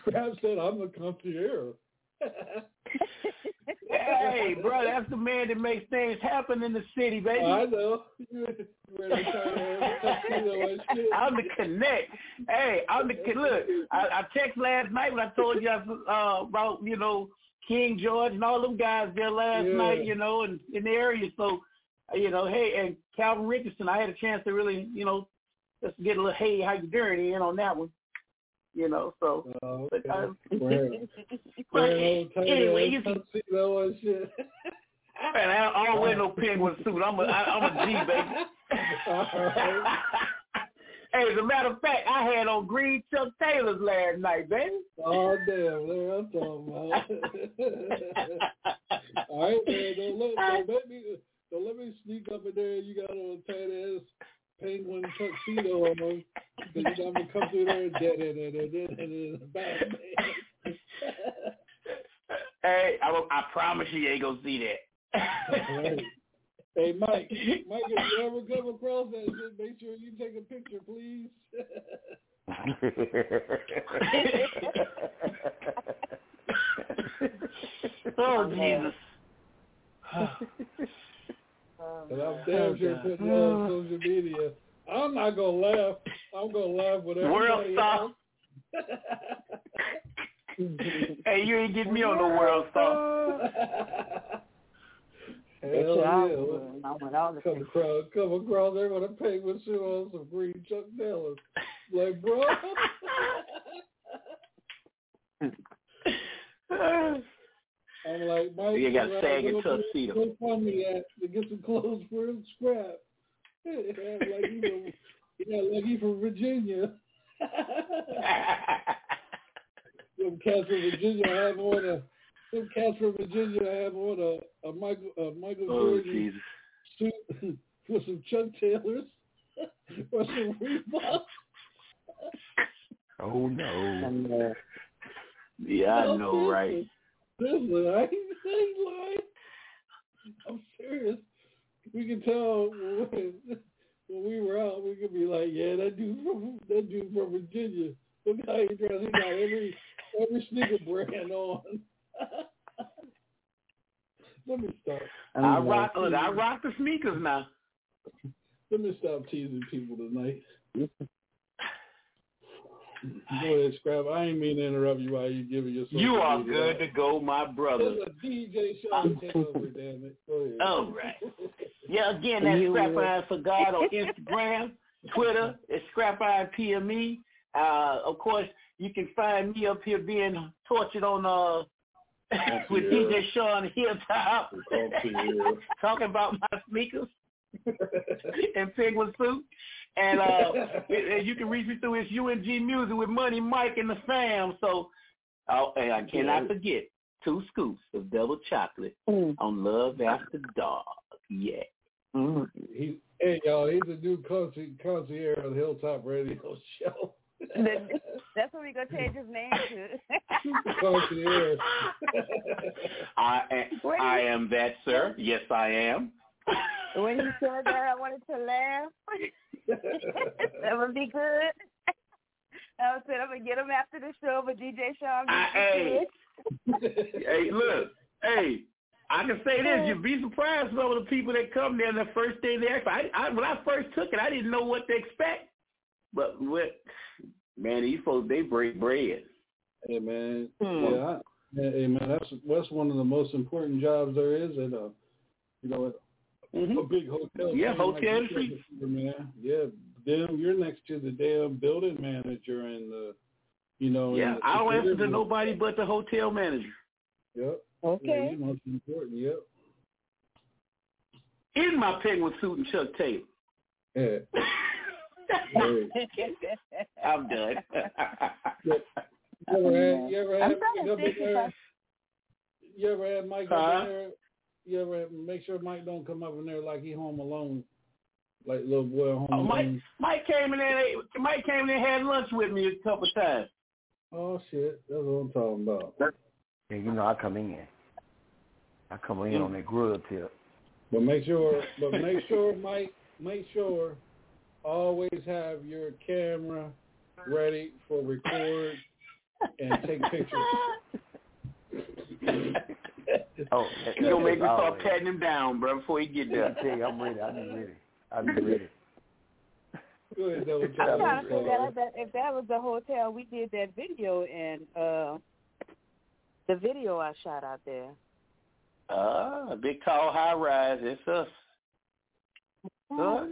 Scrap said I'm the concierge. hey, bro, that's the man that makes things happen in the city, baby. I know. You ready to turn on tuxedo and shit? I'm the connect. Hey, I'm the con- look. I, I text last night when I told you I, uh, about you know King George and all them guys there last Yeah. night, you know, and in the area. So, uh, you know, hey, and Calvin Richardson, I had a chance to really, you know, just get a little hey, how you doing in on that one, you know. So, Oh, but, uh, Wearing- but wearing old tight anyway, you can. tuxedo and shit. Man, I, I don't wear no penguin suit. I'm a, I, I'm a G, baby. Hey, as a matter of fact, I had on green Chuck Taylors last night, baby. Oh damn, there I'm talking about. All right, man, don't let, don't let me don't let me sneak up in there. You got on a tight ass penguin tuxedo on, because you know I'm gonna come through there and dead it and then Hey, I, I promise you ain't gonna see that. Right. Hey Mike, Mike, if you ever come across that shit, make sure you take a picture, please. oh Jesus. And I'm oh, damn sure putting it on social media. I'm not gonna laugh. I'm gonna laugh with World everybody star. else. hey, you ain't getting me on the WorldStar. Hell Bitch, I yeah. would. I want all the Come across, come across there with a penguin suit on some green Chuck Taylors. Like, bro. I'm like, Mike, You got sagging go to- tuxedo. Go find me at to get some clothes for him scrap. like you know, yeah, like he from Virginia. Them cats from Virginia have on a. Them cats from Virginia have on a, uh, a Michael a Michael Oh Jordan Jesus. suit with some Chuck Taylors or some Reeboks. Oh no. Uh, yeah, I No, know, right? Seriously, I ain't, I ain't lying. I'm serious. We can tell when, when we were out, we could be like, yeah, that dude from that dude from Virginia. Look how he dressed. He got every every sneaker brand on. Let me stop. I rock. Look, I rock the sneakers now. Let me stop teasing people tonight. Go ahead, Scrap. I ain't mean to interrupt you while you're giving your You are good to go, my brother. It's a DJ show. Take over, damn it. Go ahead. All right. Yeah, again, that's Scrap. Iron for God on Instagram, Twitter. It's Scrap Iron PME. Uh, of course, you can find me up here being tortured on uh with DJ Sean Hilltop, talking about my sneakers and penguin suit. And uh, and you can reach me through his UNG Music with Money Mike and the fam. So, oh, and I cannot forget two scoops of double chocolate on Love After Dark. Yeah. He, hey y'all, he's a new concierge, concierge on the Hilltop Radio Show. That's what we gonna change his name to. concierge. I am, I am that, sir. Yes, I am. when you said that, I wanted to laugh. that would be good. I said I'm gonna get him after the show, but DJ Sean. I, hey, hey, look, hey, I can say this: you'd be surprised some of the people that come there. and The first thing they ask, I, I, when I first took it, I didn't know what to expect. But what, man, these folks they break bread. Hey man, Hmm. yeah, I, hey man, that's that's one of the most important jobs there is at a, you know, a, a big hotel. Mm-hmm. Yeah, chain hotel like you industry. man. Yeah, damn, you're next to the damn building manager and the You know. Yeah, I don't answer to nobody but the hotel manager. Yep. Okay. Yeah, most important. Yep. In my penguin suit and Chuck Taylor. Yeah. I'm done. You ever had? You ever I'm had? trying to You ever, think if you ever had Mike Huh? up in there? You ever had, make sure Mike don't come up in there like he home alone, like little boy home Oh, Mike, alone. Mike came in there. Mike came in and had lunch with me a couple times. Oh shit, that's what I'm talking about. Yeah, you know I come in. I come in mm. on that grill tip. But make sure, but make sure, Mike, make sure always have your camera ready for record and take pictures. Oh, you gonna make me start patting him down, bro, before he get there. tell you, I'm ready. I'm ready. I'm ready. Go ahead, double check. I'm trying to figure out if that, if that was the hotel we did that video in. Uh, the video I shot out there. Ah, a big tall high rise. It's us. Yeah,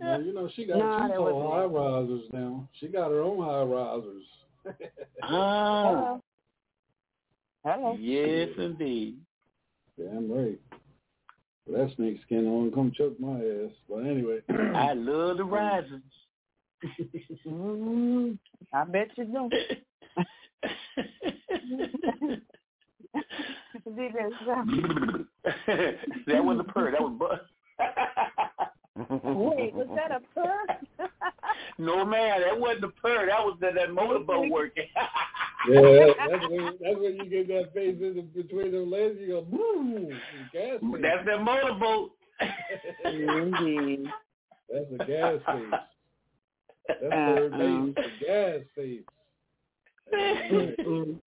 Well, you know she got Nah, two tall high risers now. She got her own high risers. Ah, Hello. yes, indeed. Damn right. That snake skin on come choke my ass. But anyway. I love the risers. Mm, I bet you do. DJ Sam. that was a purr. That was bu- Wait, was that a purr? no man, that wasn't a purr. That was that, that motorboat working. Yeah, that's when that's when you get that face in the, between the legs. You go boom. That's that motorboat. Indeed. That's a gas face. That's third Uh-uh. base. The uh-huh. gas face. Mm-mm.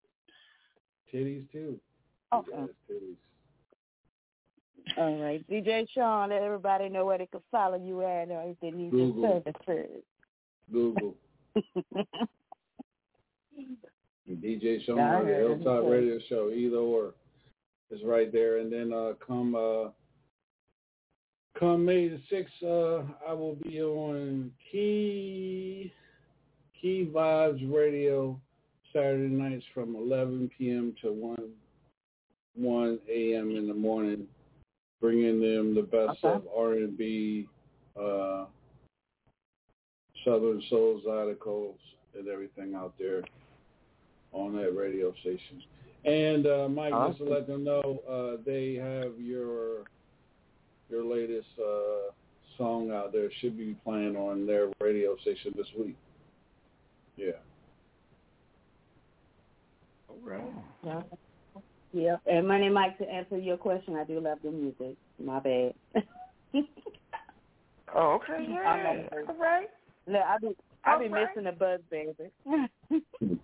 Titties too. Okay. Gas titties. All right, DJ Sean, let everybody know where they can follow you at or if they need Google. your services. Google. DJ Sean on the Hilltop. Radio Show, either or. It's right there. And then uh come uh come May the sixth, uh I will be on Key Key Vibes Radio Saturday nights from eleven PM to one one AM in the morning, bringing them the best Okay. of R and B, uh Southern Soul articles and everything out there on that radio station. And uh, Mike, just to let them know, uh, they have your your latest uh, song out there. Should be playing on their radio station this week. Yeah. All right. Yeah. Yeah. And Money Mike, to answer your question, I do love the music. My bad. Oh, okay. Yeah. not- All right. Look, I be I be All right. missing the buzz, baby.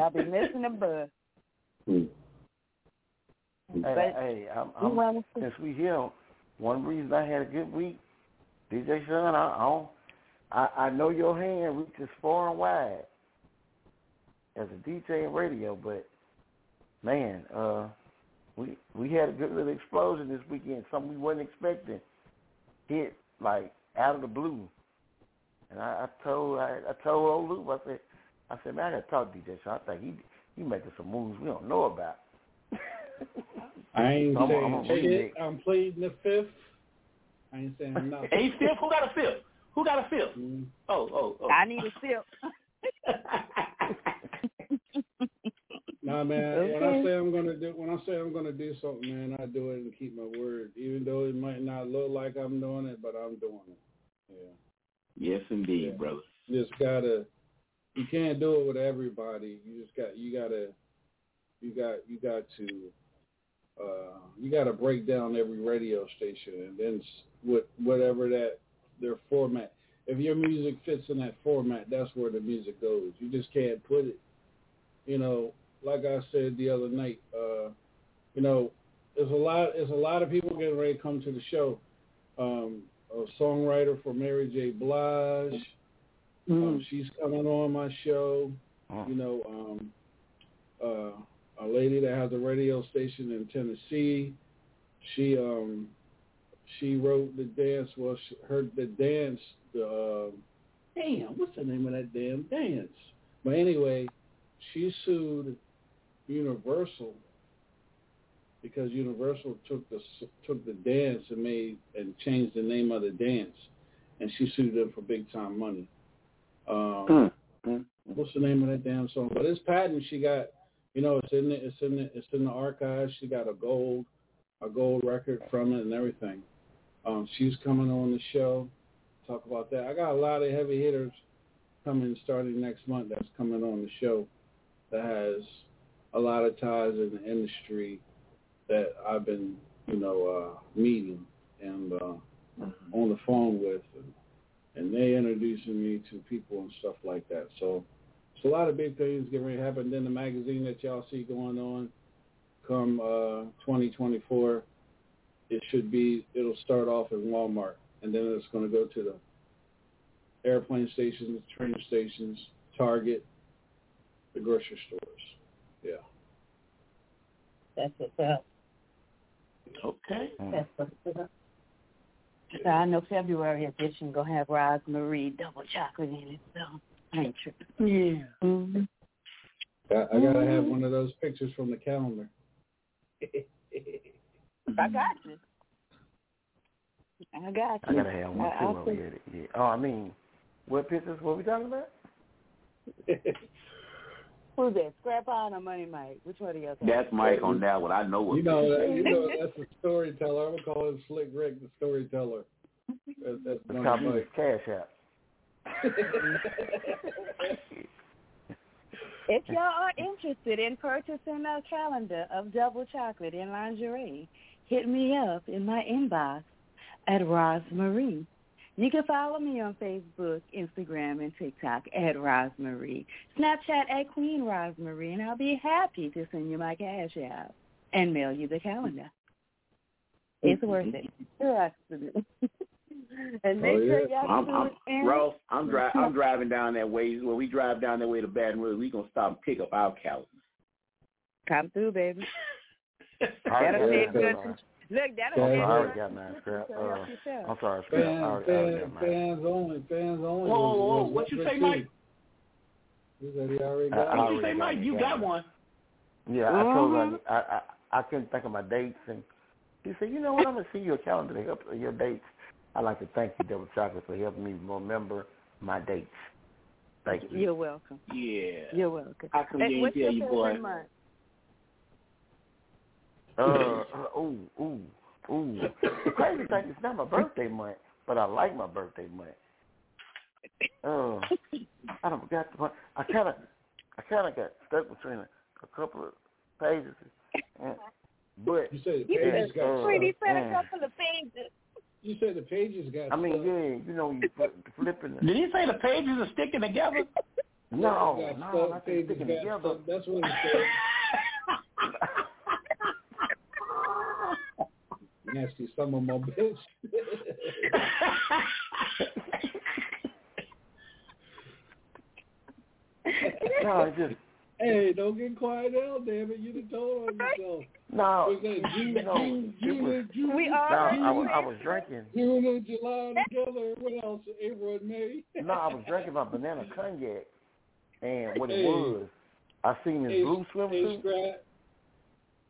I be missing the buzz. Hey, But hey, I'm, I'm, wanna since we here, one reason I had a good week, DJ Sean, I, I, I, I know your hand reaches far and wide as a DJ and radio, but man, uh, we we had a good little explosion this weekend, something we wasn't expecting. Hit like out of the blue, and I, I told I, I told old Luke, I said, I said, man, I gotta talk to DJ Sean. I think he he making some moves we don't know about. I ain't I'm- saying I'm a shit. remix. I'm pleading the fifth. I ain't saying nothing. Hey, fifth? Who got a fifth? Who got a fifth? Mm. Oh, oh, oh. I need a sip. Nah, man. When I say I'm gonna do, when I say I'm gonna do something, man, I do it and keep my word. Even though it might not look like I'm doing it, but I'm doing it. Yeah. Yes, indeed, Yeah. brother. You just gotta. You can't do it with everybody. You just got. You gotta. You got. You got to. Uh, you got to break down every radio station and then s- with whatever that their format. If your music fits in that format, that's where the music goes. You just can't put it. You know, like I said the other night. Uh, you know, there's a lot. There's a lot of people getting ready to come to the show. Um, a songwriter for Mary J. Blige. Um, she's coming on my show. You know, um, uh, a lady that has a radio station in Tennessee. She um, she wrote the dance. Well, she, her the dance, the uh, damn, what's the name of that damn dance? But anyway, she sued Universal because Universal took the took the dance and made and changed the name of the dance, and she sued them for big time money. Um, Mm. What's the name of that damn song? But it's patent. She got, you know, it's in the it's in the it's in the archives. She got a gold a gold record from it and everything. Um, she's coming on the show. Talk about that. I got a lot of heavy hitters coming starting next month. That's coming on the show. That has a lot of ties in the industry that I've been, you know, uh, meeting and uh, on the phone with, and, and they introducing me to people and stuff like that. So it's a lot of big things getting ready to happen. Then the magazine that y'all see going on come uh, 2024, it should be, it'll start off in Walmart, and then it's going to go to the airplane stations, train stations, Target, the grocery stores. Yeah. That's what's up. Okay. That's what's up. So I know February edition gonna have Rosemarie double chocolate in it, so I ain't tripping. Yeah. Mm-hmm. I, I gotta have one of those pictures from the calendar. I got you. I got you. I gotta have one I- too I'll over see. here. Yeah. Oh, I mean, what pictures? What we talking about? Who's that? Scrap on or Money Mike? Which one of y'all? That's Mike on that one. I know what. You know that. You know that's a storyteller. I'm gonna call him Slick Rick, the storyteller. That's, that's The Money copy Mike. Cash App. If y'all are interested in purchasing a calendar of double chocolate in lingerie, hit me up in my inbox at Rosemarie. You can follow me on Facebook, Instagram, and TikTok at Rosemarie. Snapchat at Queen Rosemarie, and I'll be happy to send you my cash out and mail you the calendar. It's worth it. Trust me. and oh, make Oh, sure y'all I'm, I'm, and- Ralph, I'm, dri- I'm driving down that way. When we drive down that way to Baton Rouge, we gonna stop and pick up our calendars. Come through, baby. That'll already be good. mine. Look, that'll sorry, be I good. already got mine, Scrap. Uh. I'm sorry, Scrap. I Fans, already, I already got mine. fans only, fans only. Whoa, whoa, whoa. What you say. Mike? He said he already got I it. What you say, Mike? it, You got got one. Yeah, I told Mhm. her I, I I couldn't think of my dates, and he said, "You know what? I'm gonna send you a calendar to help your dates." I'd like to thank you, Double Chocolate, for helping me remember my dates. Thank you. You're welcome. Yeah. You're welcome. How come Hey, you ain't what's tell your your favorite boy? month? Uh, uh, ooh, ooh, ooh. The crazy thing is not my birthday month, but I like my birthday month. Uh, I don't got the month. I kind of, I kind of got stuck between a, a couple of pages, and, but You said the You pages said, got Sweetie, stuck. said a couple of pages. You said the pages got I mean, stuck. yeah, you know, you flip, flipping. The, Did he say the pages are sticking together? no, Pages got no, stuck, not pages sticking got together. stuck. That's what he said. Nasty some of my bitch. no, it's just hey, don't get quiet now, damn it. You done told on yourself. no. Was that You know, June, it June, was. and We No, are. I was, I was drinking. June and July together. What else? April and May. No, I was drinking my banana cognac, and what it was, I seen this Hey, blue Hey, swimsuit. Scrap.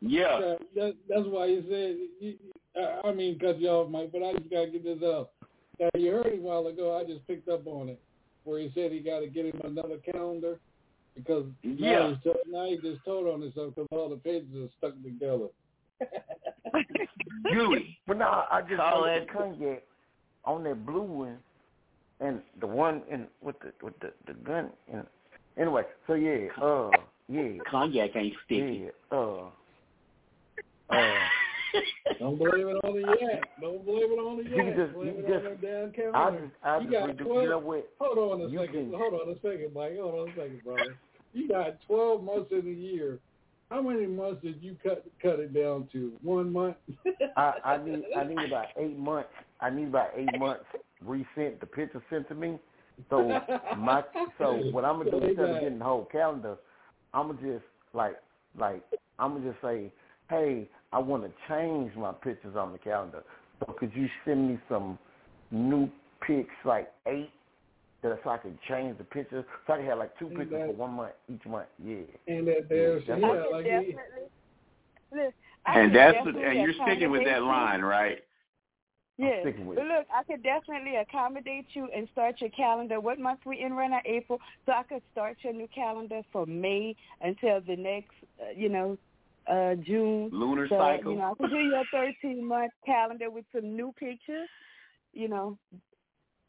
Yeah. Scrap, That, that's why you said. You, I, I mean, cut you off, Mike, but I just gotta get this up. Now, you heard it a while ago. I just picked up on it, where he said he got to get him another calendar because now, Yeah. he's to, now he just told on himself because all the pages are stuck together. Gooey. But no, I just Call noticed it- the cognac on that blue one, and the one in with the with the the gun. In, anyway, so yeah, uh, yeah, Cognac ain't sticky. yeah, uh, uh. Don't blame it on the yak. Don't blame it on the You can just- blame you can just- damn I just, I You just, got redo, 12 you know what? Hold on a You second. can- Hold on a second, Mike. Hold on a second, brother. You got 12 months in a year. How many months did you cut cut it down to? One month? I, I need, I need about eight months. I need about eight months resent the picture sent to me. So my, so what I'm gonna do instead of getting the whole calendar, I'm gonna just like, like, I'm gonna just say, hey, I want to change my pictures on the calendar. So could you send me some new pics, like eight That so I can change the pictures, so I can have like two pictures for one month each month. Yeah. And that there's Yeah, yeah, that's- like definitely. Look, I And that's definitely and you're sticking with that line, right? Yes. sticking with But it. look, I could definitely accommodate you and start your calendar. What month we in right now? April. So I could start your new calendar for May until the next, uh, you know, uh June. Lunar so, cycle. You know, I could do your 13 month calendar with some new pictures. You know,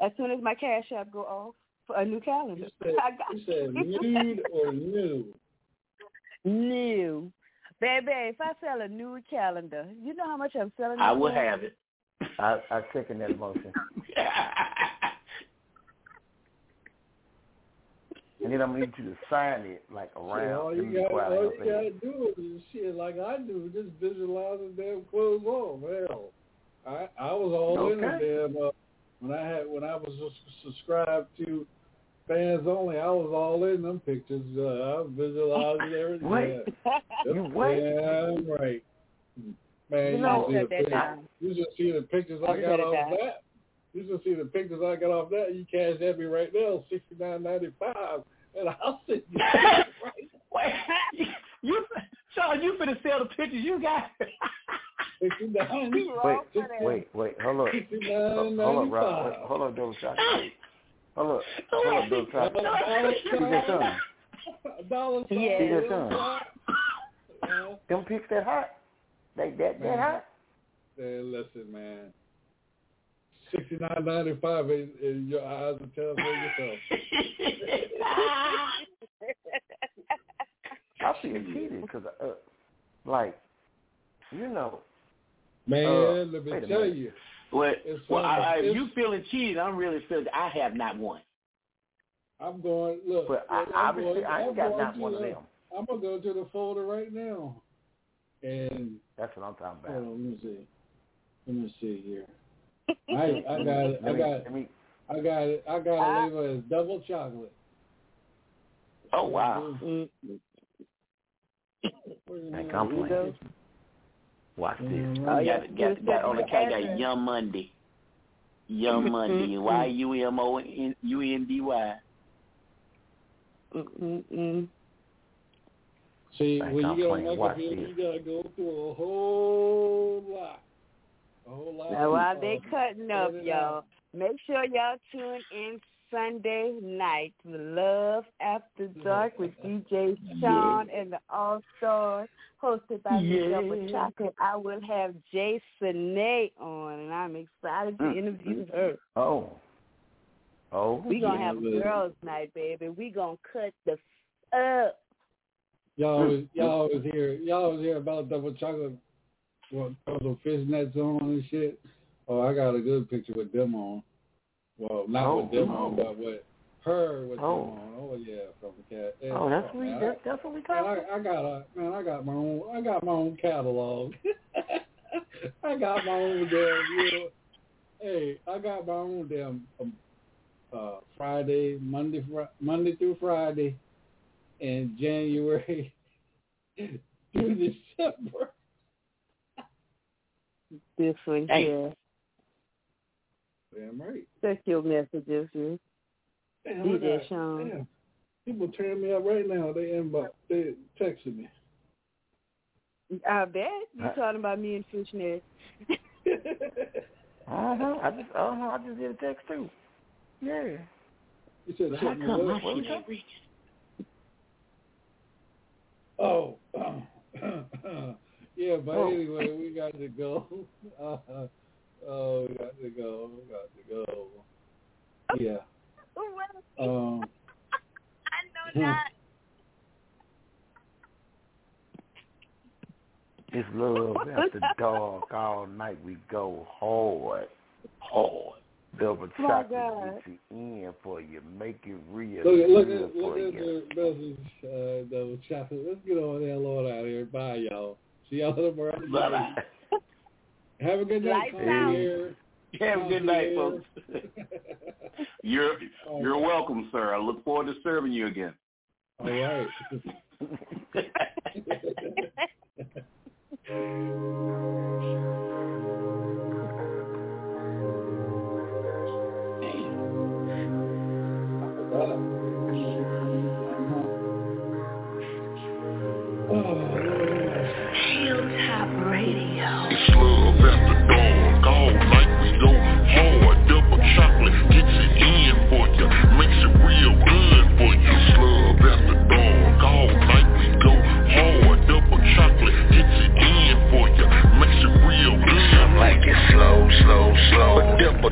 as soon as my cash app go off for a new calendar. said, I got you said nude or new? new. Baby, if I sell a new calendar, you know how much I'm selling I will have it. I I second that motion. and then I'm gonna need you to sign it like Shit, around. all you me be got, quiet, I all ain't you gonna gotta do is shit like I do, just visualize the damn clothes on. Hell, I I was all in the damn uh, when I had when I was sus- subscribed to fans only. I was all in them pictures. Uh, I was visualizing everything. Wait. Yeah. You wait. Damn right. Man, You you, know- should see the pictures. You should see the pictures I Shut got off down. that. You should see the pictures I got off that. You cash at me right now, sixty nine ninety five, and I'll send you. Wait, you, Sean, you finna sell the pictures you got. Sixty nine. Wait, wait, wait, hold up. Sixty Hold nine hold ninety up, Rob. Wait, Hold up, double shot. Hold up. Hold up, double shot. Dollar See that sign. son? Dollar sign. See that dollar. Them pics that hot? They that that mm-hmm. hot? Man, listen, man. Sixty nine ninety five, and, and your eyes will tell for yourself. I feel cheated because, uh, like, you know. Man, uh, let me tell you. Well, well. I, I, It's- you feeling cheated? I'm really feeling. I have not won. I'm going. Look, But I, I'm obviously, going, I ain't I'm got not one of them. I'm gonna go to the folder right now, and That's what I'm talking about. on, let me see. Let me see here. I I got it. I got me- I got it. I got it uh, as double chocolate. Oh wow! Mm-hmm. Ain't mm-hmm. complaining. Watch this. Mm-hmm. Oh, got, yeah. got, Just got, on the cat got. Young Monday. Young Monday. Y mm-hmm. U M O N U N D Y. Mm-mm-mm. See, when you get on my computer, you gotta go through a whole lot. A whole lot. Now while they cutting up, y'all, make sure y'all tune in Sunday night to Love After Dark with DJ Sean and the All Stars, hosted by Yeah. Double Chocolate. I will have Jason Nate on, and I'm excited to Mm. interview her. Oh. Oh. We gonna Yeah, have a girls' night, baby. We gonna cut the f- up. Y'all always, y'all always hear, y'all always here about double chocolate, what, those fishnets on and shit. Oh, I got a good picture with them on. Well, not Oh, with them oh. on, but with her with Oh. them on. Oh yeah, from the cat. Yeah, Oh, that's oh, what we, that, that's what we talking I, I got a man. I got my own. I got my own catalog. I got my own damn. You know, hey, I got my own damn. Um, uh, Friday, Monday, fr- Monday through Friday, in January through December. This one Hey. here. Damn right. Check your messages here. Damn, I DJ got- Sean. damn. People tearing me up right now. They inbox. They texting me. I bet you Huh? talking about me and Fishnet. Uh-huh. I just, uh-huh. I just did a text too. Yeah. You said How check come what? my shit ain't? Oh, yeah, but Oh. anyway, we got to go. Uh, oh, we got to go. We got to go. Yeah. Um, I know that. It's love after dark. All night we go hard. Hard. Double My chocolate God. get you in for you. Make it real look at look at look at the message. Uh, the chocolate. Let's get on there, Lord, out here. Bye, y'all. See y'all tomorrow. Bye-bye. Have a good night, Lights out. Concierge. Have a good night, Concierge. folks. You're you're welcome, sir. I look forward to serving you again. All right.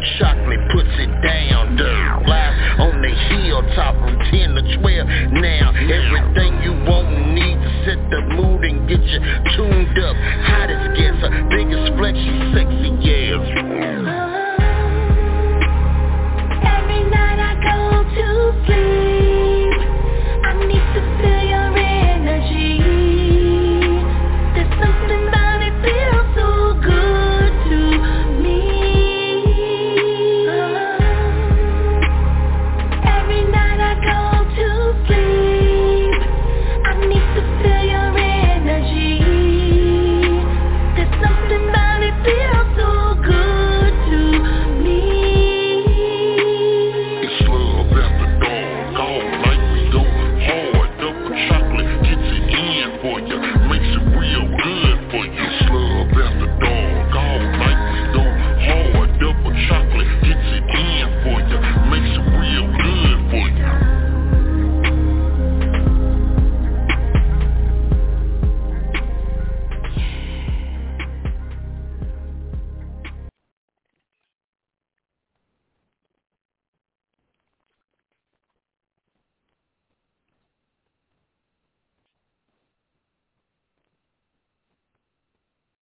Lord Chocolate puts it down. Dirt lies on the hilltop from 10 to 12 now. Everything you want need to set the mood and get you tuned